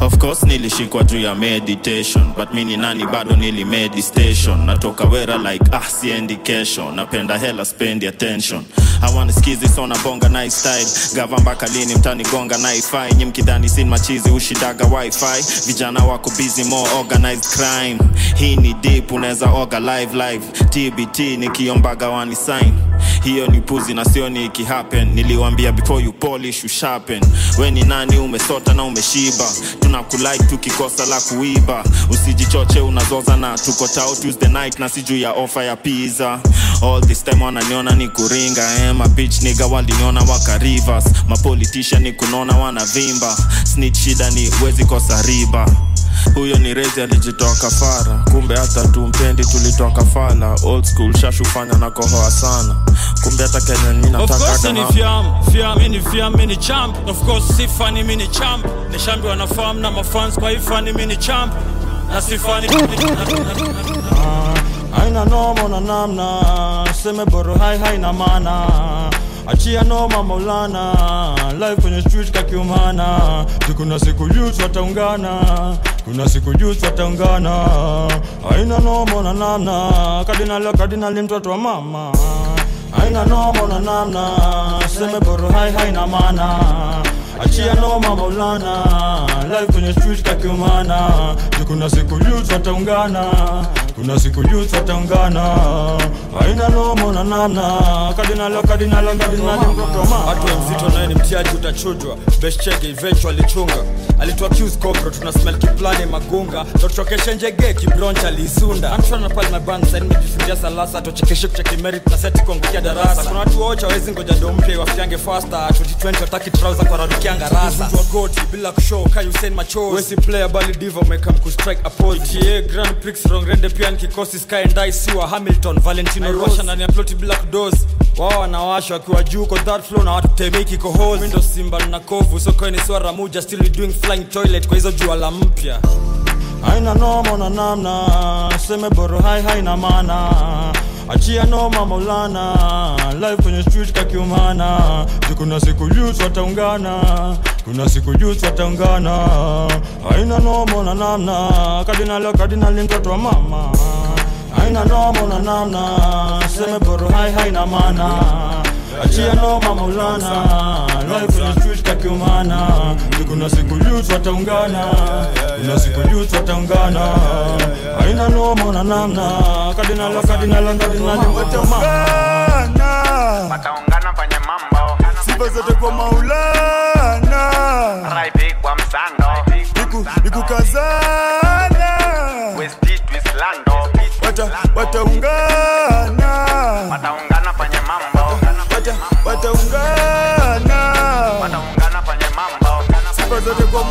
Of course nilishikwa juu ya meditation but mi ni nani bado nili meditation. natoka wera like ah siendi kesho. Napenda hela spend attention. Hawana skizi so nabonga nice style. Gava mpaka lini mtanigonga naifai nyi mkidhani sin machizi ushidaga wifi. Vijana wako busy more organized crime. Hii ni deep unaweza oga live live. Tbt nikiombaga wani sign. Hiyo ni puzi na sio ni ikihappen niliwambia before you polish you sharpen. We ni nani umesota na umeshiba tunakulike tukikosa la kuiba. Usijichoche unazoza na tuko tao tuesday night na sijuu ya ofa ya pizza. All this time wananiona ni kuringa eh, mabich niga waliniona waka rivers. Mapolitisha ni kunona wanavimba. Snitch shida ni wezi kosa riba huyo ni rezi alijitoa kafara kumbe hata tumpendi tulitoa kafala old school shashufanya na kohoa sana. Kumbe hata kenya Of course ni ninataka fiam, fiam ni fiam ni champ. Of course si fani mini champ. Ni shambi wanafahamu na mafans kwa hii fani mini champ. Na si haina noma na namna. Seme boro hai haina mana achia noma maulana live kwenye street kakiumana. Kuna siku youth wataungana? Kuna siku youth wataungana. Haina noma na namna kadinalo kadinali mtoto wa mama. Aina noma na namna seme boro hai haina mana achia noma maulana kwenye street kakiumana Ju kuna siku youth wataungana kuna siku youth wataungana haina lomo na namna kadinalo kadinalo kadinali mtoto wa mama. Watu mzito naye ni mtiaji utachujwa. Best beshchege eventually chunga alitoa cues kokro tuna smell kiplani magunga. Totokesha njege kibroncha liisunda amshona pale na band sasa nimejifundia salasa tochekeshe kucheki merit na seti kuangukia darasa. Kuna watu wocha wezi ngoja ndo mpya wafiange faster. 2020 wataki trouser kwa rarukianga rasa. Mtu wa goti bila kushow kai Hussein machozi wesi player bali diva umeka mkustrike opposite ETA Grand Prix Rongrende pia nkikosi Sky and Dice siwa Hamilton Valentino Rosha ndani ya black doors? Wao wanawasha wakiwa juu kwa third floor na watu temeki kohozi mindo Simba na kovu soko ni swara muja still we doing flying toilet kwa hizo jua la mpya. Haina noma na namna seme boro hai haina mana achia noma maulana live kwenye street kakiumana. Kuna siku youth wataungana? Kuna siku youth wataungana. Haina noma na namna. Kadinalo kadinali mtoto mama. Haina noma na namna. Seme boro mana achia noma maulana live kwenye kakiumana umana kuna siku youth wataungana kuna siku youth wataungana haina noma na namna kadinalo kadinalo kadinali wataungana wataungana kwenye mambo. Sifa zote kwa maulana. Raibi kwa msando. Nikukazana westitwislando wata wataungana. Wataungana kwenye mambo. Wata wataungana wataungana sifa zote kwa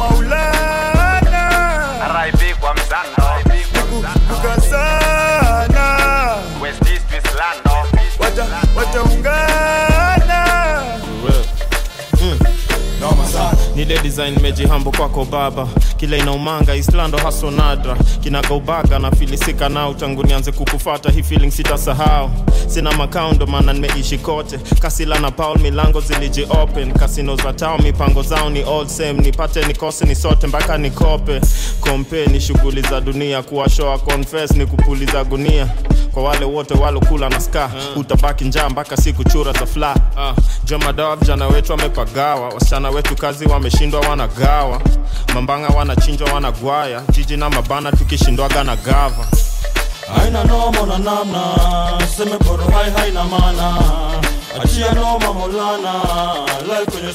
nile design mejihambo kwako baba. Kila inaumanga islando haso nadra. Kinagaubaga na filisika nao. Tangu nianze kukufata hii feeling sitasahau. Sina makaundo maana nimeishi kote. Kasila na paul milango ziliji open. Kasino za tao mipango zao ni all same. Nipate nikose ni sote mpaka nikope. Kompe ni shughuli za dunia. Kuwashoa confess ni kupuliza gunia. Kwa wale wote walokula na ska utabaki njaa mpaka siku chura za fla. Uh, jomadawa vijana wetu wamepagawa wasichana wetu kazi wameshindwa wanagawa. Mambanga wanachinjwa wanagwaya. Jiji na mabana tukishindwaga na gava. Haina nomo na namna. Seme boro hai haina mana achia noma molana. Live kwenye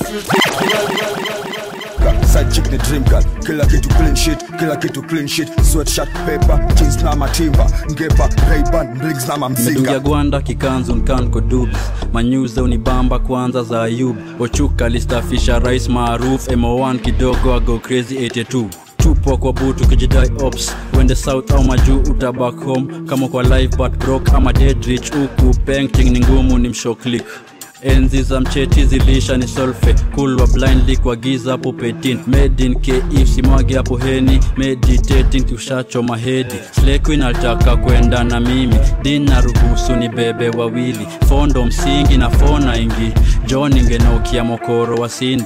Side chick ni dream girl. Kila kitu clean shit kila kitu clean shit. Sweatshirt paper jeans na matimba. Ngepa rayban bligs na mamzinga. Medungia gwanda kikanzu nkanko dubs manyuza unibamba kwanza za ayub. Ochuka listafisha rais maruf mo1 kidogo ago crazy 82 tupo kwa butu kijidai ops. Wende south au majuu utabak home? Kama kwa live but broke ama deadrich huku painting ni ngumu ni mshoklik enzi za mcheti zilisha ni solfe kulwa blindly kwa giza hapo petin made in ke simwage hapo heni. Meditating tushachoma hedi. Slequin alitaka kwenda na mimi. Dina ruhusu ni bebe wawili. Fondo msingi na fona ingi. John ingenokia mokoro wa sindi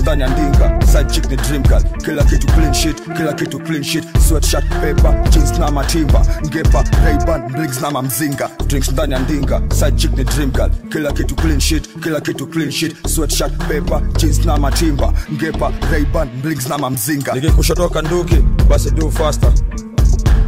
ndani ya ndinga. Side chick ni dream girl. Kila kitu clean shit kila kitu clean shit. Sweatshirt paper jeans na matimba. Ngepa rayban na mamzinga. Drinks ndani ya ndinga. Side chick ni dream girl. Kila kitu clean shit kila kitu clean shit. Sweatshirt paper jeans na matimba. Ngepa rayban na mamzinga. Nikikushotoka nduki basi do faster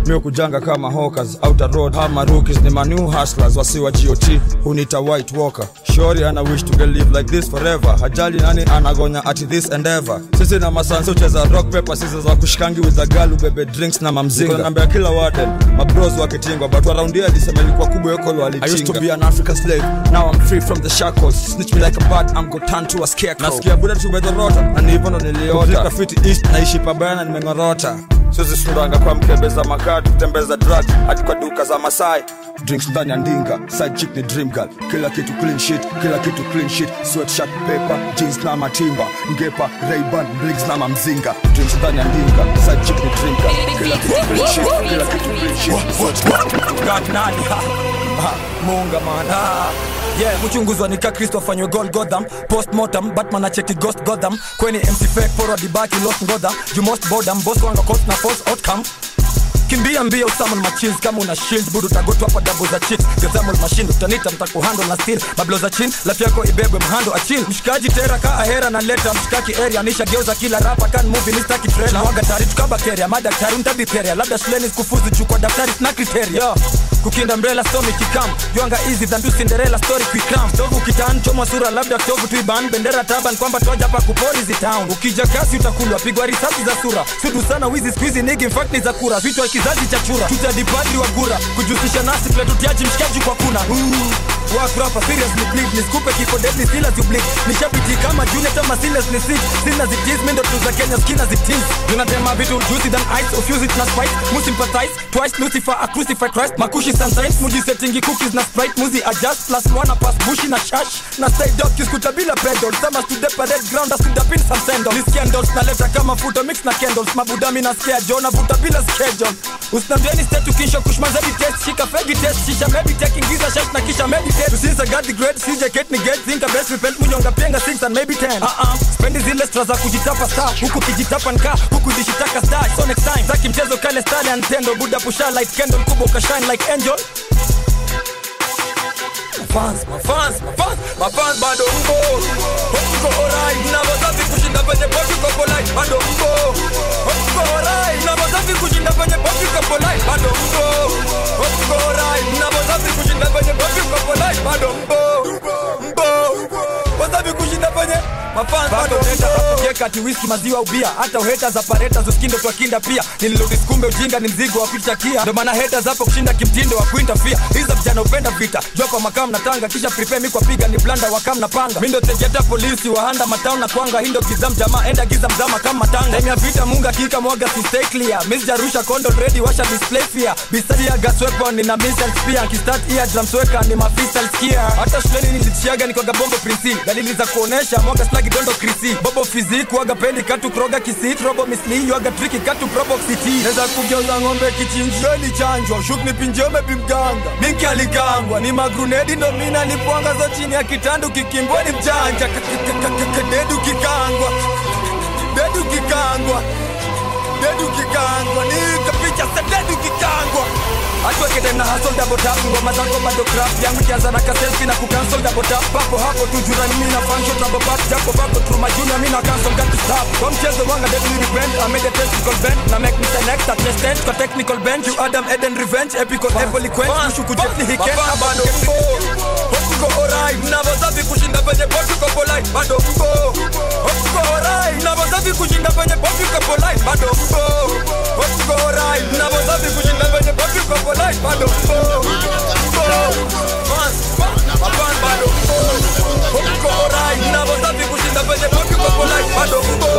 mio kujanga kama hawkers outer road ama rookies ni manu hustlers wasiwa got hunita white walker? Shori ana wish to get live like this forever. Hajali nani anagonya at this endeavor. Sisi na masansi ucheza rock paper sisi za kushikangi with a girl ubebe drinks na mamzinga. Nambia kila warden mabros wakitingwa but around here alisema ilikuwa kubwa yokolo I used to be an African slave. Now I'm free from the shackles. Snitch me like a bat, I'm go turn to a scarecrow. nasikia buda tumedhorota na ni hivyo ndo niliota. Fiti east naishi pabaya na nimeng'orota sizi sundanga kwa mkebe za makadi kutembeza drug hadi kwa duka za masai. Drinks ndani ya ndinga side chick ni dream girl. Kila kitu clean shit kila kitu clean shit sweatshirt paper jeans na matimba. Ngepa rayban blix na mamzinga. Drinks ndani ya ndinga side ni dream girl. Kila kitu clean shit kila kitu clean shit sweatshirt. God nani? Ha, ha, munga mana. Yeah mchunguzwa nika kristo afanywe gol godham postmortem batman acheki ghost godam kweni mc fake forward ibaki lost ngodha you most bodam boss wanga cost na force outcome kimbia mbio summon machins kama una shield budu tagotwa kwa double za chicks gazamol machine utanita mtakuhandle na steel. Mablo za chin lafi yako ibebwe mhando achil mshikaji tera ka ahera na leta mshikaki area nisha geuza kila rapa kan movie ni staki trailer. Waga tari tukabakeria madaktari mtabiperia labda shuleni kufuzu chukua daftari sina criteria. Yeah kukinda mbrela stomi kikam. Juanga easy than tu cinderella story quickram stovu kitan choma sura labda stovu tuiban bendera taban kwamba toja pa kupori zi town. Ukija kasi utakulwa pigwa risasi za sura. Sudu sana wizi squeezy nigi fact ni za kura. Vichwa kizazi cha chura tutadipadri wa gura. Kujihusisha nasi platutiaji mshikaji kwa kuna. Wakrapa seriously bleed. Niskupe kifo deadly still as you bleed. Nishabiti kama junior tama seriously sick sina zitis mendo tu za Kenya skina zitis tunatema vitu juicy than ice of use it na spice. Mu sympathize twice Lucifer a crucify Christ. Makushi sometimes muji setting cookies na sprite. Muzi adjust plus one pass bushi na shash. Na stay dog kiskuta bila pedal. Sama to the parade ground as the pin some sendo ni scandals na leta kama futo mix na candles. Mabudami na scare jona vuta bila schedule usinambieni state tukisha kushmaza bitest shika fegi test. Shisha maybe Ingiza shash na kisha meditate tusinza god the great CJ Kate ni get think best repent munyonga pienga 6 and maybe 10 uh -uh. spendi zile stra za kujitapa star. Huku kijitapa nka huku zishitaka star. So next time. Zaki mchezo kale style and tendo buda pusha light candle kubwa kashine like angel fans mafans mafans mafans bado mbo mko alright na wazazi kushinda penye poti kwa polite bado mbo mko alright na wazazi kushinda penye poti kwa polite bado mbo mko alright na wazazi kushinda penye poti kwa polite bado mbo mbo wazazi kushinda penye mafans bado mbo kati whisky maziwa ubia. Hata uheta za pareta zuskindo kwa pia. Nililodiskumbe ujinga ni mzigo wa kuchakia ndo maana heta zapo kushinda kimtindo wa kuintafia hiza vijana upenda vita. Joko makam na tanga kisha prepare mi ni blanda wakam na panga. Mindo tejeta polisi wahanda matown na kwanga. Hindo gizam jamaa enda giza mzama kama matanga. Time vita munga kika mwaga si stay clear. Miss jarusha kondo ready washa display fear bisadi ya gas weapon nina missile spear kistart ear drums ni mafisal skia hata shuleni nilitishiaga nikoga bombo prinsi dalili za kuonesha mwaga slagi dondo krisi. Bobo fizik waga pendi katu kroga kisit robo misli waga triki katu probo city neza kugeuza ng'ombe kichinjioni chanjwa shuk ni pinjome bimganga minki aligangwa ni magrunedi ndo mina zo chini ya kitandu kikimbwa ni mjanja. Dedu kikangwa. Dedu kikangwa. Dedu kikangwa ni atwekete na hasol double tap. Ngoma zako bado crap. Yangu kianza na kaselfi na kucancel double tap. Papo hapo tu jurani mimi na function double back japo bako through my junior mimi na cancel got to stop. Kwa mchezo wanga deadly repent. I made a testicle bend na make me select at test end kwa technical bench. You Adam Eden revenge. Epical tuko na mnavosafi kushinda penye po tuko polite bado mko tuko na mnavosafi kushinda penye po tuko polite bado mko tuko alright. Mnavosafi kushinda penye po tuko polite bado mko mko fans mapan bado mko tuko alright. Mnavosafi kushinda penye po tuko polite bado mko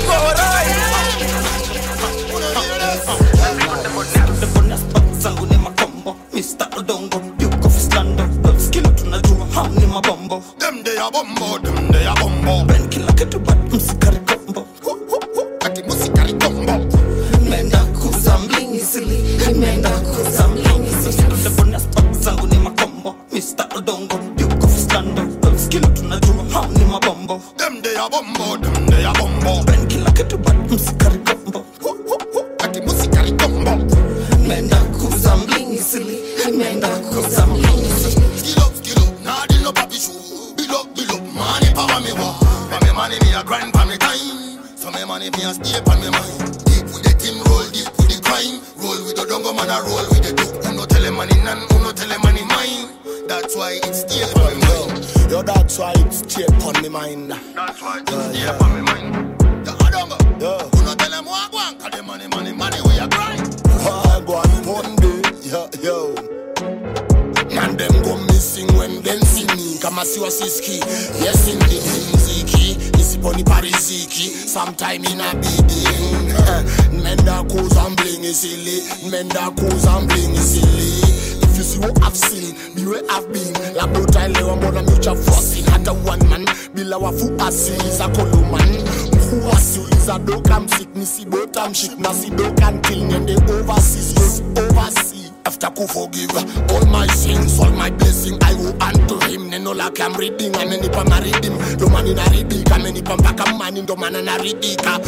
tuko alright. Mr. Odongo. a bum. bud shit see milk and killing in the overseas Yes, overseas. After Kufo forgive all my sins, all my blessings I will unto him. Neno lake I'm reading Amenipa maridhim Domani naridika Amenipa mpaka mani ndomana reading.